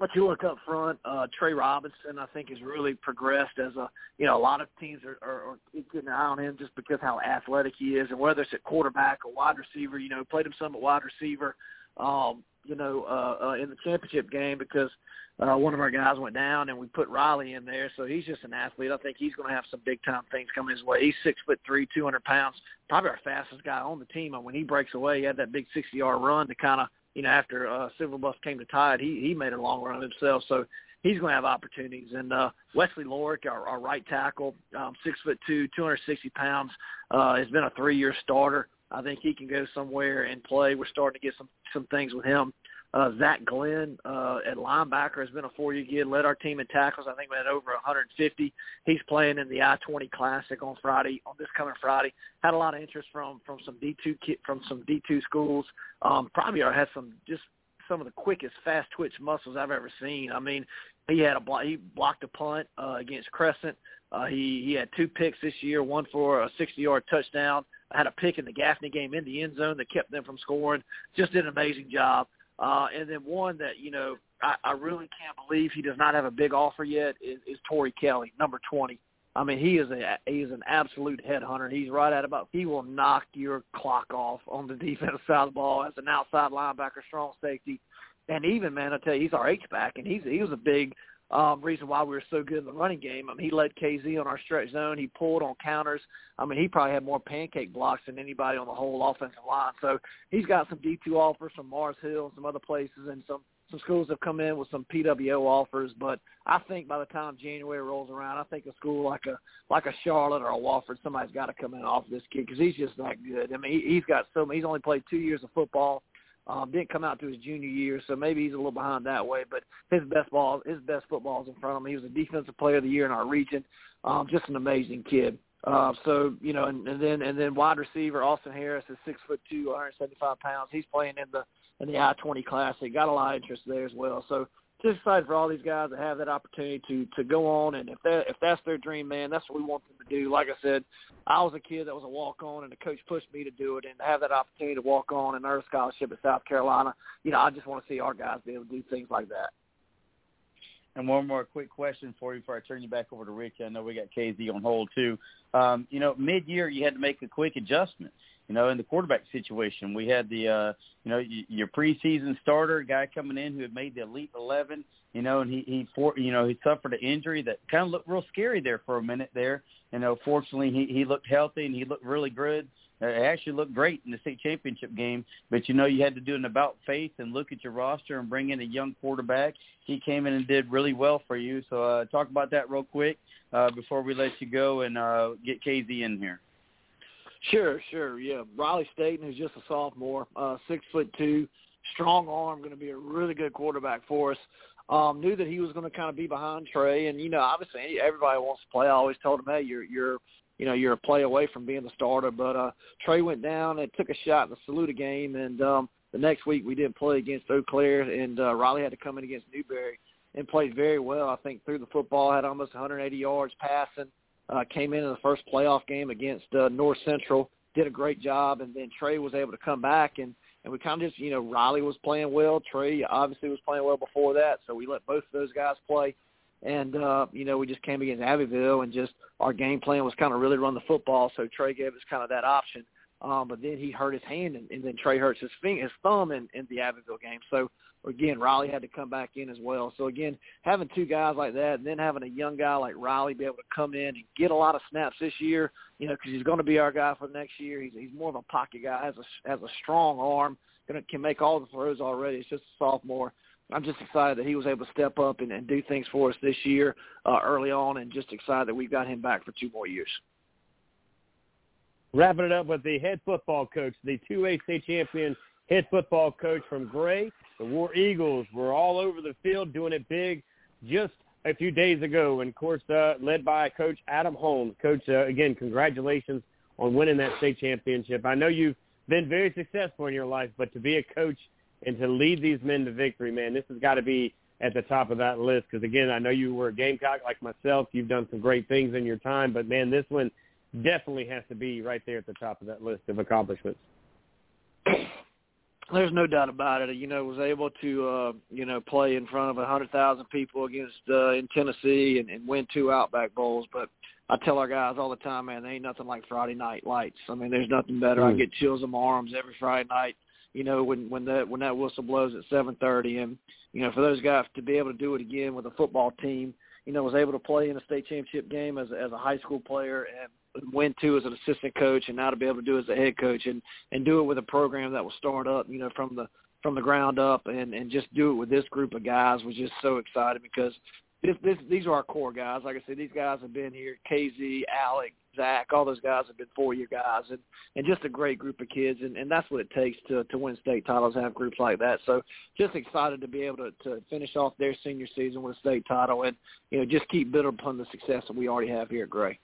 K: but you look up front, uh, Trey Robinson, I think, has really progressed as a, you know, a lot of teams are, are, are getting an eye on him just because how athletic he is, and whether it's at quarterback or wide receiver, you know, played him some at wide receiver, um, you know, uh, uh, in the championship game because uh, one of our guys went down and we put Riley in there. So he's just an athlete. I think he's going to have some big time things coming his way. He's six foot three, two hundred pounds, probably our fastest guy on the team. And when he breaks away, he had that big sixty yard run to kind of, you know, after uh, Silver Bluff came to Tide, he he made a long run himself. So he's going to have opportunities. And uh, Wesley Lorick, our, our right tackle, um, six foot two, two hundred sixty pounds, uh, has been a three year starter. I think he can go somewhere and play. We're starting to get some some things with him. Uh, Zach Glenn uh, at linebacker has been a four-year kid. Led our team in tackles. I think we had over 150. He's playing in the I-20 Classic on Friday, on this coming Friday. Had a lot of interest from from some D2 kid, from some D2 schools. Um, probably had some just some of the quickest fast twitch muscles I've ever seen. I mean, he had a block, he blocked a punt uh, against Crescent. Uh, he he had two picks this year, one for a 60-yard touchdown. Had a pick in the Gaffney game in the end zone that kept them from scoring. Just did an amazing job. Uh, and then one that you know I, I really can't believe he does not have a big offer yet is, is Torrey Kelly, number 20. I mean, he is a he is an absolute headhunter. He's right at about he will knock your clock off on the [LAUGHS] defensive side of the ball as an outside linebacker, strong safety, and even man, I tell you, he's our H back, and he's he was a big um, reason why we were so good in the running game. I mean, he led KZ on our stretch zone. He pulled on counters. I mean, he probably had more pancake blocks than anybody on the whole offensive line. So he's got some D2 offers from Mars Hill and some other places, and some some schools have come in with some PWO offers. But I think by the time January rolls around, I think a school like a like a Charlotte or a Wofford, somebody's got to come in off this kid because he's just that good. I mean, he, he's got so he's only played two years of football um, didn't come out to his junior year, so maybe he's a little behind that way. But his best ball, his best football is in front of him. He was a defensive player of the year in our region. Um, just an amazing kid. Uh, so you know, and, and then and then wide receiver Austin Harris is six foot two, 175 pounds. He's playing in the in the I twenty classic. Got a lot of interest there as well. So just excited for all these guys to have that opportunity to to go on and if that if that's their dream, man, that's what we want them to do. Like I said, I was a kid that was a walk on and the coach pushed me to do it and to have that opportunity to walk on and earn a scholarship at South Carolina, you know, I just want to see our guys be able to do things like that.
A: And one more quick question for you before I turn you back over to Rich. I know we got KZ on hold too. Um, you know, mid-year you had to make a quick adjustment.
L: You know, in the quarterback situation. We had the, uh, you know, your preseason starter guy coming in who had made the Elite 11, you know, and he, he, for, you know, he suffered an injury that kind of looked real scary there for a minute there. You know, fortunately he, he looked healthy and he looked really good. Uh, It actually looked great in the state championship game, but you know you had to do an about face and look at your roster and bring in a young quarterback. He came in and did really well for you. So uh, talk about that real quick uh, before we let you go and uh, get KZ in here.
K: Sure, sure. Yeah, Riley Staten, who's just a sophomore, uh, six foot two, strong arm, going to be a really good quarterback for us. Um, knew that he was going to kind of be behind Trey, and you know, obviously everybody wants to play. I always told him, hey, you're you're you know you're a play away from being the starter. But uh, Trey went down and took a shot in the Saluda game, and um, the next week we didn't play against Eau Claire, and uh, Riley had to come in against Newberry and played very well. I think through the football, had almost 180 yards passing. Uh, came in in the first playoff game against uh, North Central, did a great job, and then Trey was able to come back and and we kind of just you know Riley was playing well, Trey obviously was playing well before that, so we let both of those guys play. And uh, you know, we just came against Abbeville, and just our game plan was kind of really run the football. So Trey gave us kind of that option. Um, but then he hurt his hand, and, and then Trey hurts his finger, his thumb in, in the Abbeville game. So again, Riley had to come back in as well. So again, having two guys like that, and then having a young guy like Riley be able to come in and get a lot of snaps this year, you know, because he's going to be our guy for next year. He's he's more of a pocket guy, has a has a strong arm, gonna can make all the throws already. It's just a sophomore. I'm just excited that he was able to step up and, and do things for us this year uh, early on, and just excited that we've got him back for two more years.
C: Wrapping it up with the head football coach, the 2A state champion head football coach from Gray. The War Eagles were all over the field doing it big just a few days ago, and of course, uh, led by Coach Adam Holmes. Coach, uh, again, congratulations on winning that state championship. I know you've been very successful in your life, but to be a coach and to lead these men to victory, man, this has got to be at the top of that list. Because again, I know you were a Gamecock like myself. You've done some great things in your time, but man, this one definitely has to be right there at the top of that list of accomplishments.
K: There's no doubt about it. You know, was able to uh, you know play in front of a hundred thousand people against uh, in Tennessee and, and win two Outback Bowls. But I tell our guys all the time, man, there ain't nothing like Friday night lights. I mean, there's nothing better. I
C: Mm.
K: get chills in my arms every Friday night. You know, when when that when that whistle blows at 7:30, and you know, for those guys to be able to do it again with a football team, you know, was able to play in a state championship game as as a high school player and win two as an assistant coach, and now to be able to do as a head coach and and do it with a program that was started up, you know, from the from the ground up, and and just do it with this group of guys was just so exciting because this, this, these are our core guys. Like I said, these guys have been here. KZ, Alec, Zach, all those guys have been four-year guys, and and just a great group of kids. And and that's what it takes to to win state titles. Have groups like that. So just excited to be able to to finish off their senior season with a state title, and you know just keep building upon the success that we already have here at Gray.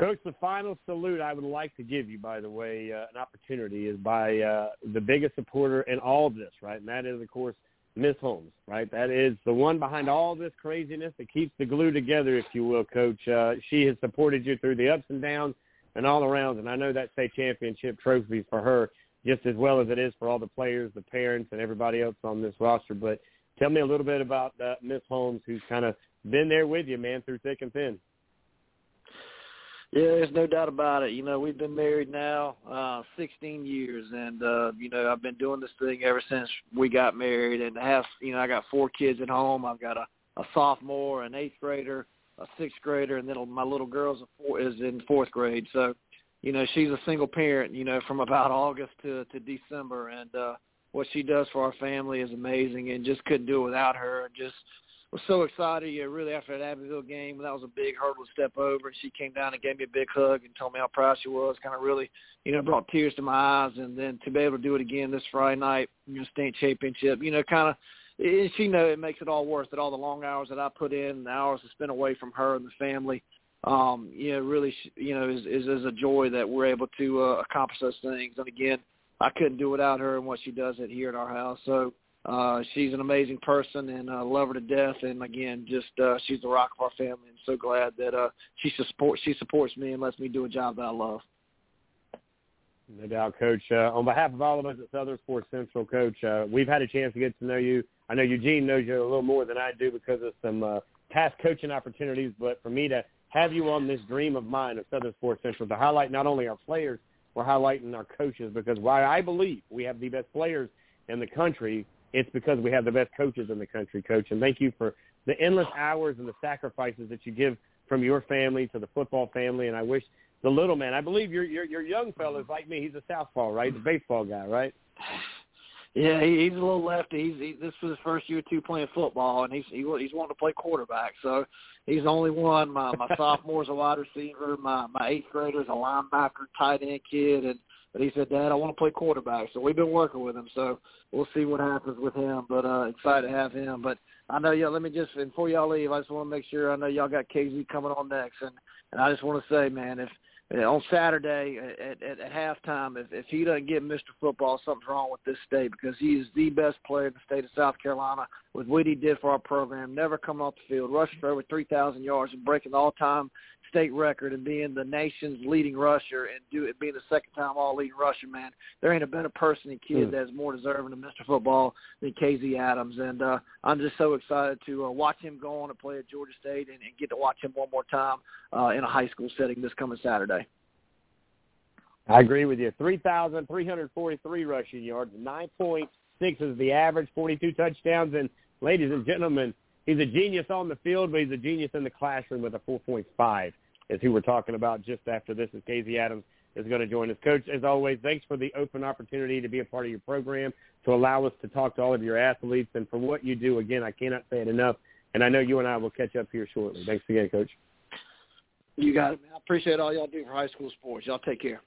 C: Coach, the final salute I would like to give you, by the way, uh, an opportunity is by uh, the biggest supporter in all of this, right? And that is, of course, Miss Holmes, right? That is the one behind all this craziness that keeps the glue together, if you will, Coach. Uh, she has supported you through the ups and downs and all around, and I know that state championship trophy for her just as well as it is for all the players, the parents, and everybody else on this roster. But tell me a little bit about uh, Miss Holmes, who's kind of been there with you, man, through thick and thin.
K: Yeah, there's no doubt about it. You know, we've been married now uh 16 years and uh you know, I've been doing this thing ever since we got married and have, you know, I got four kids at home. I've got a a sophomore, an 8th grader, a 6th grader and then my little girl's a four, is in 4th grade. So, you know, she's a single parent, you know, from about [LAUGHS] August to to December and uh what she does for our family is amazing and just couldn't do it without her. Just was so excited. Yeah, really after that Abbeville game, that was a big hurdle to step over. And she came down and gave me a big hug and told me how proud she was. Kind of really, you know, brought tears to my eyes. And then to be able to do it again this Friday night, you know, state championship, you know, kind of. And she know it makes it all worth it. All the long hours that I put in, the hours to spend away from her and the family. Um, you know, really, you know, is is, is a joy that we're able to uh, accomplish those things. And again, I couldn't do without her and what she does it here at our house. So uh, she's an amazing person and uh, love her to death. And again, just uh, she's the rock of our family. And so glad that uh, she support she supports me and lets me do a job that I love.
C: No doubt, Coach. Uh, on behalf of all of us at Southern Sports Central, Coach, uh, we've had a chance to get to know you. I know Eugene knows you a little more than I do because of some uh, past coaching opportunities, but for me to have you on this dream of mine of Southern Sports Central to highlight not only our players, we're highlighting our coaches because why I believe we have the best players in the country, it's because we have the best coaches in the country, Coach. And thank you for the endless hours and the sacrifices that you give from your family to the football family. And I wish the little man, I believe you're you're, you're young fellas like me. He's a southpaw, right? The baseball guy, right?
K: Yeah, he, he's a little lefty. He's he, this was his first year or two playing football, and he's he, he's wanting to play quarterback. So he's the only one. My my [LAUGHS] sophomore's a wide receiver. My my eighth grader's a linebacker, tight end kid, and but he said, Dad, I want to play quarterback. So we've been working with him. So we'll see what happens with him. But uh excited to have him. But I know y'all. Let me just before y'all leave, I just want to make sure I know y'all got KZ coming on next, and and I just want to say, man, if on Saturday at, at, at halftime, if, if he doesn't get Mr. Football, something's wrong with this state because he is the best player in the state of South Carolina with what he did for our program, never coming off the field, rushing for over 3,000 yards and breaking all-time state record and being the nation's leading rusher and do it being the second time all leading rusher, man. There ain't a better person and kid mm. that's more deserving of Mr. Football than KZ Adams. And uh, I'm just so excited to uh, watch him go on and play at Georgia State and, and get to watch him one more time uh, in a high school setting this coming Saturday.
C: I agree with you. 3,343 rushing yards, 9.6 is the average, 42 touchdowns. And ladies and gentlemen, he's a genius on the field, but he's a genius in the classroom with a 4.5, as we're talking about just after this, is KZ Adams is going to join us. Coach, as always, thanks for the open opportunity to be a part of your program, to allow us to talk to all of your athletes, and for what you do. Again, I cannot say it enough, and I know you and I will catch up here shortly. Thanks again, Coach.
K: You got it, man. I appreciate all y'all do for high school sports. Y'all take care.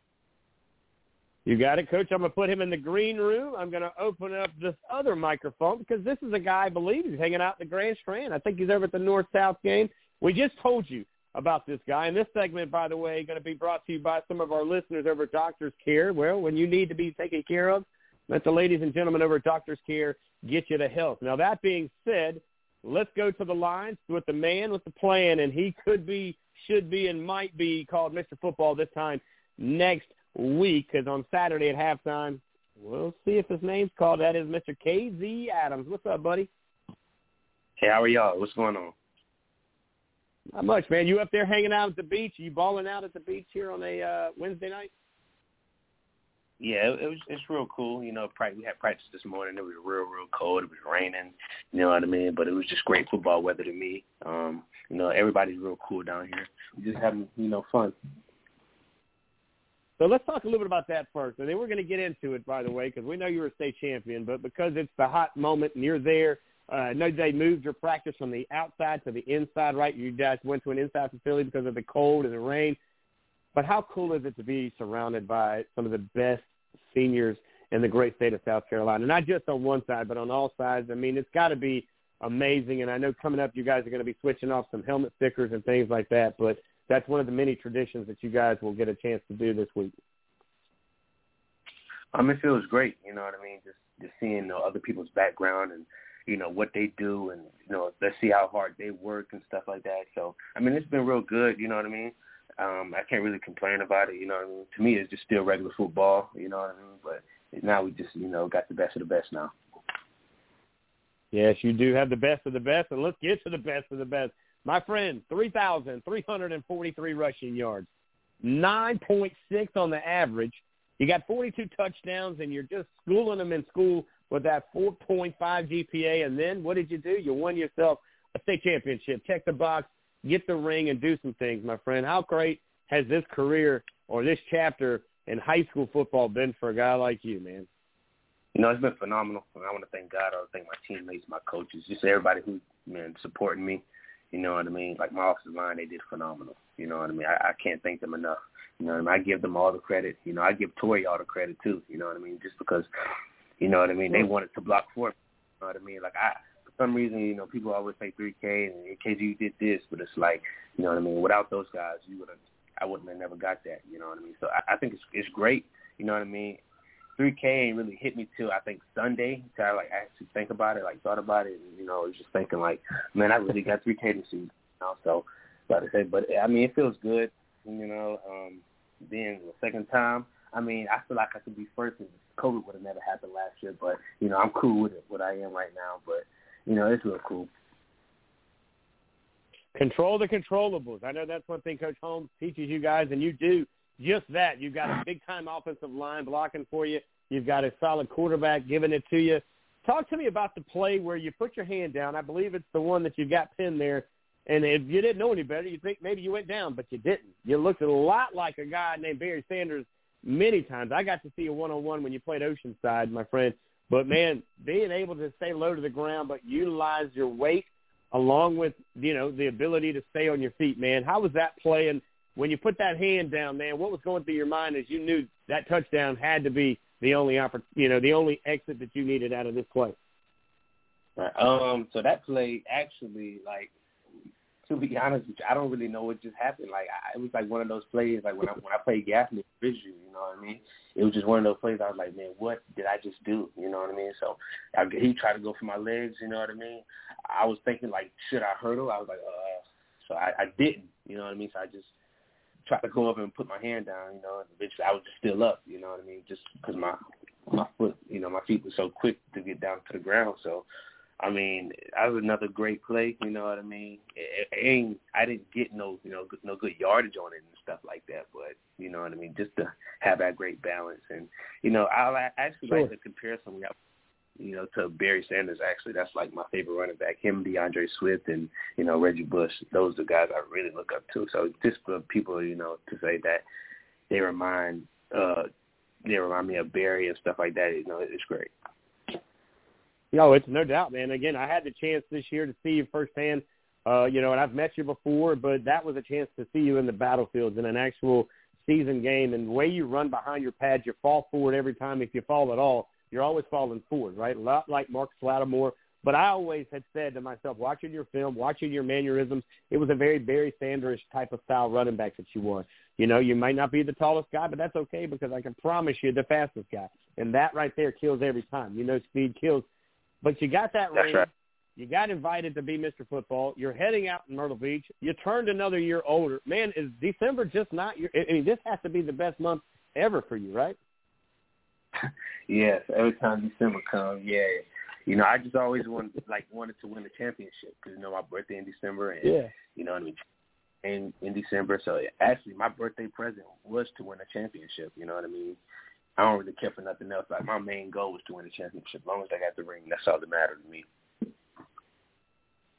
C: You got it, Coach. I'm going to put him in the green room. I'm going to open up this other microphone because this is a guy I believe he's hanging out in the Grand Strand. I think he's over at the North-South game. We just told you about this guy. And this segment, by the way, going to be brought to you by some of our listeners over at Doctor's Care. Well, when you need to be taken care of, let the ladies and gentlemen over at Doctor's Care get you to health. Now, that being said, let's go to the lines with the man with the plan, and he could be, should be, and might be called Mr. Football this time next week because on Saturday at halftime, we'll see if his name's called. That is Mr. KZ Adams. What's up, buddy?
M: Hey, how are y'all? What's going on?
C: Not much, man. You up there hanging out at the beach? You balling out at the beach here on a uh, Wednesday night?
M: Yeah, it, it was. It's real cool. You know, we had practice this morning. It was real, real cold. It was raining. You know what I mean? But it was just great football weather to me. Um, you know, everybody's real cool down here. We just having you know fun.
C: So let's talk a little bit about that first, and then we're going to get into it, by the way, because we know you're a state champion. But because it's the hot moment and you're there, uh, know they moved your practice from the outside to the inside, right? You guys went to an inside facility because of the cold and the rain. But how cool is it to be surrounded by some of the best seniors in the great state of South Carolina? Not just on one side, but on all sides. I mean, it's got to be amazing. And I know coming up, you guys are going to be switching off some helmet stickers and things like that. But that's one of the many traditions that you guys will get a chance to do this week.
M: Um, it feels great. You know what I mean? Just just seeing you know, other people's background and you know what they do, and you know let's see how hard they work and stuff like that. So I mean, it's been real good. You know what I mean? Um, I can't really complain about it. You know what I mean? To me, it's just still regular football. You know what I mean? But now we just you know got the best of the best now.
C: Yes, you do have the best of the best, and let's get to the best of the best. My friend, 3,343 rushing yards, 9.6 on the average. You got 42 touchdowns, and you're just schooling them in school with that 4.5 GPA. And then what did you do? You won yourself a state championship. Check the box, get the ring, and do some things, my friend. How great has this career or this chapter in high school football been for a guy like you, man?
M: You know, it's been phenomenal. I want to thank God. I want to thank my teammates, my coaches, just everybody who's been supporting me. You know what I mean? Like my offensive line, they did phenomenal. You know what I mean? I, I can't thank them enough. You know what I mean? I give them all the credit. You know, I give Torrey all the credit too. You know what I mean? Just because, you know what I mean? They wanted to block for me. You know what I mean? Like I, for some reason, you know, people always say 3K and in case you did this, but it's like, you know what I mean? Without those guys, you would have, I wouldn't have never got that. You know what I mean? So I, I think it's it's great. You know what I mean? 3K ain't really hit me till I think Sunday. Till I like actually think about it, like thought about it, and you know, I was just thinking like, man, I really got 3K this season. You know, so like I say, but I mean, it feels good. You know, um, being the second time. I mean, I feel like I could be first if COVID would have never happened last year. But you know, I'm cool with it, what I am right now. But you know, it's real cool.
C: Control the controllables. I know that's one thing Coach Holmes teaches you guys, and you do just that. You've got a big-time offensive line blocking for you. You've got a solid quarterback giving it to you. Talk to me about the play where you put your hand down. I believe it's the one that you got pinned there. And if you didn't know any better, you think maybe you went down, but you didn't. You looked a lot like a guy named Barry Sanders many times. I got to see a one-on-one when you played Oceanside, my friend. But man, being able to stay low to the ground but utilize your weight along with you know the ability to stay on your feet, man. How was that play? And when you put that hand down, man, what was going through your mind as you knew that touchdown had to be the only oppor- you know the only exit that you needed out of this play?
M: Right. Um. So that play actually, like, to be honest with you, I don't really know what just happened. Like, I, it was like one of those plays. Like when I when I played Gaffney visual, you know what I mean? It was just one of those plays. I was like, man, what did I just do? You know what I mean? So I, he tried to go for my legs. You know what I mean? I was thinking like, should I hurdle? I was like, uh. So I, I didn't. You know what I mean? So I just tried to go up and put my hand down. You know, and eventually I was just still up. You know what I mean? Just because my my foot, you know, my feet were so quick to get down to the ground. So I mean, that was another great play. You know what I mean? It, it ain't I didn't get no you know no good yardage on it and stuff like that, but you know what I mean. Just to have that great balance, and you know, I actually sure. like the comparison we have. You know, to Barry Sanders. Actually, that's like my favorite running back. Him, DeAndre Swift, and you know Reggie Bush. Those are the guys I really look up to. So just for people, you know, to say that they remind uh they remind me of Barry and stuff like that. You know, it's great.
C: No, it's no doubt, man. Again, I had the chance this year to see you firsthand. Uh, you know, and I've met you before, but that was a chance to see you in the battlefields in an actual season game. And the way you run behind your pads, you fall forward every time. If you fall at all, you're always falling forward, right? A lot like Marcus Lattimore. But I always had said to myself, watching your film, watching your mannerisms, it was a very Barry Sanders type of style running back that you were. You know, you might not be the tallest guy, but that's okay because I can promise you the fastest guy. And that right there kills every time. You know, speed kills. But you got that
M: That's
C: ring.
M: Right.
C: You got invited to be Mr. Football. You're heading out in Myrtle Beach. You turned another year older. Man, is December just not your? I mean, this has to be the best month ever for you, right? [LAUGHS]
M: yes. Every time December comes, yeah. You know, I just always wanted like wanted to win the championship because you know my birthday in December, and
C: yeah.
M: you know what I mean. In in December, so actually my birthday present was to win a championship. You know what I mean? I don't really care for nothing else. Like my main goal was to win a championship. As long as I got the ring, that's all that mattered to me.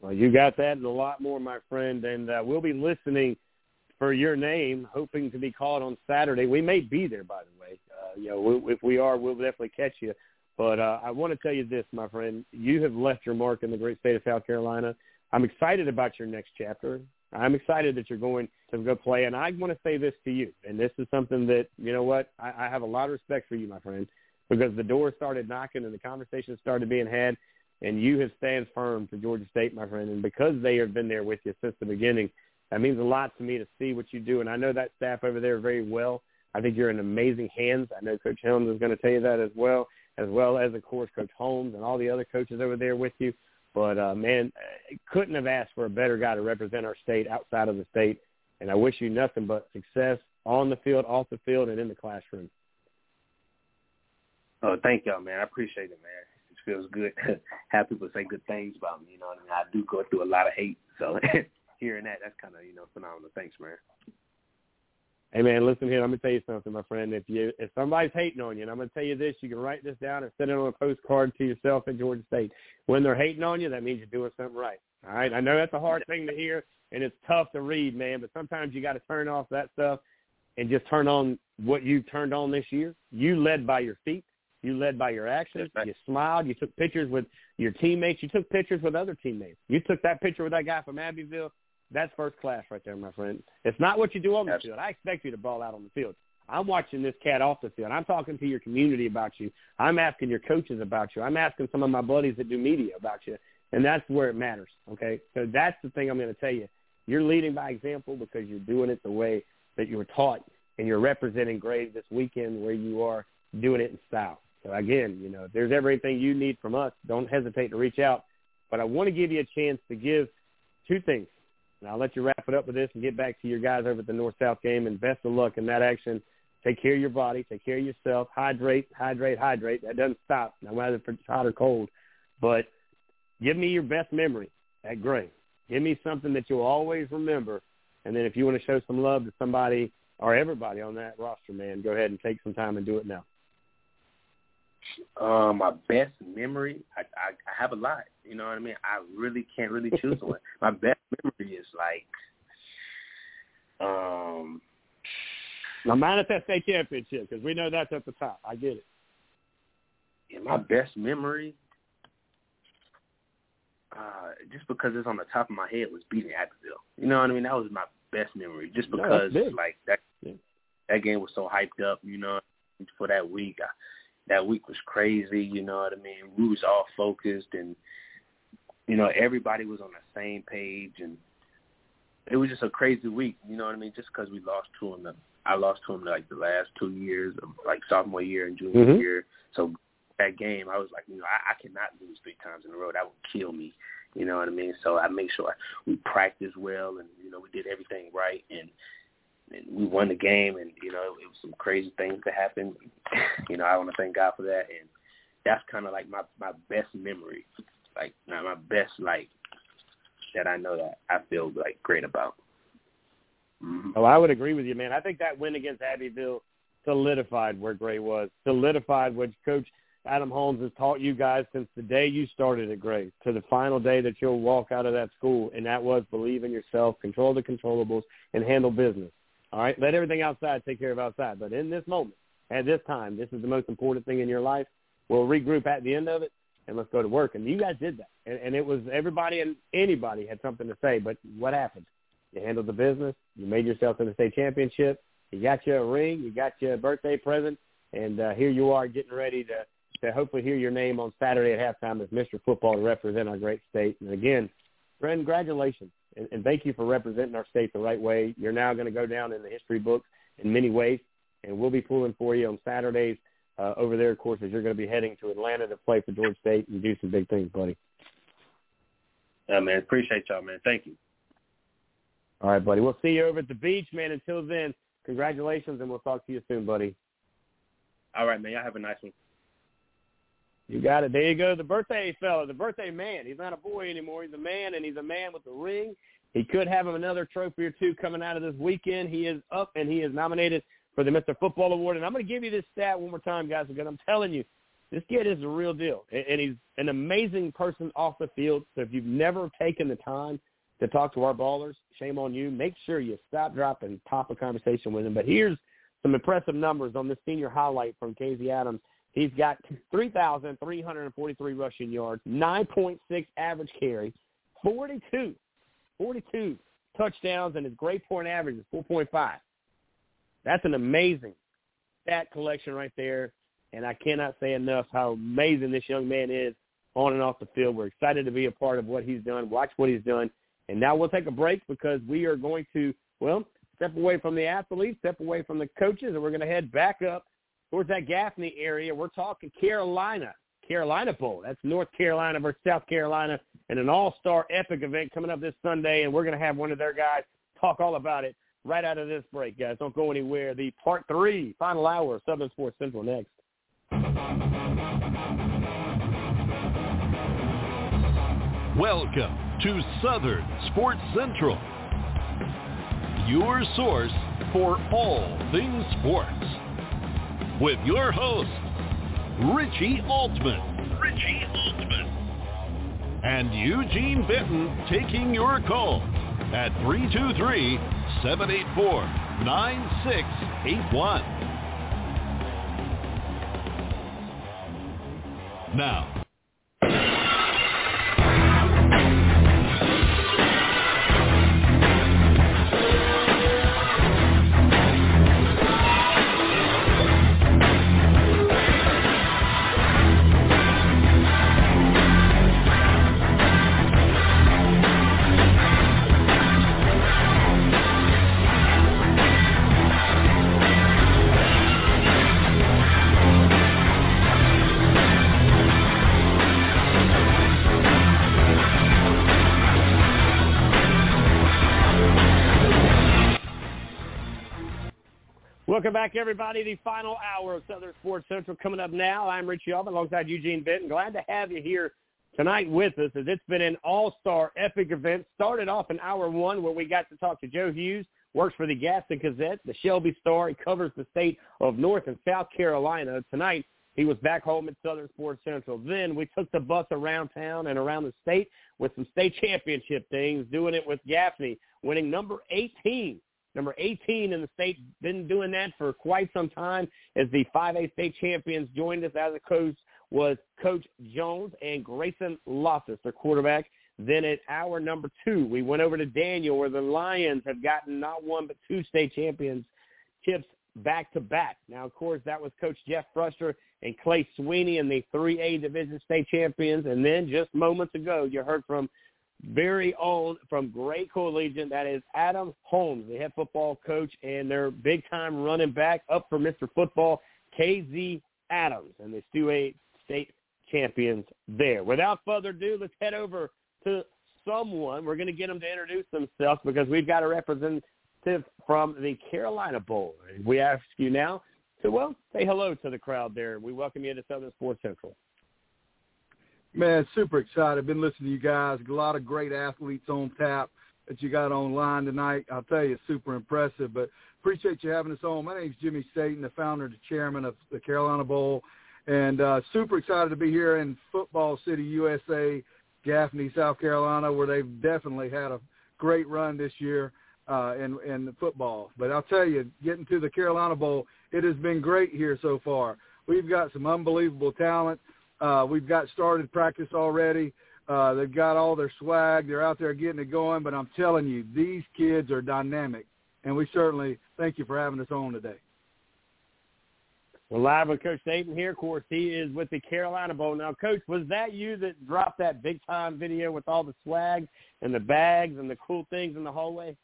C: Well, you got that and a lot more, my friend. And uh, we'll be listening for your name, hoping to be called on Saturday. We may be there, by the way. Uh, you know, we, if we are, we'll definitely catch you. But uh, I want to tell you this, my friend. You have left your mark in the great state of South Carolina. I'm excited about your next chapter. I'm excited that you're going to go play. And I want to say this to you, and this is something that, you know what, I, I have a lot of respect for you, my friend, because the door started knocking and the conversation started being had, and you have stand firm for Georgia State, my friend. And because they have been there with you since the beginning, that means a lot to me to see what you do. And I know that staff over there very well. I think you're in amazing hands. I know Coach Helms is going to tell you that as well, as well as, of course, Coach Holmes and all the other coaches over there with you. But uh, man, couldn't have asked for a better guy to represent our state outside of the state. And I wish you nothing but success on the field, off the field, and in the classroom.
M: Oh, thank y'all, man. I appreciate it, man. It feels good [LAUGHS] to have people say good things about me. You know I mean? I do go through a lot of hate, so [LAUGHS] hearing that, that's kind of you know phenomenal. Thanks, man.
C: Hey man, listen here. I'm gonna tell you something, my friend. If you if somebody's hating on you, and I'm gonna tell you this, you can write this down and send it on a postcard to yourself at Georgia State. When they're hating on you, that means you're doing something right. All right. I know that's a hard thing to hear, and it's tough to read, man. But sometimes you got to turn off that stuff and just turn on what you turned on this year. You led by your feet. You led by your actions. You smiled. You took pictures with your teammates. You took pictures with other teammates. You took that picture with that guy from Abbeville. That's first class right there, my friend. It's not what you do on the field. I expect you to ball out on the field. I'm watching this cat off the field. I'm talking to your community about you. I'm asking your coaches about you. I'm asking some of my buddies that do media about you. And that's where it matters. Okay. So that's the thing I'm going to tell you. You're leading by example because you're doing it the way that you were taught and you're representing Gray this weekend where you are doing it in style. So again, you know, if there's everything you need from us, don't hesitate to reach out. But I want to give you a chance to give two things. And I'll let you wrap it up with this and get back to your guys over at the North-South game. And best of luck in that action. Take care of your body. Take care of yourself. Hydrate, hydrate, hydrate. That doesn't stop, no matter if it's hot or cold. But give me your best memory at Gray. Give me something that you'll always remember. And then if you want to show some love to somebody or everybody on that roster, man, go ahead and take some time and do it now.
M: Uh, my best memory, I, I I have a lot. You know what I mean? I really can't really choose one. [LAUGHS] My best memory is like, um,
C: now that state championship because we know that's at the top. I get it.
M: Yeah, my best memory, uh, just because it's on the top of my head, was beating Abbeville. You know what I mean? That was my best memory, just because
C: no,
M: like that yeah. that game was so hyped up. You know, for that week. I, that week was crazy. You know what I mean? We was all focused, and you know everybody was on the same page, and it was just a crazy week. You know what I mean? Just because we lost to him, I lost to him like the last two years, of like sophomore year and junior
C: mm-hmm.
M: year. So that game, I was like, you know, I, I cannot lose three times in a row. That would kill me. You know what I mean? So I make sure we practice well, and you know we did everything right, and we won the game, and you know it was some crazy things that happened. [LAUGHS] you know, I want to thank God for that, and that's kind of like my my best memory, like not my best like that I know that I feel like great about. Mm-hmm.
C: Oh, I would agree with you, man. I think that win against Abbeville solidified where Gray was, solidified what Coach Adam Holmes has taught you guys since the day you started at Gray to the final day that you'll walk out of that school, and that was believe in yourself, control the controllables, and handle business. All right, let everything outside take care of outside. But in this moment, at this time, this is the most important thing in your life. We'll regroup at the end of it, and let's go to work. And you guys did that, and, and it was everybody and anybody had something to say. But what happened? You handled the business. You made yourself to the state championship. You got you a ring. You got you a birthday present, and uh, here you are getting ready to to hopefully hear your name on Saturday at halftime as Mr. Football to represent our great state. And again, congratulations and, and thank you for representing our state the right way. You're now going to go down in the history books in many ways, and we'll be pulling for you on Saturdays uh, over there, of course, as you're going to be heading to Atlanta to play for Georgia State and do some big things, buddy.
M: Yeah, man. Appreciate y'all, man. Thank you.
C: All right, buddy. We'll see you over at the beach, man. Until then, congratulations, and we'll talk to you soon, buddy.
M: All right, man. Y'all have a nice one.
C: You got it. There you go. The birthday fella, the birthday man. He's not a boy anymore. He's a man, and he's a man with a ring. He could have him another trophy or two coming out of this weekend. He is up, and he is nominated for the Mr. Football Award. And I'm going to give you this stat one more time, guys, because I'm telling you, this kid is a real deal, and he's an amazing person off the field. So if you've never taken the time to talk to our ballers, shame on you. Make sure you stop, drop, and pop a conversation with him. But here's some impressive numbers on this senior highlight from KZ Adams. He's got 3,343 rushing yards, 9.6 average carry, 42, 42 touchdowns, and his grade point average is 4.5. That's an amazing stat collection right there, and I cannot say enough how amazing this young man is on and off the field. We're excited to be a part of what he's done, watch what he's done, and now we'll take a break because we are going to, well, step away from the athletes, step away from the coaches, and we're going to head back up towards that Gaffney area. We're talking Carolina, Carolina Bowl. That's North Carolina versus South Carolina, and an all-star epic event coming up this Sunday, and we're going to have one of their guys talk all about it right out of this break, guys. Don't go anywhere. The part three, final hour of Southern Sports Central next.
B: Welcome to Southern Sports Central, your source for all things sports with your host, Richie Altman. Richie Altman. And Eugene Benton taking your call at 323-784-9681. Now,
C: Welcome back, everybody. The final hour of Southern Sports Central coming up now. I'm Richie Altman alongside Eugene Benton. Glad to have you here tonight with us as it's been an all-star epic event. Started off in hour one where we got to talk to Joe Hughes, works for the Gaston Gazette, the Shelby Star. He covers the state of North and South Carolina. Tonight, he was back home at Southern Sports Central. Then we took the bus around town and around the state with some state championship things, doing it with Gaffney, winning number 18 number 18 in the state. Been doing that for quite some time as the 5A state champions joined us as a coach was Coach Jones and Grayson Loftis, their quarterback. Then at hour number two, we went over to Daniel where the Lions have gotten not one but two state champions chips back to back. Now, of course, that was Coach Jeff Bruster and Clay Sweeney in the 3A Division State Champions. And then just moments ago, you heard from very own from Gray Collegiate. That is Adam Holmes, the head football coach, and their big-time running back up for Mr. Football, KZ Adams, and the 2A state champions there. Without further ado, let's head over to someone. We're going to get them to introduce themselves because we've got a representative from the Carolina Bowl. We ask you now to, well, say hello to the crowd there. We welcome you to Southern Sports Central.
N: Man, super excited. Been listening to you guys. A lot of great athletes on tap that you got online tonight. I'll tell you, super impressive. But appreciate you having us on. My name's Jimmy Staten, the founder and the chairman of the Carolina Bowl, and uh, super excited to be here in Football City, USA, Gaffney, South Carolina, where they've definitely had a great run this year uh, in in football. But I'll tell you, getting to the Carolina Bowl, it has been great here so far. We've got some unbelievable talent. Uh, we've got started practice already. Uh, they've got all their swag. They're out there getting it going. But I'm telling you, these kids are dynamic, and we certainly thank you for having us on today.
C: We're live with Coach Staten here. Of course, he is with the Carolina Bowl. Now, Coach, was that you that dropped that big time video with all the swag and the bags and the cool things in the hallway?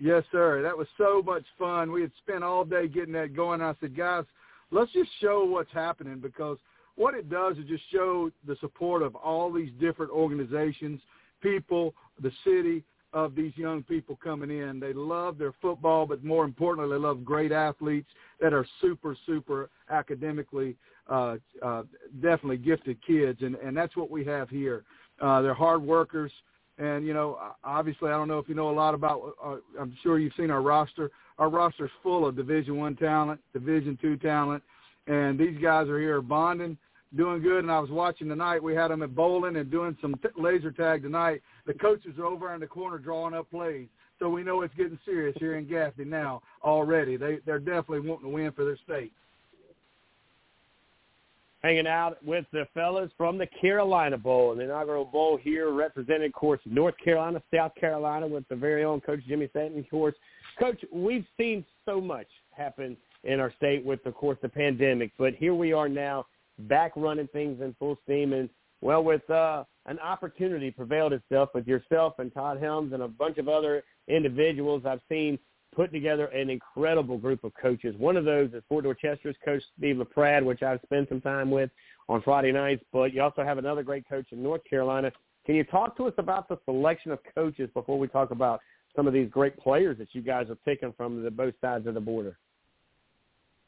N: Yes, sir. That was so much fun. We had spent all day getting that going. I said, guys, let's just show what's happening because – what it does is just show the support of all these different organizations, people, the city of these young people coming in. They love their football, but more importantly, they love great athletes that are super, super academically, uh, uh, definitely gifted kids, and and that's what we have here. Uh, they're hard workers. And you know, obviously, I don't know if you know a lot about. Uh, I'm sure you've seen our roster. Our roster's full of Division One talent, Division Two talent, and these guys are here bonding, doing good. And I was watching tonight. We had them at bowling and doing some t- laser tag tonight. The coaches are over in the corner drawing up plays, so we know it's getting serious here in Gaffney now already. They they're definitely wanting to win for their state.
C: Hanging out with the fellas from the Carolina Bowl, the inaugural bowl here, representing, of course, North Carolina, South Carolina, with the very own Coach Jimmy Staten. Of course, Coach, we've seen so much happen in our state with, of course, the pandemic. But here we are now, back running things in full steam, and well, with uh, an opportunity prevailed itself with yourself and Todd Helms and a bunch of other individuals I've seen put together an incredible group of coaches. One of those is Fort Dorchester's coach Steve LaPrade, which I've spent some time with on Friday nights. But you also have another great coach in North Carolina. Can you talk to us about the selection of coaches before we talk about some of these great players that you guys have taken from the both sides of the border?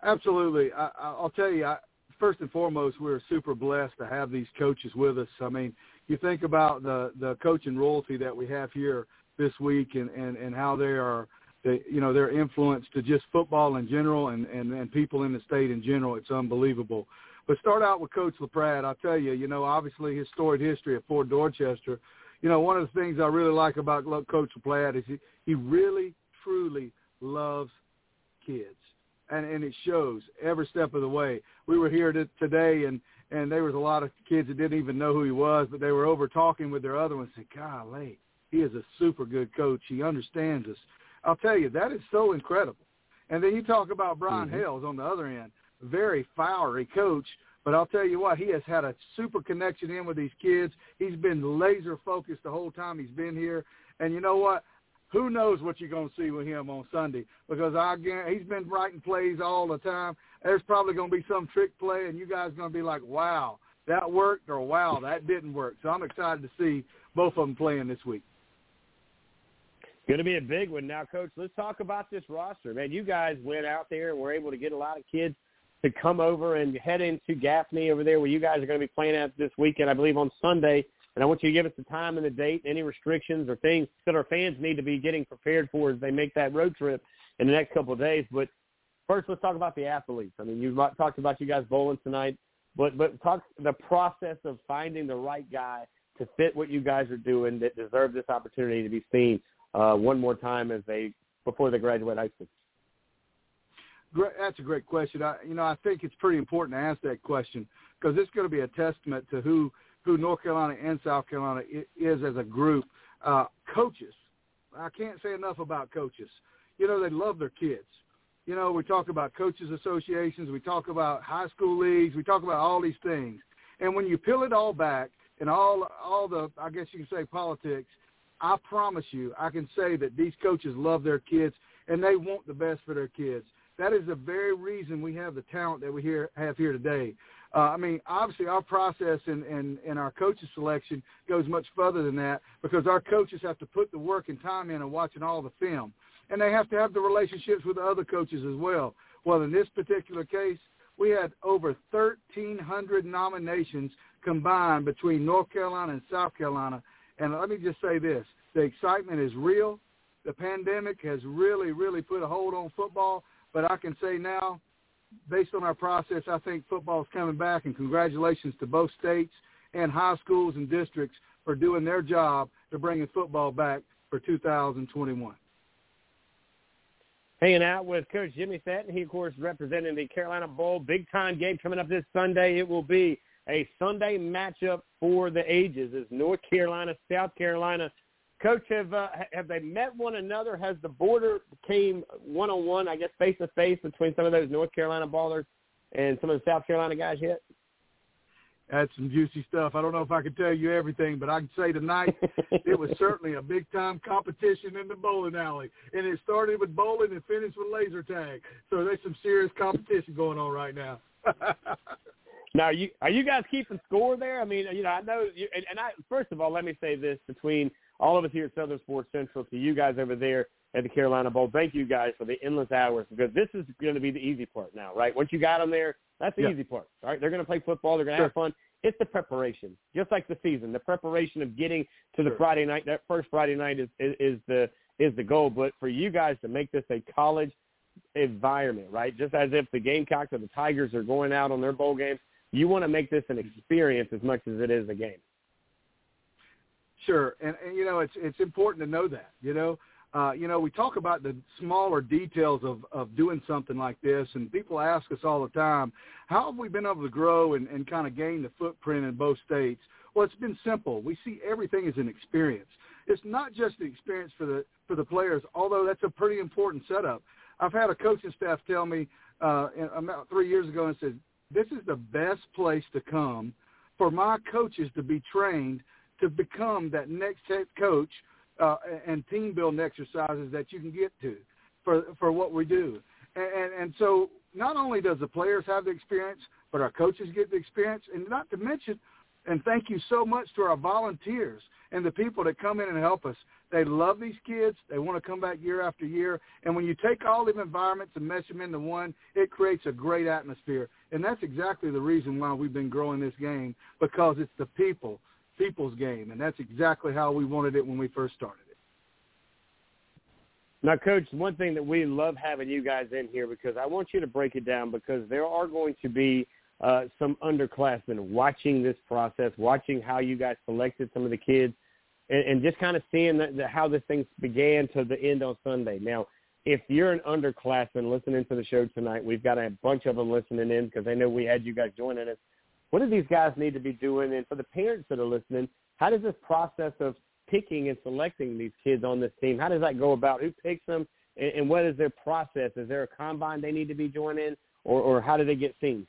N: Absolutely. I, I'll tell you, I, first and foremost, we're super blessed to have these coaches with us. I mean, you think about the the coaching royalty that we have here this week, and and and how they are, they, you know, their influence to just football in general, and and and people in the state in general. It's unbelievable. But start out with Coach LaPrade. I'll tell you, you know, obviously his storied history at Fort Dorchester. You know, one of the things I really like about Coach LaPrade is he, he really, truly loves kids and and it shows every step of the way. We were here to, today, and and there was a lot of kids that didn't even know who he was, but they were over talking with their other ones. And said, "Golly, he is a super good coach. He understands us." I'll tell you, that is so incredible. And then you talk about Brian mm-hmm. Hales on the other end, very fiery coach. But I'll tell you what, he has had a super connection in with these kids. He's been laser focused the whole time he's been here. And you know what? Who knows what you're going to see with him on Sunday because I guarantee he's been writing plays all the time. There's probably going to be some trick play, and you guys are going to be like, "Wow, that worked," or "Wow, that didn't work." So I'm excited to see both of them playing this week.
C: Going to be a big one now, Coach. Let's talk about this roster, man. You guys went out there and were able to get a lot of kids to come over and head into Gaffney over there where you guys are going to be playing at this weekend, I believe on Sunday. And I want you to give us the time and the date, any restrictions or things that our fans need to be getting prepared for as they make that road trip in the next couple of days. But first, let's talk about the athletes. I mean, you talked about you guys bowling tonight, but but talk the process of finding the right guy to fit what you guys are doing that deserve this opportunity to be seen uh, one more time as they before they graduate high school.
N: That's a great question. I, you know, I think it's pretty important to ask that question because it's going to be a testament to who who North Carolina and South Carolina is as a group. Uh, coaches, I can't say enough about coaches. You know, they love their kids. You know, we talk about coaches associations, we talk about high school leagues, we talk about all these things. And when you peel it all back and all all the I guess you can say politics, I promise you, I can say that these coaches love their kids and they want the best for their kids. That is the very reason we have the talent that we here have here today. Uh, I mean, obviously, our process and and and our coaches selection goes much further than that because our coaches have to put the work and time in and watching all the film, and they have to have the relationships with the other coaches as well. Well, in this particular case, we had over 1,300 nominations combined between North Carolina and South Carolina. And let me just say this: the excitement is real. The pandemic has really, really put a hold on football. But I can say now based on our process, I think football is coming back, and congratulations to both states and high schools and districts for doing their job to bringing football back for 2021.
C: Hanging out with Coach Jimmy Fetton. He, of course, representing the Carolina Bowl. Big time game coming up this Sunday. It will be a Sunday matchup for the ages as North Carolina, South Carolina Coach, have uh, have they met one another? Has the border came one on one, I guess, face to face between some of those North Carolina ballers and some of the South Carolina guys yet?
N: That's some juicy stuff. I don't know if I can tell you everything, but I can say tonight [LAUGHS] it was certainly a big time competition in the bowling alley, and it started with bowling and finished with laser tag. So there's some serious competition going on right now. [LAUGHS]
C: now, are you are you guys keeping score there? I mean, you know, I know, you, and, and I first of all, let me say this between all of us here at Southern Sports Central, to you guys over there at the Carolina Bowl, thank you guys for the endless hours because this is going to be the easy part now, right? Once you got them there, that's the yeah. easy part. All right, they're going to play football, they're going to sure. have fun. It's the preparation, just like the season. The preparation of getting to the sure. Friday night. That first Friday night is, is is the is the goal. But for you guys to make this a college environment, right? Just as if the Gamecocks or the Tigers are going out on their bowl games, you want to make this an experience as much as it is a game.
N: Sure, and, and you know it's it's important to know that. You know, uh, you know we talk about the smaller details of of doing something like this, and people ask us all the time, how have we been able to grow and, and kind of gain the footprint in both states? Well, it's been simple. We see everything as an experience. It's not just the experience for the for the players, although that's a pretty important setup. I've had a coaching staff tell me uh, about three years ago and said, "This is the best place to come for my coaches to be trained to become that next head coach uh, and team building exercises that you can get to for for what we do. And, and, so not only does the players have the experience, but our coaches get the experience, and not to mention, and thank you so much to our volunteers and the people that come in and help us. They love these kids. They want to come back year after year. And when you take all the environments and mesh them into one, it creates a great atmosphere. And that's exactly the reason why we've been growing this game because it's the people people's game, and that's exactly how we wanted it when we first started it.
C: Now, Coach, one thing that we love having you guys in here because I want you to break it down because there are going to be uh, some underclassmen watching this process, watching how you guys selected some of the kids, and, and just kind of seeing the, the, how this thing began to the end on Sunday. Now, if you're an underclassman listening to the show tonight, we've got a bunch of them listening in because I know we had you guys joining us. What do these guys need to be doing? And for the parents that are listening, how does this process of picking and selecting these kids on this team, how does that go about? Who picks them? And, and what is their process? Is there a combine they need to be joining, or, or how do they get seen?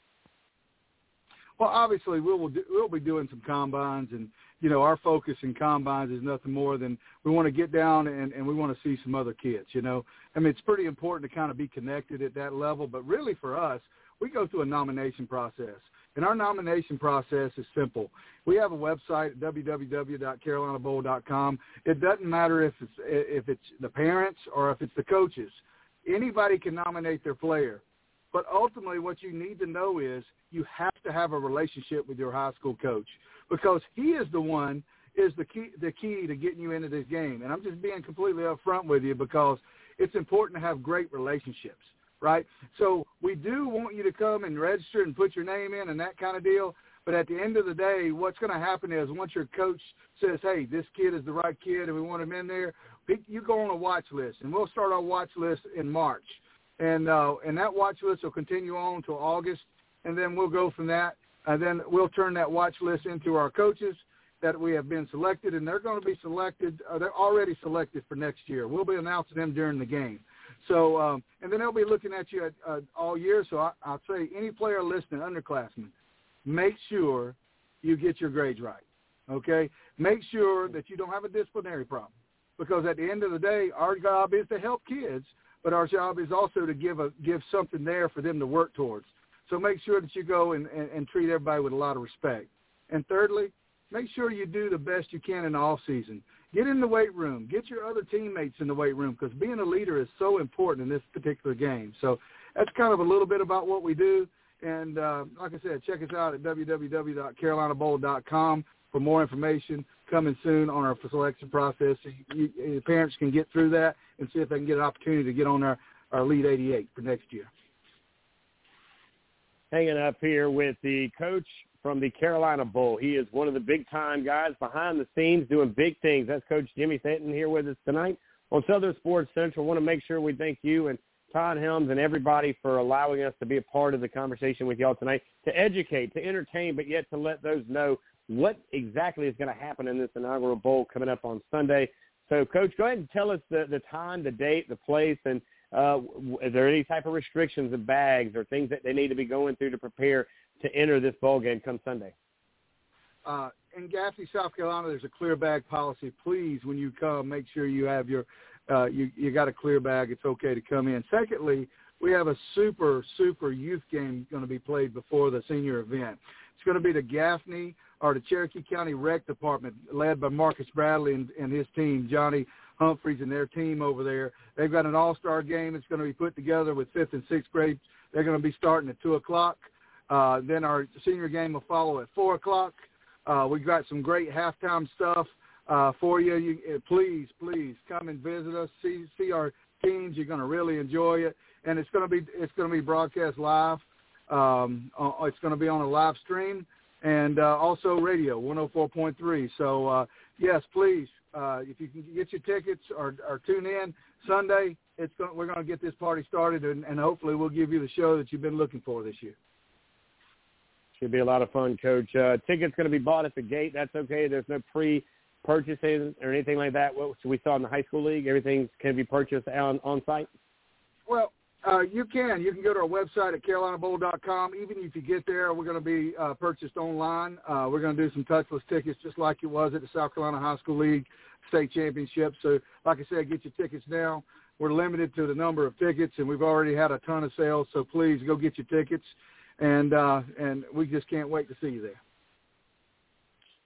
N: Well, obviously we will do, we'll be doing some combines, and you know our focus in combines is nothing more than we want to get down and, and we want to see some other kids. You know, I mean it's pretty important to kind of be connected at that level, but really for us, we go through a nomination process. And our nomination process is simple. We have a website at www.carolinabowl.com. It doesn't matter if it's if it's the parents or if it's the coaches. Anybody can nominate their player. But ultimately, what you need to know is you have to have a relationship with your high school coach because he is the one is the key the key to getting you into this game. And I'm just being completely upfront with you because it's important to have great relationships, right? So we do want you to come and register and put your name in and that kind of deal. But at the end of the day, what's going to happen is once your coach says, "Hey, this kid is the right kid, and we want him in there," you go on a watch list, and we'll start our watch list in March, and uh, and that watch list will continue on until August, and then we'll go from that, and then we'll turn that watch list into our coaches that we have been selected, and they're going to be selected. Uh, they're already selected for next year. We'll be announcing them during the game. So, um, and then they'll be looking at you at, uh, all year. So I, I'll say any player listening, underclassmen, make sure you get your grades right. Okay, make sure that you don't have a disciplinary problem, because at the end of the day, our job is to help kids, but our job is also to give a give something there for them to work towards. So make sure that you go and, and, and treat everybody with a lot of respect. And thirdly, make sure you do the best you can in the off season. Get in the weight room. Get your other teammates in the weight room because being a leader is so important in this particular game. So that's kind of a little bit about what we do. And uh, like I said, check us out at www.carolinabowl.com for more information coming soon on our selection process. You, you, parents can get through that and see if they can get an opportunity to get on our, our Elite 88 for next year.
C: Hanging up here with the coach from the Carolina Bowl. He is one of the big-time guys behind the scenes doing big things. That's Coach Jimmy Stanton here with us tonight on Southern Sports Central. Want to make sure we thank you and Todd Helms and everybody for allowing us to be a part of the conversation with y'all tonight to educate, to entertain, but yet to let those know what exactly is going to happen in this inaugural bowl coming up on Sunday. So, Coach, go ahead and tell us the, the time, the date, the place, and uh, is there any type of restrictions of bags or things that they need to be going through to prepare to enter this bowl game come Sunday?
N: Uh, in Gaffney, South Carolina, there's a clear bag policy. Please, when you come, make sure you have your uh, you you got a clear bag. It's okay to come in. Secondly, we have a super super youth game going to be played before the senior event. It's going to be the Gaffney or the Cherokee County Rec Department, led by Marcus Bradley and, and his team, Johnny Humphreys and their team over there. They've got an all-star game. It's going to be put together with fifth and sixth grade. They're going to be starting at two o'clock. Uh, then our senior game will follow at 4 o'clock. Uh, we've got some great halftime stuff uh, for you. you. Uh, please, please come and visit us. See see our teams. You're going to really enjoy it, and it's going to be it's going to be broadcast live. Um, uh, it's going to be on a live stream and uh, also radio 104.3. So uh, yes, please, uh, if you can get your tickets or, or tune in Sunday, it's going, we're going to get this party started, and, and hopefully we'll give you the show that you've been looking for this year.
C: Should be a lot of fun, Coach. Uh, tickets going to be bought at the gate. That's okay. There's no pre-purchasing or anything like that. What we saw in the high school league, everything can be purchased on on site.
N: Well, uh, you can. You can go to our website at carolinabowl.com. Even if you get there, we're going to be uh, purchased online. Uh, we're going to do some touchless tickets just like it was at the South Carolina High School League state championship. So, like I said, get your tickets now. We're limited to the number of tickets, and we've already had a ton of sales. So please go get your tickets and uh, and we just can't wait to see you there.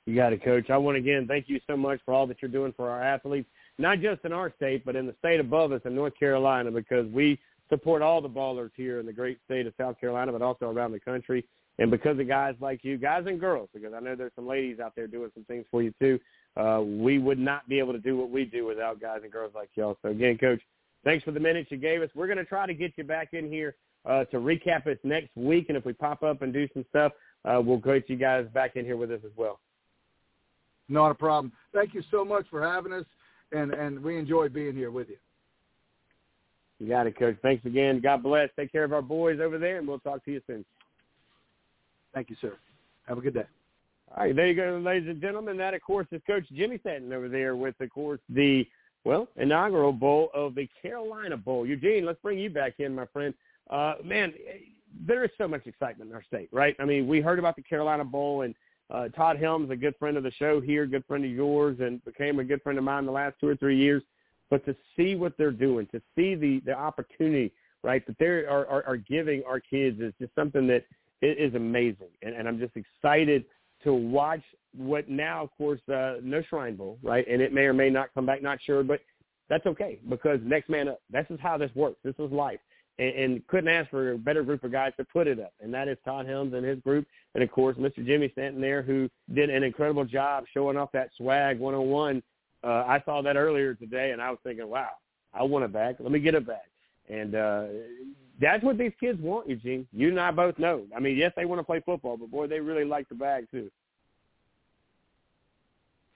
C: You got it, Coach. I want to again thank you so much for all that you're doing for our athletes, not just in our state, but in the state above us in North Carolina, because we support all the ballers here in the great state of South Carolina, but also around the country. And because of guys like you, guys and girls, because I know there's some ladies out there doing some things for you too, uh, we would not be able to do what we do without guys and girls like y'all. So again, Coach, thanks for the minutes you gave us. We're going to try to get you back in here uh, to recap us next week. And if we pop up and do some stuff, uh, we'll get you guys back in here with us as well.
N: Not a problem. Thank you so much for having us, and, and we enjoy being here with you.
C: You got it, Coach. Thanks again. God bless. Take care of our boys over there, and we'll talk to you soon.
N: Thank you, sir. Have a good day.
C: All right, there you go, ladies and gentlemen. That, of course, is Coach Jimmy Stanton over there with, of course, the, well, inaugural bowl of the Carolina Bowl. Eugene, let's bring you back in, my friend uh, man, there is so much excitement in our state, right? I mean, we heard about the Carolina Bowl, and uh, Todd Helms, a good friend of the show here, good friend of yours, and became a good friend of mine the last two or three years. But to see what they're doing, to see the the opportunity, right, that they are, are, are giving our kids is just something that is amazing, and, and I'm just excited to watch what now, of course, uh, no Shrine Bowl, right? And it may or may not come back, not sure, but that's okay because next man up. This is how this works. This is life and, and couldn't ask for a better group of guys to put it up, and that is Todd Helms and his group, and of course Mr. Jimmy Stanton there, who did an incredible job showing off that swag 101. Uh, I saw that earlier today, and I was thinking, wow, I want it back. Let me get it back. And uh, that's what these kids want, Eugene. You and I both know. I mean, yes, they want to play football, but boy, they really like the bag too.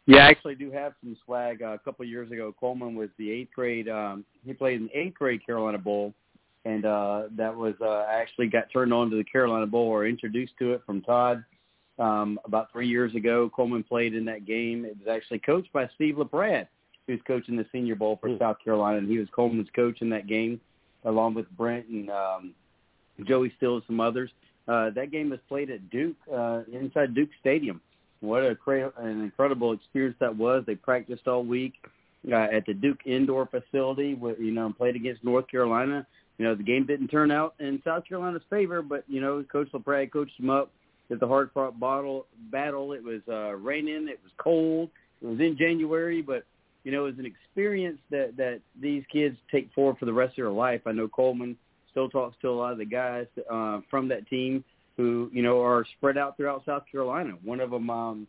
A: Yeah, I actually do have some swag. Uh, a couple of years ago, Coleman was the eighth grade. Um, he played in the eighth grade Carolina Bowl, and uh, that was uh, I actually got turned on to the Carolina Bowl or introduced to it from Todd um, about three years ago. Coleman played in that game. It was actually coached by Steve LaPrade, who's coaching the Senior Bowl for mm. South Carolina, and he was Coleman's coach in that game, along with Brent and um, Joey Still and some others. Uh, that game was played at Duke uh, inside Duke Stadium what a cra- an incredible experience that was. They practiced all week uh, at the Duke indoor facility. With, you know, and played against North Carolina. You know, the game didn't turn out in South Carolina's favor, but you know, Coach LaPrade coached them up. At the hard fought battle, battle. It was uh, raining. It was cold. It was in January, but you know, it was an experience that that these kids take forward for the rest of their life. I know Coleman still talks to a lot of the guys uh, from that team who you know are spread out throughout South Carolina. One of them, um,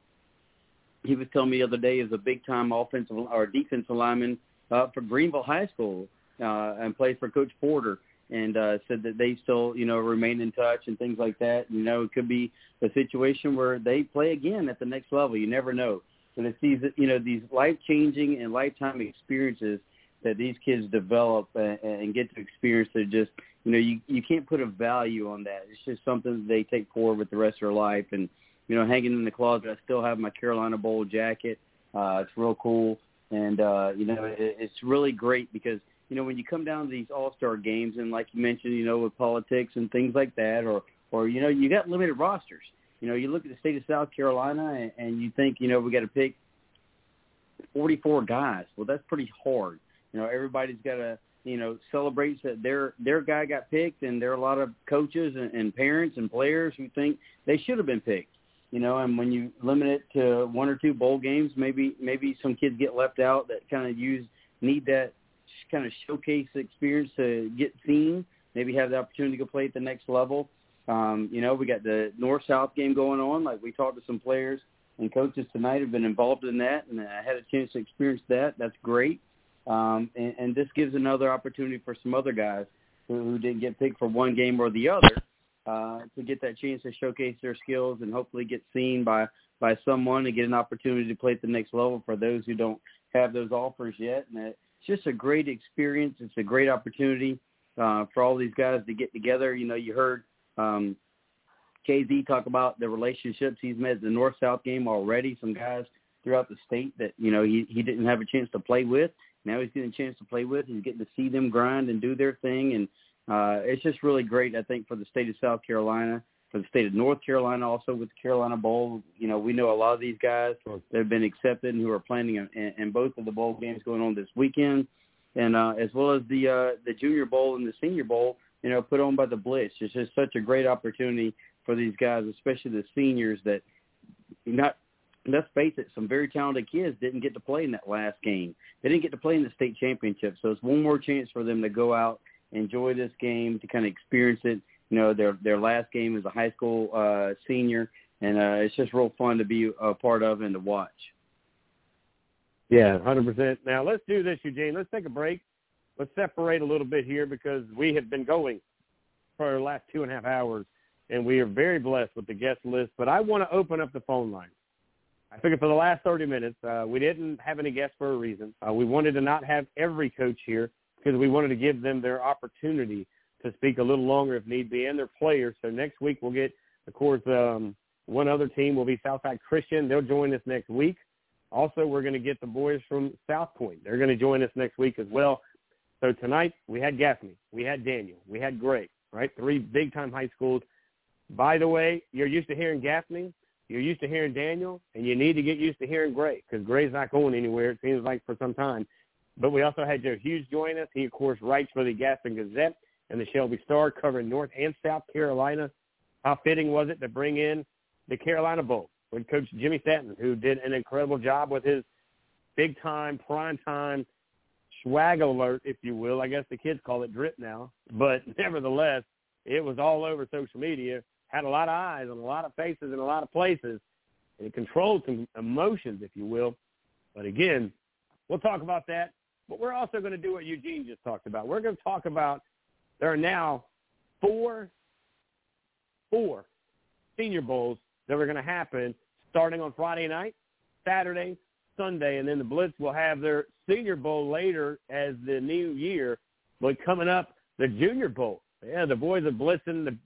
A: he was telling me the other day, is a big time offensive or defensive lineman uh, for Greenville High School uh, and plays for Coach Porter. And uh, said that they still, you know, remain in touch and things like that. You know, it could be a situation where they play again at the next level. You never know. But it's these, you know, these life changing and lifetime experiences that these kids develop and, and get to experience that just you know you you can't put a value on that. It's just something that they take forward with the rest of their life. And you know, hanging in the closet, I still have my Carolina Bowl jacket. Uh, it's real cool, and uh, you know, it, it's really great because you know when you come down to these All Star games, and like you mentioned, you know, with politics and things like that, or or you know, you got limited rosters. You know, you look at the state of South Carolina, and, and you think, you know, we got to pick 44 guys. Well, that's pretty hard you know, everybody's got to, you know, celebrates that their their guy got picked, and there are a lot of coaches and, and parents and players who think they should have been picked. You know, and when you limit it to one or two bowl games, maybe maybe some kids get left out that kind of use need that kind of showcase experience to get seen. Maybe have the opportunity to go play at the next level. Um, you know, we got the north south game going on. Like we talked to some players and coaches tonight have been involved in that, and I had a chance to experience that. That's great. Um, and, and this gives another opportunity for some other guys who, who didn't get picked for one game or the other uh, to get that chance to showcase their skills and hopefully get seen by by someone and get an opportunity to play at the next level for those who don't have those offers yet. And it's just a great experience. It's a great opportunity uh, for all these guys to get together. You know, you heard um, KZ talk about the relationships he's made at the North South game already. Some guys throughout the state that you know he he didn't have a chance to play with, now he's getting a chance to play with. He's getting to see them grind and do their thing, and uh, it's just really great. I think for the state of South Carolina, for the state of North Carolina, also with the Carolina Bowl. You know, we know a lot of these guys that have been accepted and who are planning in, in both of the bowl games going on this weekend, and uh, as well as the uh, the Junior Bowl and the Senior Bowl. You know, put on by the Blitz. It's just such a great opportunity for these guys, especially the seniors that not let's face it, some very talented kids didn't get to play in that last game. They didn't get to play in the state championship. So it's one more chance for them to go out, enjoy this game, to kind of experience it. You know, their their last game as a high school uh, senior, and uh, it's just real fun to be a part of and to watch.
C: Yeah, hundred percent. Now let's do this, Eugene. Let's take a break. Let's separate a little bit here because we have been going for the last two and a half hours, and we are very blessed with the guest list. But I want to open up the phone line. I figured for the last 30 minutes, uh, we didn't have any guests for a reason. Uh, we wanted to not have every coach here because we wanted to give them their opportunity to speak a little longer if need be and their players. So next week we'll get, of course, um, one other team will be Southside Christian. They'll join us next week. Also, we're going to get the boys from South Pointe. They're going to join us next week as well. So tonight we had Gaffney, we had Daniel, we had Gray, right? Three big-time high schools. By the way, you're used to hearing Gaffney. You're used to hearing Daniel, and you need to get used to hearing Gray because Gray's not going anywhere. It seems like for some time. But we also had Joe Hughes join us. He, of course, writes for the Gaston Gazette and the Shelby Star, covering North and South Carolina. How fitting was it to bring in the Carolina Bowl with Coach Jimmy Stanton, who did an incredible job with his big-time, prime-time swag alert, if you will. I guess the kids call it drip now, but [LAUGHS] nevertheless, it was all over social media. Had a lot of eyes on a lot of faces in a lot of places. And it controlled some emotions, if you will. But again, we'll talk about that. But we're also going to do what Eugene just talked about. We're going to talk about there are now four, four Senior Bowls that are going to happen starting on Friday night, Saturday, Sunday, and then the Blitz will have their Senior Bowl later as the new year. But coming up, the Junior Bowl. Yeah, the boys are blitzing the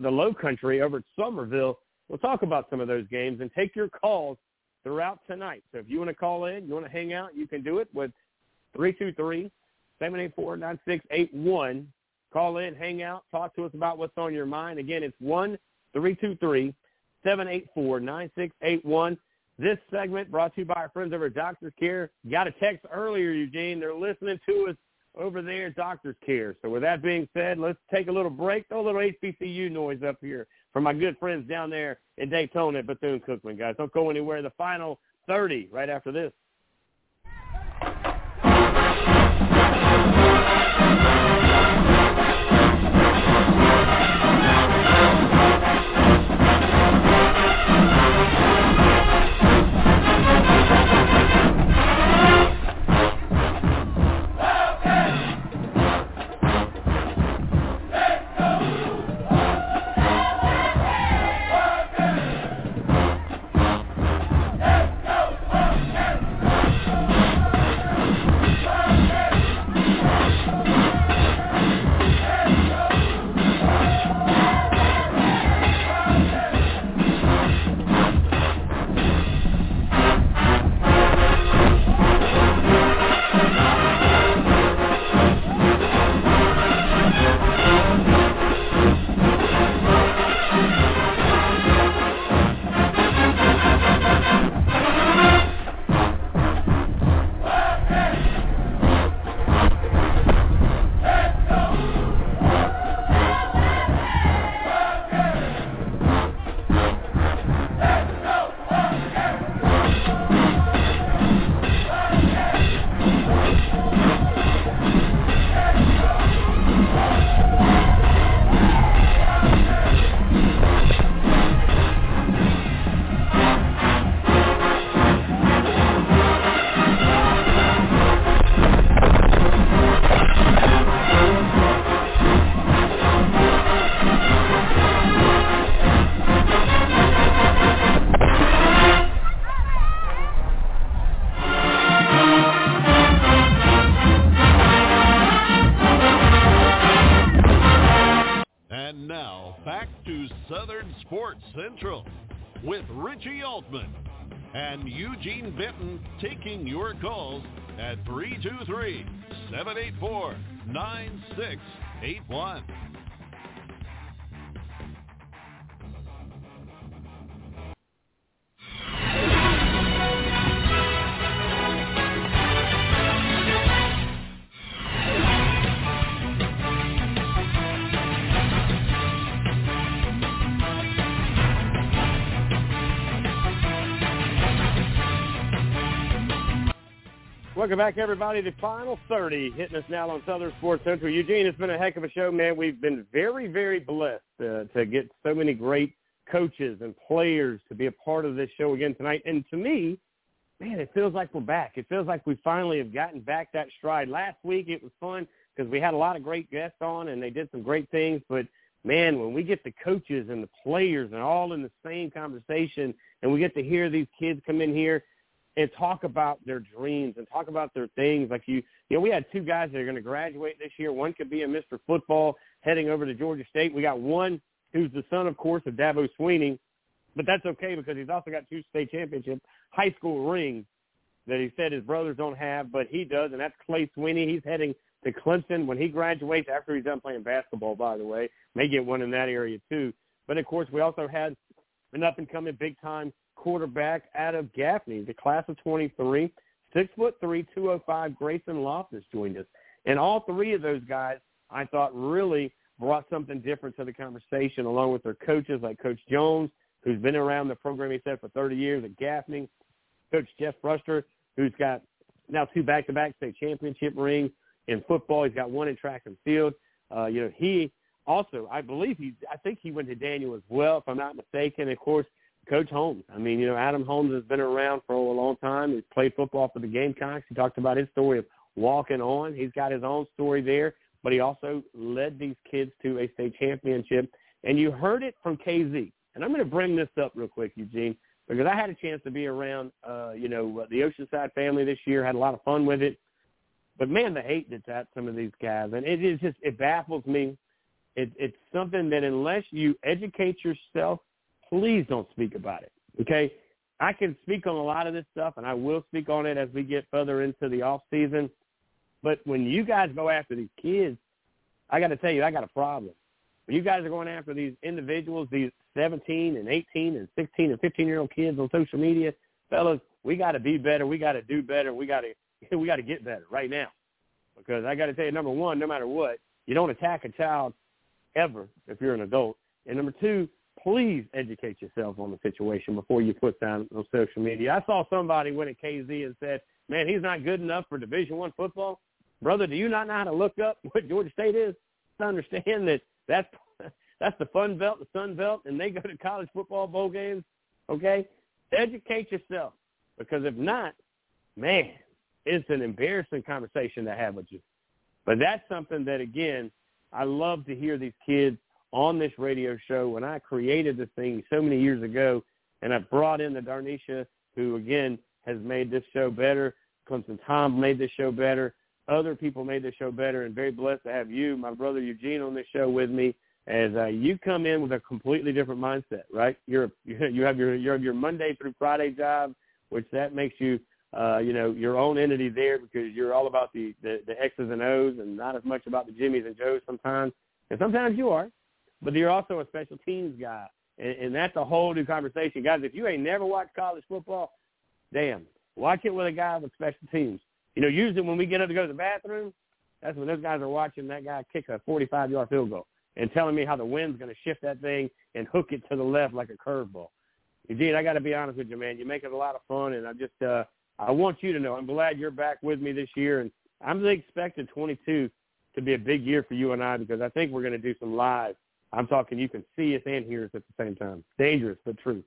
C: the Low Country over at Summerville. We'll talk about some of those games and take your calls throughout tonight. So if you want to call in, you want to hang out, you can do it with 323-784-9681. Call in, hang out, talk to us about what's on your mind. Again, it's one three two three seven eight four nine six eight one. This segment brought to you by our friends over at Doctors Care. Got a text earlier, Eugene. They're listening to us over there at Doctors Care. So with that being said, let's take a little break. Throw a little HBCU noise up here for my good friends down there in Daytona at Bethune-Cookman, guys. Don't go anywhere. The final 30 right after this.
B: 323-784-9681.
C: Welcome back, everybody. The final 30 hitting us now on Southern Sports Central. Eugene, it's been a heck of a show, man. We've been very, very blessed uh, to get so many great coaches and players to be a part of this show again tonight. And to me, man, it feels like we're back. It feels like we finally have gotten back that stride. Last week it was fun because we had a lot of great guests on and they did some great things. But man, when we get the coaches and the players and all in the same conversation and we get to hear these kids come in here and talk about their dreams and talk about their things. Like you, you know, we had two guys that are going to graduate this year. One could be a Mr. Football heading over to Georgia State. We got one who's the son, of course, of Dabo Swinney, but that's okay because he's also got two state championship high school rings that he said his brothers don't have, but he does, and that's Clay Swinney. He's heading to Clemson when he graduates after he's done playing basketball, by the way. May get one in that area too. But of course, we also had an up and coming big time quarterback out of Gaffney, the class of 23, six foot three, 205. Grayson Loftis joined us, and all three of those guys, I thought, really brought something different to the conversation, along with their coaches like Coach Jones, who's been around the program he said for 30 years at Gaffney, Coach Jeff Bruster, who's got now two back-to-back state championship rings in football. He's got one in track and field. Uh, you know, he also, I believe he, I think he went to Daniel as well, if I'm not mistaken. Of course, Coach Holmes. I mean, you know, Adam Holmes has been around for a long time. He's played football for the Gamecocks. He talked about his story of walking on. He's got his own story there, but he also led these kids to a state championship. And you heard it from KZ. And I'm going to bring this up real quick, Eugene, because I had a chance to be around, uh, you know, the Oceanside family this year. Had a lot of fun with it. But man, the hate that's at some of these guys, and it is just it baffles me. It, it's something that unless you educate yourself, please don't speak about it. Okay, I can speak on a lot of this stuff, and I will speak on it as we get further into the off season. But when you guys go after these kids, I got to tell you, I got a problem. When you guys are going after these individuals, these 17 and 18 and 16 and 15 year old kids on social media, fellas, we got to be better. We got to do better. We got to [LAUGHS] we got to get better right now. Because I got to tell you, number one, no matter what, you don't attack a child ever if you're an adult. And number two, please educate yourself on the situation before you put down on social media. I saw somebody went at KZ and said, "Man, he's not good enough for Division One football." Brother, do you not know how to look up what Georgia State is to understand that that's [LAUGHS] that's the Fun Belt, the Sun Belt, and they go to college football bowl games? Okay, educate yourself because if not, man, it's an embarrassing conversation to have with you. But that's something that, again, I love to hear these kids on this radio show. When I created this thing so many years ago, and I brought in the Darnisha, who, again, has made this show better. Clemson Tom made this show better. Other people made this show better, and very blessed to have you, my brother Eugene, on this show with me. As uh, you come in with a completely different mindset, right? You're [LAUGHS] you have your you have your Monday through Friday job, which that makes you uh, you know, your own entity there because you're all about the, the, the X's and O's and not as much about the Jimmys and Joes sometimes. And sometimes you are, but you're also a special teams guy. And, and that's a whole new conversation. Guys, if you ain't never watched college football, damn, watch it with a guy with special teams. You know, usually when we get up to go to the bathroom, that's when those guys are watching that guy kick a 45-yard field goal and telling me how the wind's going to shift that thing and hook it to the left like a curveball. Eugene, I got to be honest with you, man. You make it a lot of fun, and I just uh, – I want you to know I'm glad you're back with me this year, and I'm expecting 22 to be a big year for you and I because I think we're going to do some live. I'm talking you can see us and hear us at the same time. Dangerous but true.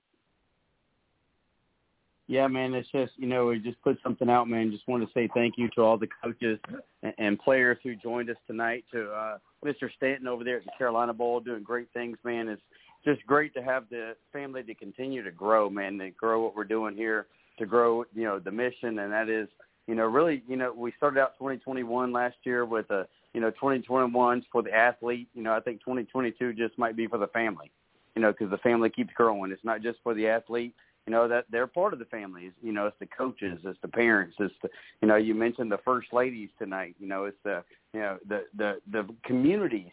A: Yeah, man, it's just you know we just put something out, man. Just want to say thank you to all the coaches and, and players who joined us tonight. To uh, Mr. Stanton over there at the Carolina Bowl, doing great things, man. It's just great to have the family to continue to grow, man. To grow what we're doing here to grow, you know, the mission, and that is, you know, really, you know, we started out 2021 last year with a, you know, 2021 for the athlete. You know, I think 2022 just might be for the family, you know, because the family keeps growing. It's not just for the athlete. You know that they're part of the family. You know, it's the coaches, it's the parents, it's the, you know, you mentioned the first ladies tonight. You know, it's the, you know, the the the communities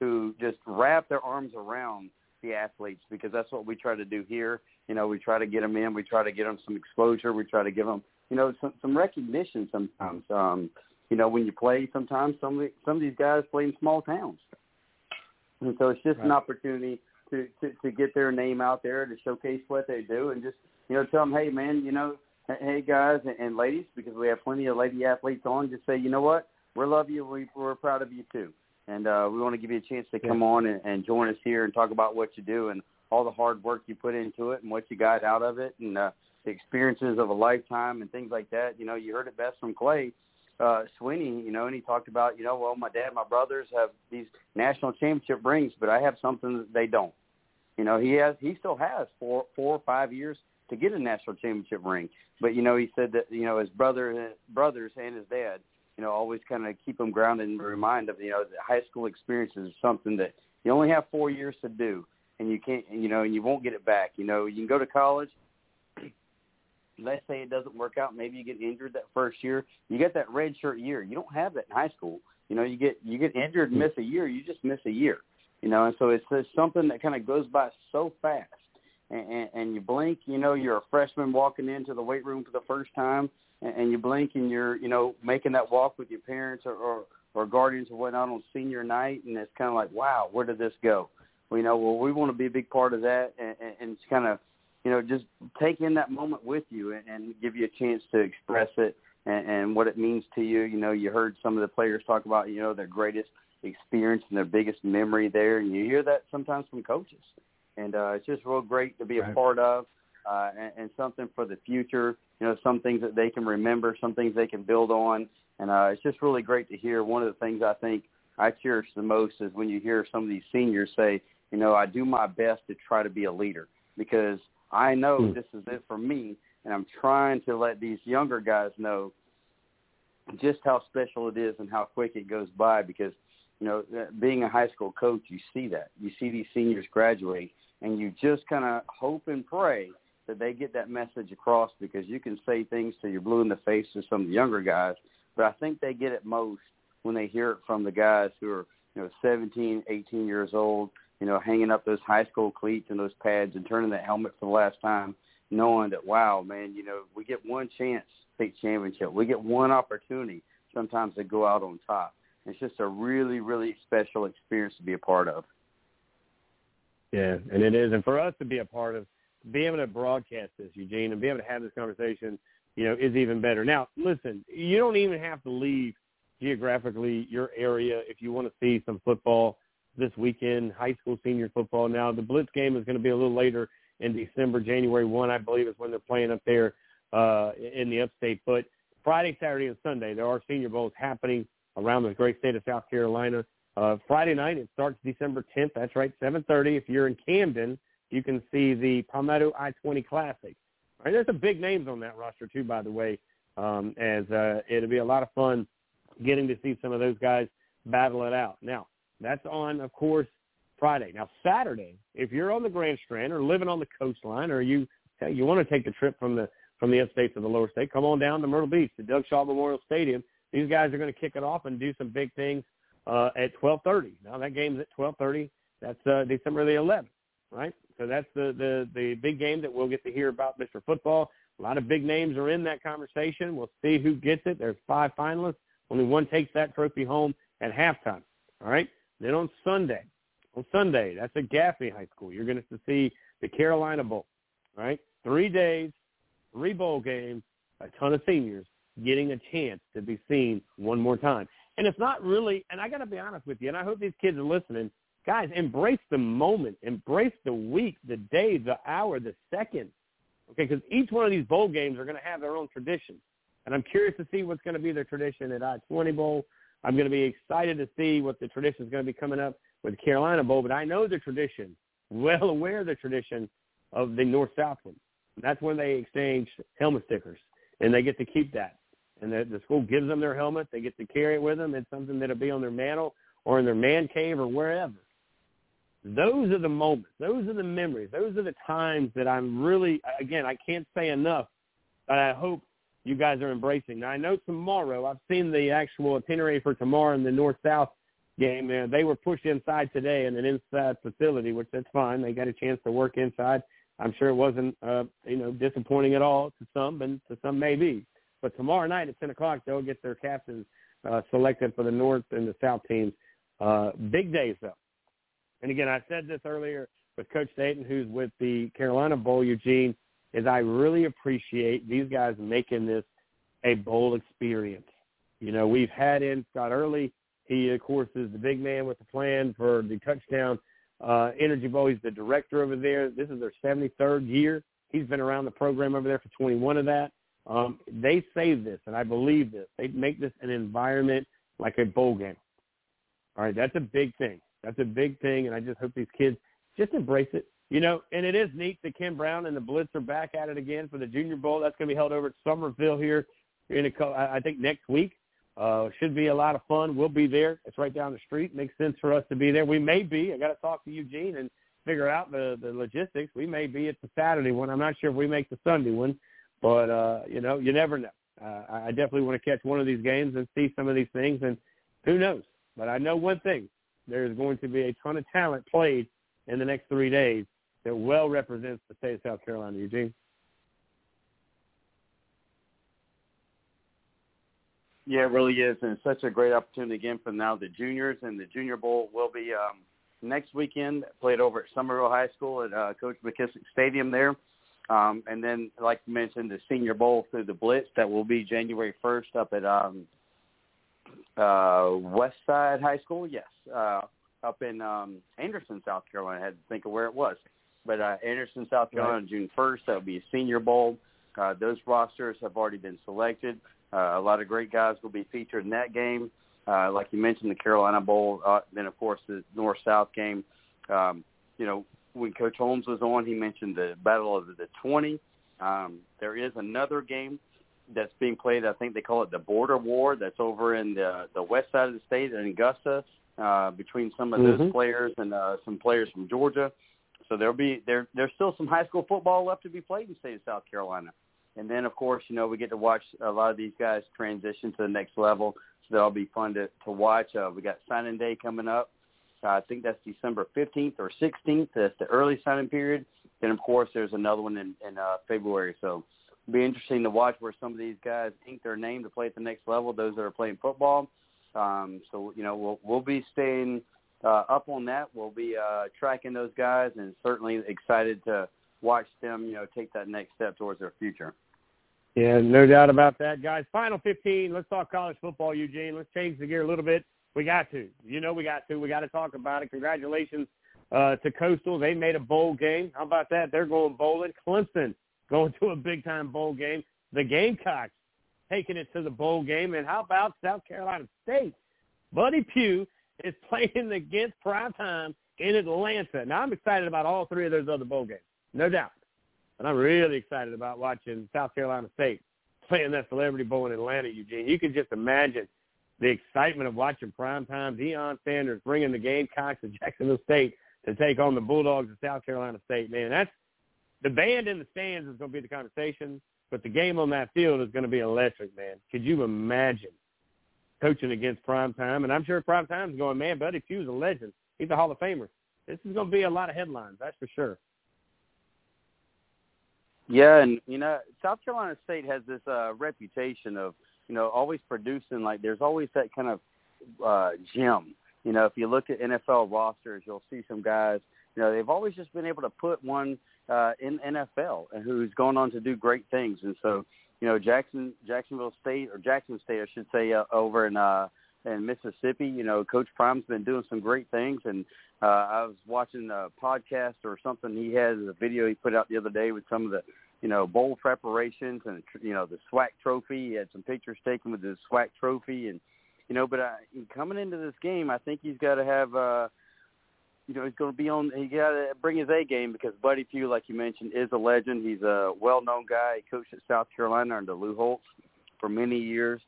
A: who just wrap their arms around the athletes because that's what we try to do here. You know, we try to get them in. We try to get them some exposure. We try to give them, you know, some, some recognition sometimes. Um, you know, when you play, sometimes some of the, some of these guys play in small towns, and so it's just right. an opportunity to, to to get their name out there to showcase what they do, and just you know tell them, hey man, you know, hey guys and, and ladies, because we have plenty of lady athletes on. Just say, you know what, we love you. We, we're proud of you too and uh, we want to give you a chance to come on and, and join us here and talk about what you do and all the hard work you put into it and what you got out of it and uh, the experiences of a lifetime and things like that. You know, you heard it best from Clay uh, Swinney, you know, and he talked about, you know, well, my dad, my brothers have these national championship rings, but I have something that they don't. You know, he has, he still has four, four or five years to get a national championship ring. But you know, he said that you know his brother, brothers, and his dad you know, always kind of keep them grounded and remind them, you know, that high school experience is something that you only have four years to do, and you can't, you know, and you won't get it back. You know, you can go to college. Let's say it doesn't work out. Maybe you get injured that first year. You get that red shirt year. You don't have that in high school. You know, you get you get injured miss a year. You just miss a year. You know, and so it's just something that kind of goes by so fast. And, and, and you blink, you know, you're a freshman walking into the weight room for the first time and, and you blink and you're you know making that walk with your parents or or, or guardians or whatnot on senior night, and it's kind of like wow, where did this go? Well, you know, well we want to be a big part of that, and, and, and it's kind of you know just take in that moment with you and, and give you a chance to express it and, and what it means to you. You know, you heard some of the players talk about you know their greatest experience and their biggest memory there, and you hear that sometimes from coaches, and uh, it's just real great to be
C: Right.
A: a part of. Uh, and, and something for the future, you know, some things that they can remember, some things they can build on, and uh, it's just really great to hear. One of the things I think I cherish the most is when you hear some of these seniors say, you know, I do my best to try to be a leader because I know
C: Hmm.
A: this is it for me, and I'm trying to let these younger guys know just how special it is and how quick it goes by because you know uh, being a high school coach you see that you see these seniors graduate and you just kind of hope and pray that they get that message across because you can say things till you're blue in the face to some of the younger guys but I think they get it most when they hear it from the guys who are you know 17 18 years old you know hanging up those high school cleats and those pads and turning that helmet for the last time knowing that wow man you know we get one chance to state championship we get one opportunity sometimes to go out on top it's just a really really special experience to be a part of
C: Yeah, and it is. And for us to be a part of, be able to broadcast this, Eugene, and be able to have this conversation, you know, is even better. Now, listen, you don't even have to leave geographically your area if you want to see some football this weekend, high school senior football. Now, the Blitz game is going to be a little later in December, January 1, I believe, is when they're playing up there uh, in the upstate. But Friday, Saturday, and Sunday, there are senior bowls happening around the great state of South Carolina. Uh, Friday night, it starts December 10th. That's right, 7:30. If you're in Camden, you can see the Palmetto I-20 Classic. All right, there's some big names on that roster too, by the way. Um, as uh, it'll be a lot of fun getting to see some of those guys battle it out. Now, that's on, of course, Friday. Now, Saturday, if you're on the Grand Strand or living on the coastline, or you hey, you want to take the trip from the from the upstate to the lower state, come on down to Myrtle Beach, to Doug Shaw Memorial Stadium. These guys are going to kick it off and do some big things uh, at 12:30. Now that game's at 12:30. That's uh, December the 11th, right? So that's the, the the big game that we'll get to hear about Mr. Football. A lot of big names are in that conversation. We'll see who gets it. There's five finalists. Only one takes that trophy home at halftime. All right. Then on Sunday, on Sunday, that's at Gaffney High School. You're going to see the Carolina Bowl. Right. Three days, three bowl games, a ton of seniors getting a chance to be seen one more time. And it's not really, and I got to be honest with you, and I hope these kids are listening. Guys, embrace the moment, embrace the week, the day, the hour, the second. Okay, because each one of these bowl games are going to have their own tradition. And I'm curious to see what's going to be their tradition at I-20 Bowl. I'm going to be excited to see what the tradition is going to be coming up with Carolina Bowl. But I know the tradition, well aware of the tradition of the North-South one. That's when they exchange helmet stickers, and they get to keep that and the, the school gives them their helmet. They get to carry it with them. It's something that'll be on their mantle or in their man cave or wherever. Those are the moments. Those are the memories. Those are the times that I'm really, again, I can't say enough, but I hope you guys are embracing. Now, I know tomorrow, I've seen the actual itinerary for tomorrow in the North-South game. Uh, they were pushed inside today in an inside facility, which that's fine. They got a chance to work inside. I'm sure it wasn't, uh, you know, disappointing at all to some, and to some maybe. But tomorrow night at 10 o'clock, they'll get their captains uh, selected for the North and the South teams. Uh, big days, though. And again, I said this earlier with Coach Staten, who's with the Carolina Bowl, Eugene, is I really appreciate these guys making this a bowl experience. You know, we've had in Scott Early. He, of course, is the big man with the plan for the Touchstone uh, Energy Bowl. He's the director over there. This is their 73rd year. He's been around the program over there for 21 of that. Um, they say this, and I believe this. They make this an environment like a bowl game. All right, that's a big thing. That's a big thing, and I just hope these kids just embrace it. You know, and it is neat that Kim Brown and the Blitz are back at it again for the Junior Bowl. That's going to be held over at Summerville here in a, I think next week. Uh, should be a lot of fun. We'll be there. It's right down the street. Makes sense for us to be there. We may be. I got to talk to Eugene and figure out the the logistics. We may be at the Saturday one. I'm not sure if we make the Sunday one, but uh, you know, you never know. Uh, I definitely want to catch one of these games and see some of these things, and who knows? But I know one thing: there is going to be a ton of talent played in the next three days that well represents the state of South Carolina. Eugene.
A: Yeah, it really is, and it's such a great opportunity again for now the juniors and the Junior Bowl will be um, next weekend. Played over at Summerville High School at uh, Coach McKissick Stadium there. Um, and then, like you mentioned, the Senior Bowl through the Blitz that will be January 1st up at um, uh, West Side High School. Yes, uh, up in um, Anderson, South Carolina. I had to think of where it was, but uh, Anderson, South Carolina,
C: Right.
A: June 1st. That will be a Senior Bowl. Uh, those rosters have already been selected. Uh, a lot of great guys will be featured in that game. Uh, like you mentioned, the Carolina Bowl. Uh, then, of course, the North-South game. Um, you know, when Coach Holmes was on, he mentioned the Battle of the 20. Um, there is another game that's being played. I think they call it the Border War. That's over in the the west side of the state in Augusta, uh, between some of those
C: Mhm.
A: players and uh, some players from Georgia. So there'll be there there's still some high school football left to be played in the state of South Carolina. And then of course, you know, we get to watch a lot of these guys transition to the next level. So that'll be fun to to watch. Uh, we got signing day coming up. Uh, I think that's December 15th or 16th. That's the early signing period. Then of course there's another one in, in uh, February. So it'll be interesting to watch where some of these guys ink their name to play at the next level. Those that are playing football. Um, so you know we'll we'll be staying uh, up on that. We'll be uh, tracking those guys and certainly excited to watch them. You know take that next step towards their future.
C: Yeah, no doubt about that, guys. Final 15. Let's talk college football, Eugene. Let's change the gear a little bit. We got to. You know we got to. We got to talk about it. Congratulations uh, to Coastal. They made a bowl game. How about that? They're going bowling. Clemson going [LAUGHS] to a big-time bowl game. The Gamecocks taking it to the bowl game. And how about South Carolina State? Buddy Pough is playing against prime time in Atlanta. Now, I'm excited about all three of those other bowl games, no doubt. But I'm really excited about watching South Carolina State playing that Celebrity Bowl in Atlanta, Eugene. You can just imagine the excitement of watching primetime Deion Sanders bringing the Gamecocks to Jacksonville State to take on the Bulldogs of South Carolina State. Man, that's the band in the stands is going to be the conversation, but the game on that field is going to be electric, man. Could you imagine coaching against prime time, And I'm sure prime time's going, man, Buddy Pough's a legend. He's a Hall of Famer. This is going to be a lot of headlines, that's for sure.
A: Yeah, and you know, South Carolina State has this uh reputation of, you know, always producing like there's always that kind of uh gem. You know, if you look at NFL rosters, you'll see some guys, you know, they've always just been able to put one uh in NFL and who's gone on to do great things. And so, you know, Jackson Jacksonville State or Jackson State I should say uh, over in uh in Mississippi, you know, Coach Prime's been doing some great things and uh I was watching a podcast or something he has a video he put out the other day with some of the you know, bowl preparations and you know the SWAC trophy. He had some pictures taken with the SWAC trophy, and you know, but uh, coming into this game, I think he's got to have, uh, you know, he's going to be on. He got to bring his A game because Buddy Pough, like you mentioned, is a legend. He's a well-known guy. He coached at South Carolina under Lou Holtz for many years.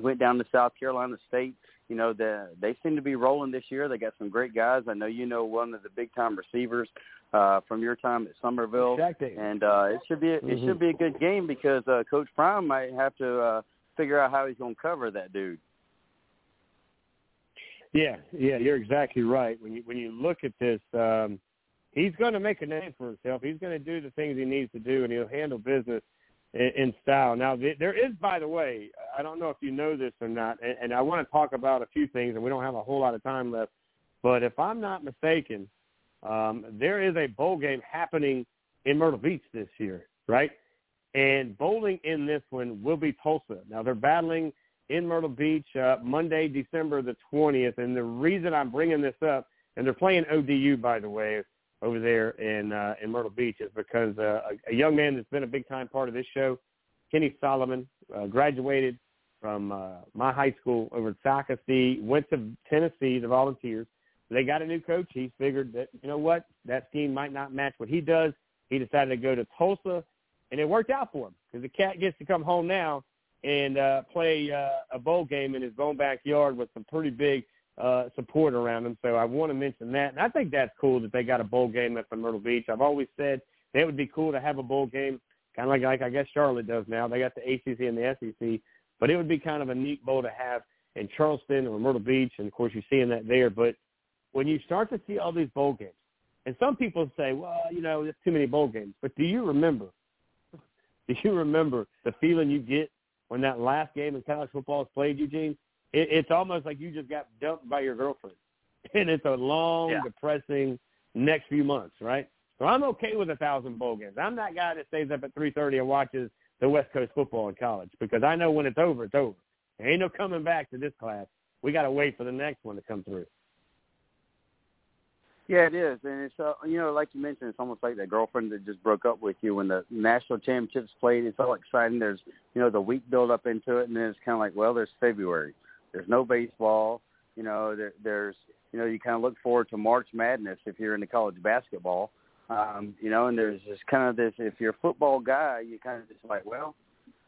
A: Went down to South Carolina State. You know, the, they seem to be rolling this year. They got some great guys. I know you know one of the big-time receivers uh, from your time at Summerville,
C: Shaq Davis.
A: and uh, it should be a, it
C: Mhm.
A: should be a good game because uh, Coach Prime might have to uh, figure out how he's going to cover that dude.
C: Yeah, yeah, you're exactly right. When you when you look at this, um, he's going to make a name for himself. He's going to do the things he needs to do, and he'll handle business in, in style. Now, th- there is, by the way, I don't know if you know this or not, and, and I want to talk about a few things, and we don't have a whole lot of time left. But if I'm not mistaken, um, there is a bowl game happening in Myrtle Beach this year, right? And bowling in this one will be Tulsa. Now they're battling in Myrtle Beach uh, Monday, December the 20th. And the reason I'm bringing this up, and they're playing ODU, by the way, over there in uh, in Myrtle Beach, is because uh, a, a young man that's been a big time part of this show, Kenny Solomon, uh, graduated from uh, my high school over at Socastee, went to Tennessee, the Volunteers. They got a new coach. He figured that, you know what, that scheme might not match what he does. He decided to go to Tulsa, and it worked out for him because the cat gets to come home now and uh, play uh, a bowl game in his own backyard with some pretty big uh, support around him. So I want to mention that. And I think that's cool that they got a bowl game up in Myrtle Beach. I've always said that it would be cool to have a bowl game, kind of like, like I guess Charlotte does now. They got the ACC and the SEC, but it would be kind of a neat bowl to have in Charleston or Myrtle Beach. And, of course, you're seeing that there. But when you start to see all these bowl games, and some people say, well, you know, there's too many bowl games. But do you remember, [LAUGHS] do you remember the feeling you get when that last game in college football is played, Eugene? It, it's almost like you just got dumped by your girlfriend. [LAUGHS] And it's a long,
A: Yeah.
C: depressing next few months, right? So I'm okay with a thousand bowl games. I'm that guy that stays up at 3:30 and watches the West Coast football in college because I know when it's over, it's over. There ain't no coming back to this class. We got to wait for the next one to come through.
A: Yeah, it is, and it's uh, you know, like you mentioned, it's almost like that girlfriend that just broke up with you when the national championships played. It's all exciting. There's you know the week build up into it, and then it's kind of like, well, there's February. There's no baseball. You know, there, there's you know, you kind of look forward to March Madness if you're into college basketball. Um, you know, and there's just kind of this. If you're a football guy, you kind of just like, well,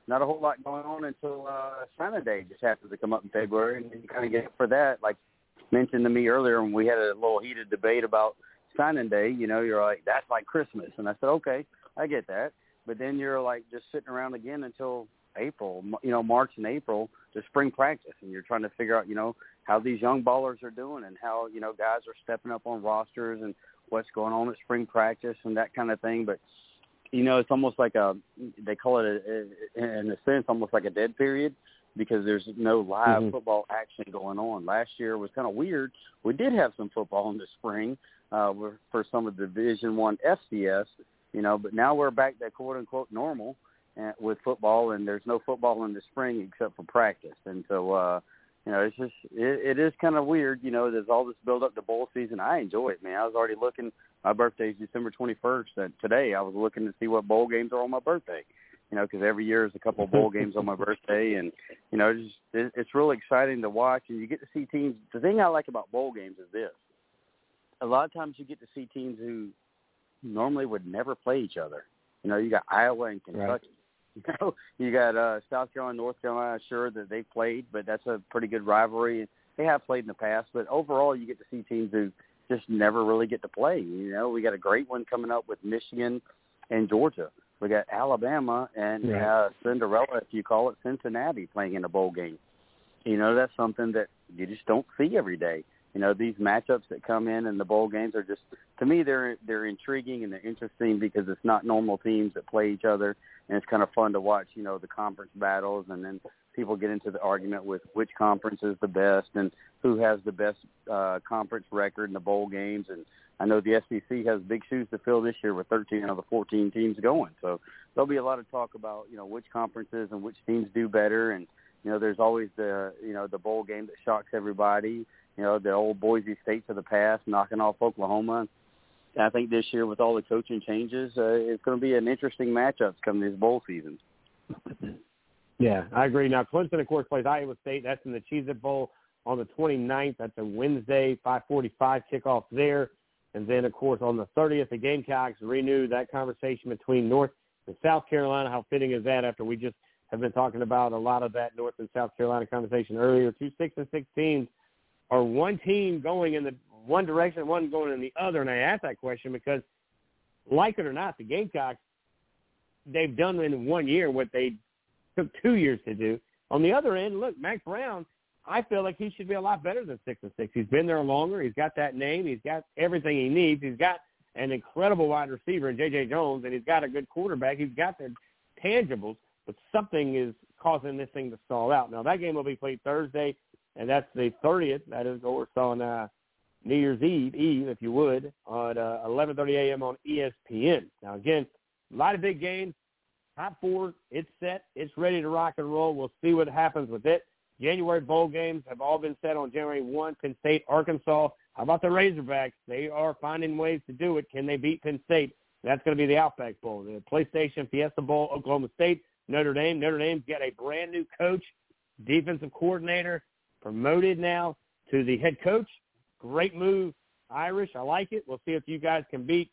A: not a whole lot going on until uh, Signing Day just happens to come up in February, and you kind of get for that. Like mentioned to me earlier when we had a little heated debate about signing day, you know, you're like, that's like Christmas. And I said, okay, I get that. But then you're like just sitting around again until April, you know, March and April to spring practice. And you're trying to figure out, you know, how these young ballers are doing and how, you know, guys are stepping up on rosters and what's going on at spring practice and that kind of thing. But, you know, it's almost like a, they call it a, in a sense, almost like a dead period because there's no live
C: mm-hmm.
A: football action going on. Last year was kind of weird. We did have some football in the spring uh, for some of the Division One FCS, you know, but now we're back to quote unquote normal uh, with football, and there's no football in the spring except for practice, and so. uh you know, it's just it, it is kind of weird. You know, there's all this build up to bowl season. I enjoy it, man. I was already looking. My birthday's December 21st, and today I was looking to see what bowl games are on my birthday you know, because every year is a couple of [LAUGHS] bowl games on my birthday, and you know, it's just, it's really exciting to watch, and you get to see teams. The thing I like about bowl games is this: a lot of times you get to see teams who normally would never play each other. You know, you got Iowa and Kentucky. Right. [LAUGHS] You know, you got uh, South Carolina, North Carolina. Sure that they played, but that's a pretty good rivalry. They have played in the past, but overall, you get to see teams who just never really get to play. You know, we got a great one coming up with Michigan and Georgia. We got Alabama and
C: right.
A: uh, Cinderella, if you call it, Cincinnati playing in a bowl game. You know, that's something that you just don't see every day. You know, these matchups that come in and the bowl games are just to me they're they're intriguing and they're interesting because it's not normal teams that play each other and it's kind of fun to watch, you know, the conference battles and then people get into the argument with which conference is the best and who has the best uh conference record in the bowl games and I know the SEC has big shoes to fill this year with 13 of the 14 teams going. So there'll be a lot of talk about you know which conferences and which teams do better, and you know there's always the you know the bowl game that shocks everybody. You know the old Boise States of the past knocking off Oklahoma. I think this year with all the coaching changes, uh, it's going to be an interesting matchup coming this bowl season.
C: Yeah, I agree. Now Clemson, of course, plays Iowa State. That's in the Cheez-It Bowl on the 29th. That's a Wednesday, 5:45 kickoff there. And then, of course, on the 30th, the Gamecocks renew that conversation between North and South Carolina. How fitting is that after we just have been talking about a lot of that North and South Carolina conversation earlier? Two six and six teams are one team going in the one direction, one going in the other. And I ask that question because, like it or not, the Gamecocks they've done in one year what they took two years to do. On the other end, look, Mack Brown I feel like he should be a lot better than six and six. He's been there longer. He's got that name. He's got everything he needs. He's got an incredible wide receiver in J.J. Jones, and he's got a good quarterback. He's got the tangibles, but something is causing this thing to stall out. Now that game will be played Thursday, and that's the 30th. That is, course, on uh, New Year's Eve, Eve, if you would, at uh, 11:30 a.m. on ESPN. Now again, a lot of big games. Top four, it's set. It's ready to rock and roll. We'll see what happens with it. January bowl games have all been set on January 1, Penn State, Arkansas. How about the Razorbacks? They are finding ways to do it. Can they beat Penn State? That's going to be the Outback Bowl. The PlayStation Fiesta Bowl, Oklahoma State, Notre Dame. Notre Dame's got a brand new coach, defensive coordinator, promoted now to the head coach. Great move, Irish. I like it. We'll see if you guys can beat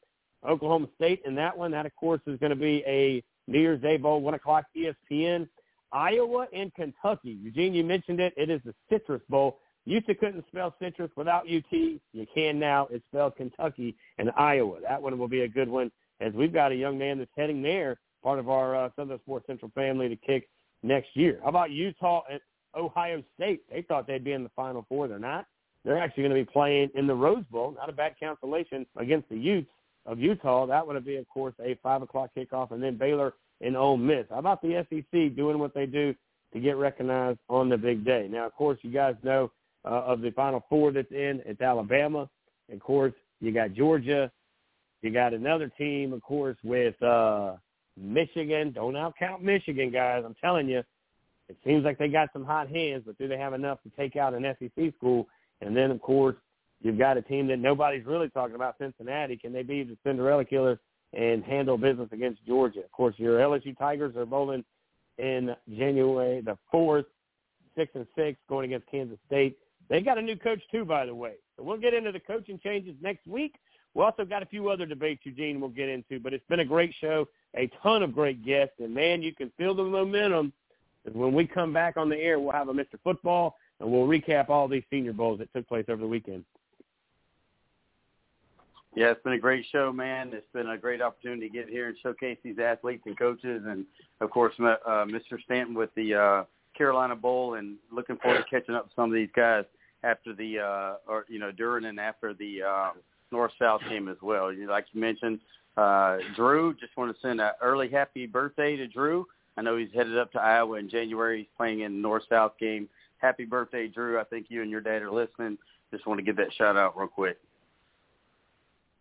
C: Oklahoma State in that one. That, of course, is going to be a New Year's Day Bowl, 1 o'clock ESPN. Iowa and Kentucky. Eugene, you mentioned it. It is the Citrus Bowl. Used to couldn't spell citrus without UT. You can now. It's spelled Kentucky and Iowa. That one will be a good one as we've got a young man that's heading there, part of our uh, Southern Sports Central family to kick next year. How about Utah and Ohio State? They thought they'd be in the Final Four. They're not. They're actually going to be playing in the Rose Bowl. Not a bad consolation against the Utes of Utah. That would be, of course, a 5 o'clock kickoff. And then Baylor and Ole Miss. How about the SEC doing what they do to get recognized on the big day? Now, of course, you guys know uh, of the Final Four that's in. It's Alabama. Of course, you got Georgia You got another team, of course, with uh Michigan. Don't outcount Michigan, guys. I'm telling you, it seems like they got some hot hands, but do they have enough to take out an SEC school? And then, of course, you've got a team that nobody's really talking about, Cincinnati. Can they be the Cinderella Killers and handle business against Georgia? Of course, your LSU Tigers are bowling in January the fourth, six and six, going against Kansas State. They got a new coach too, by the way. So we'll get into the coaching changes next week. We also got a few other debates, Eugene, we'll get into. But it's been a great show, a ton of great guests, and man, you can feel the momentum. And when we come back on the air, we'll have a Mr. Football, and we'll recap all these Senior Bowls that took place over the weekend.
L: Yeah, it's been a great show, man. It's been a great opportunity to get here and showcase these athletes and coaches, and of course, uh, Mr. Stanton with the uh, Carolina Bowl, and looking forward to catching up with some of these guys after the, uh, or you know, during and after the uh, North-South game as well. Like you mentioned, uh, Drew, just want to send an early happy birthday to Drew. I know he's headed up to Iowa in January. He's playing in North-South game. Happy birthday, Drew. I think you and your dad are listening. Just want to give that shout out real quick.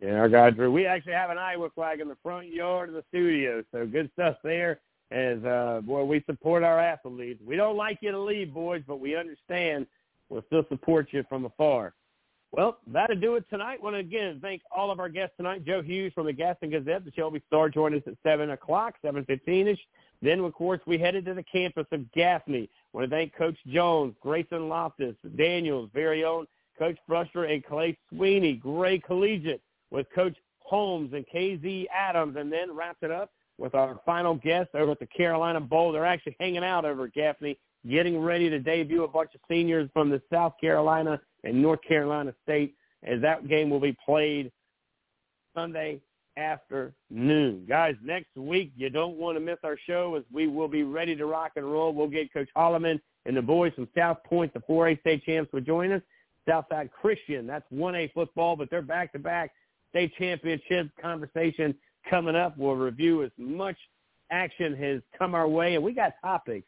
C: Yeah, our guy Drew. We actually have an Iowa flag in the front yard of the studio, so good stuff there. As uh, boy, we support our athletes. We don't like you to leave, boys, but we understand. We'll still support you from afar. Well, that'll do it tonight. Want to again thank all of our guests tonight. Joe Hughes from the Gaston Gazette, the Shelby Star, joined us at 7 o'clock, 7.15ish. Then, of course, we headed to the campus of Gaffney. Want to thank Coach Jones, Grayson Loftis, Daniels, very own Coach Bruster, and Clay Swinney. Gray Collegiate with Coach Holmes and KZ Adams, and then wrapped it up with our final guest over at the Carolina Bowl. They're actually hanging out over Gaffney, getting ready to debut a bunch of seniors from the South Carolina and North Carolina State, as that game will be played Sunday afternoon. Guys, next week, you don't want to miss our show as we will be ready to rock and roll. We'll get Coach Holloman and the boys from South Pointe, the 4A state champs, will join us. Southside Christian, that's 1A football, but they're back-to-back state championship conversation coming up. We'll review as much action has come our way, and we got topics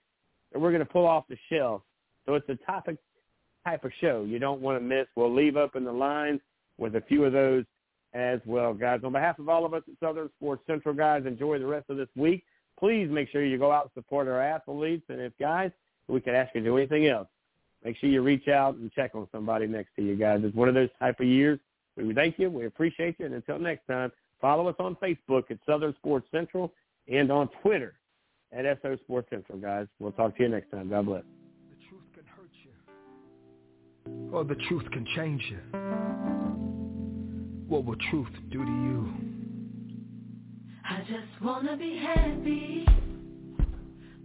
C: that we're going to pull off the shelf. So it's a topic type of show you don't want to miss. We'll leave up in the lines with a few of those as well, guys. On behalf of all of us at Southern Sports Central, guys, enjoy the rest of this week. Please make sure you go out and support our athletes. And if, guys, we could ask you to do anything else, make sure you reach out and check on somebody next to you, guys. It's one of those type of years we thank you. We appreciate you. And until next time, follow us on Facebook at Southern Sports Central and on Twitter at SO Sports Central, guys. We'll talk to you next time. God bless.
O: The truth can hurt you, or the truth can change you. What will truth do to you?
P: I just want to be happy.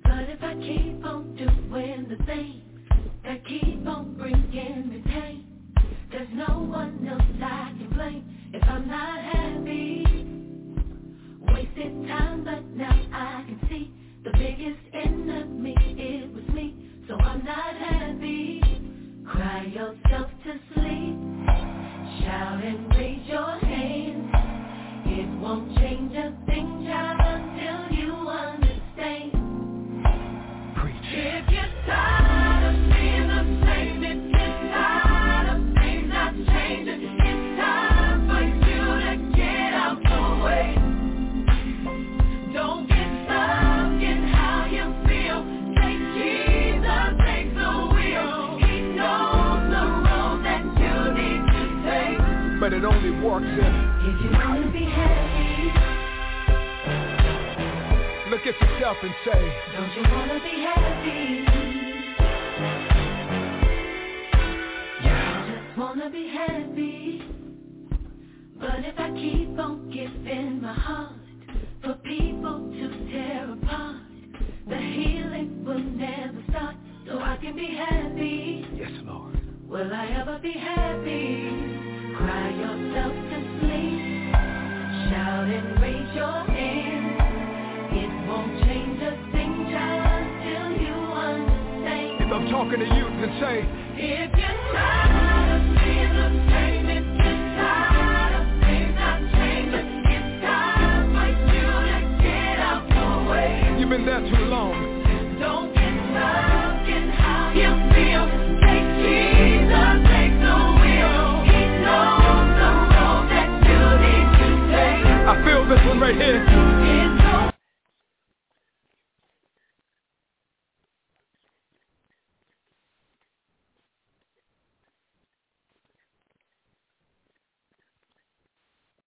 P: But if I keep on doing the things that keep on bringing me pain, there's no one else I can blame if I'm not happy. Wasted time, but now I can see the biggest enemy, it was me. So I'm not happy. Cry yourself to sleep. Shout and raise your hands. It won't change a thing, child, If you want to be happy,
O: look at yourself and say,
P: don't you want to be happy? I just want to be happy. But if I keep on giving my heart for people to tear apart, the healing will never start. So I can be happy.
O: Yes, Lord.
P: Will I ever be happy? Cry to sleep. Shout and raise your hand. It won't change a thing, child, until you.
O: If I'm talking to you, then say,
P: If you're tired of being the same, you're tired of things not changing, it's time for you to get out the way.
O: you've been there too long.
H: One right here.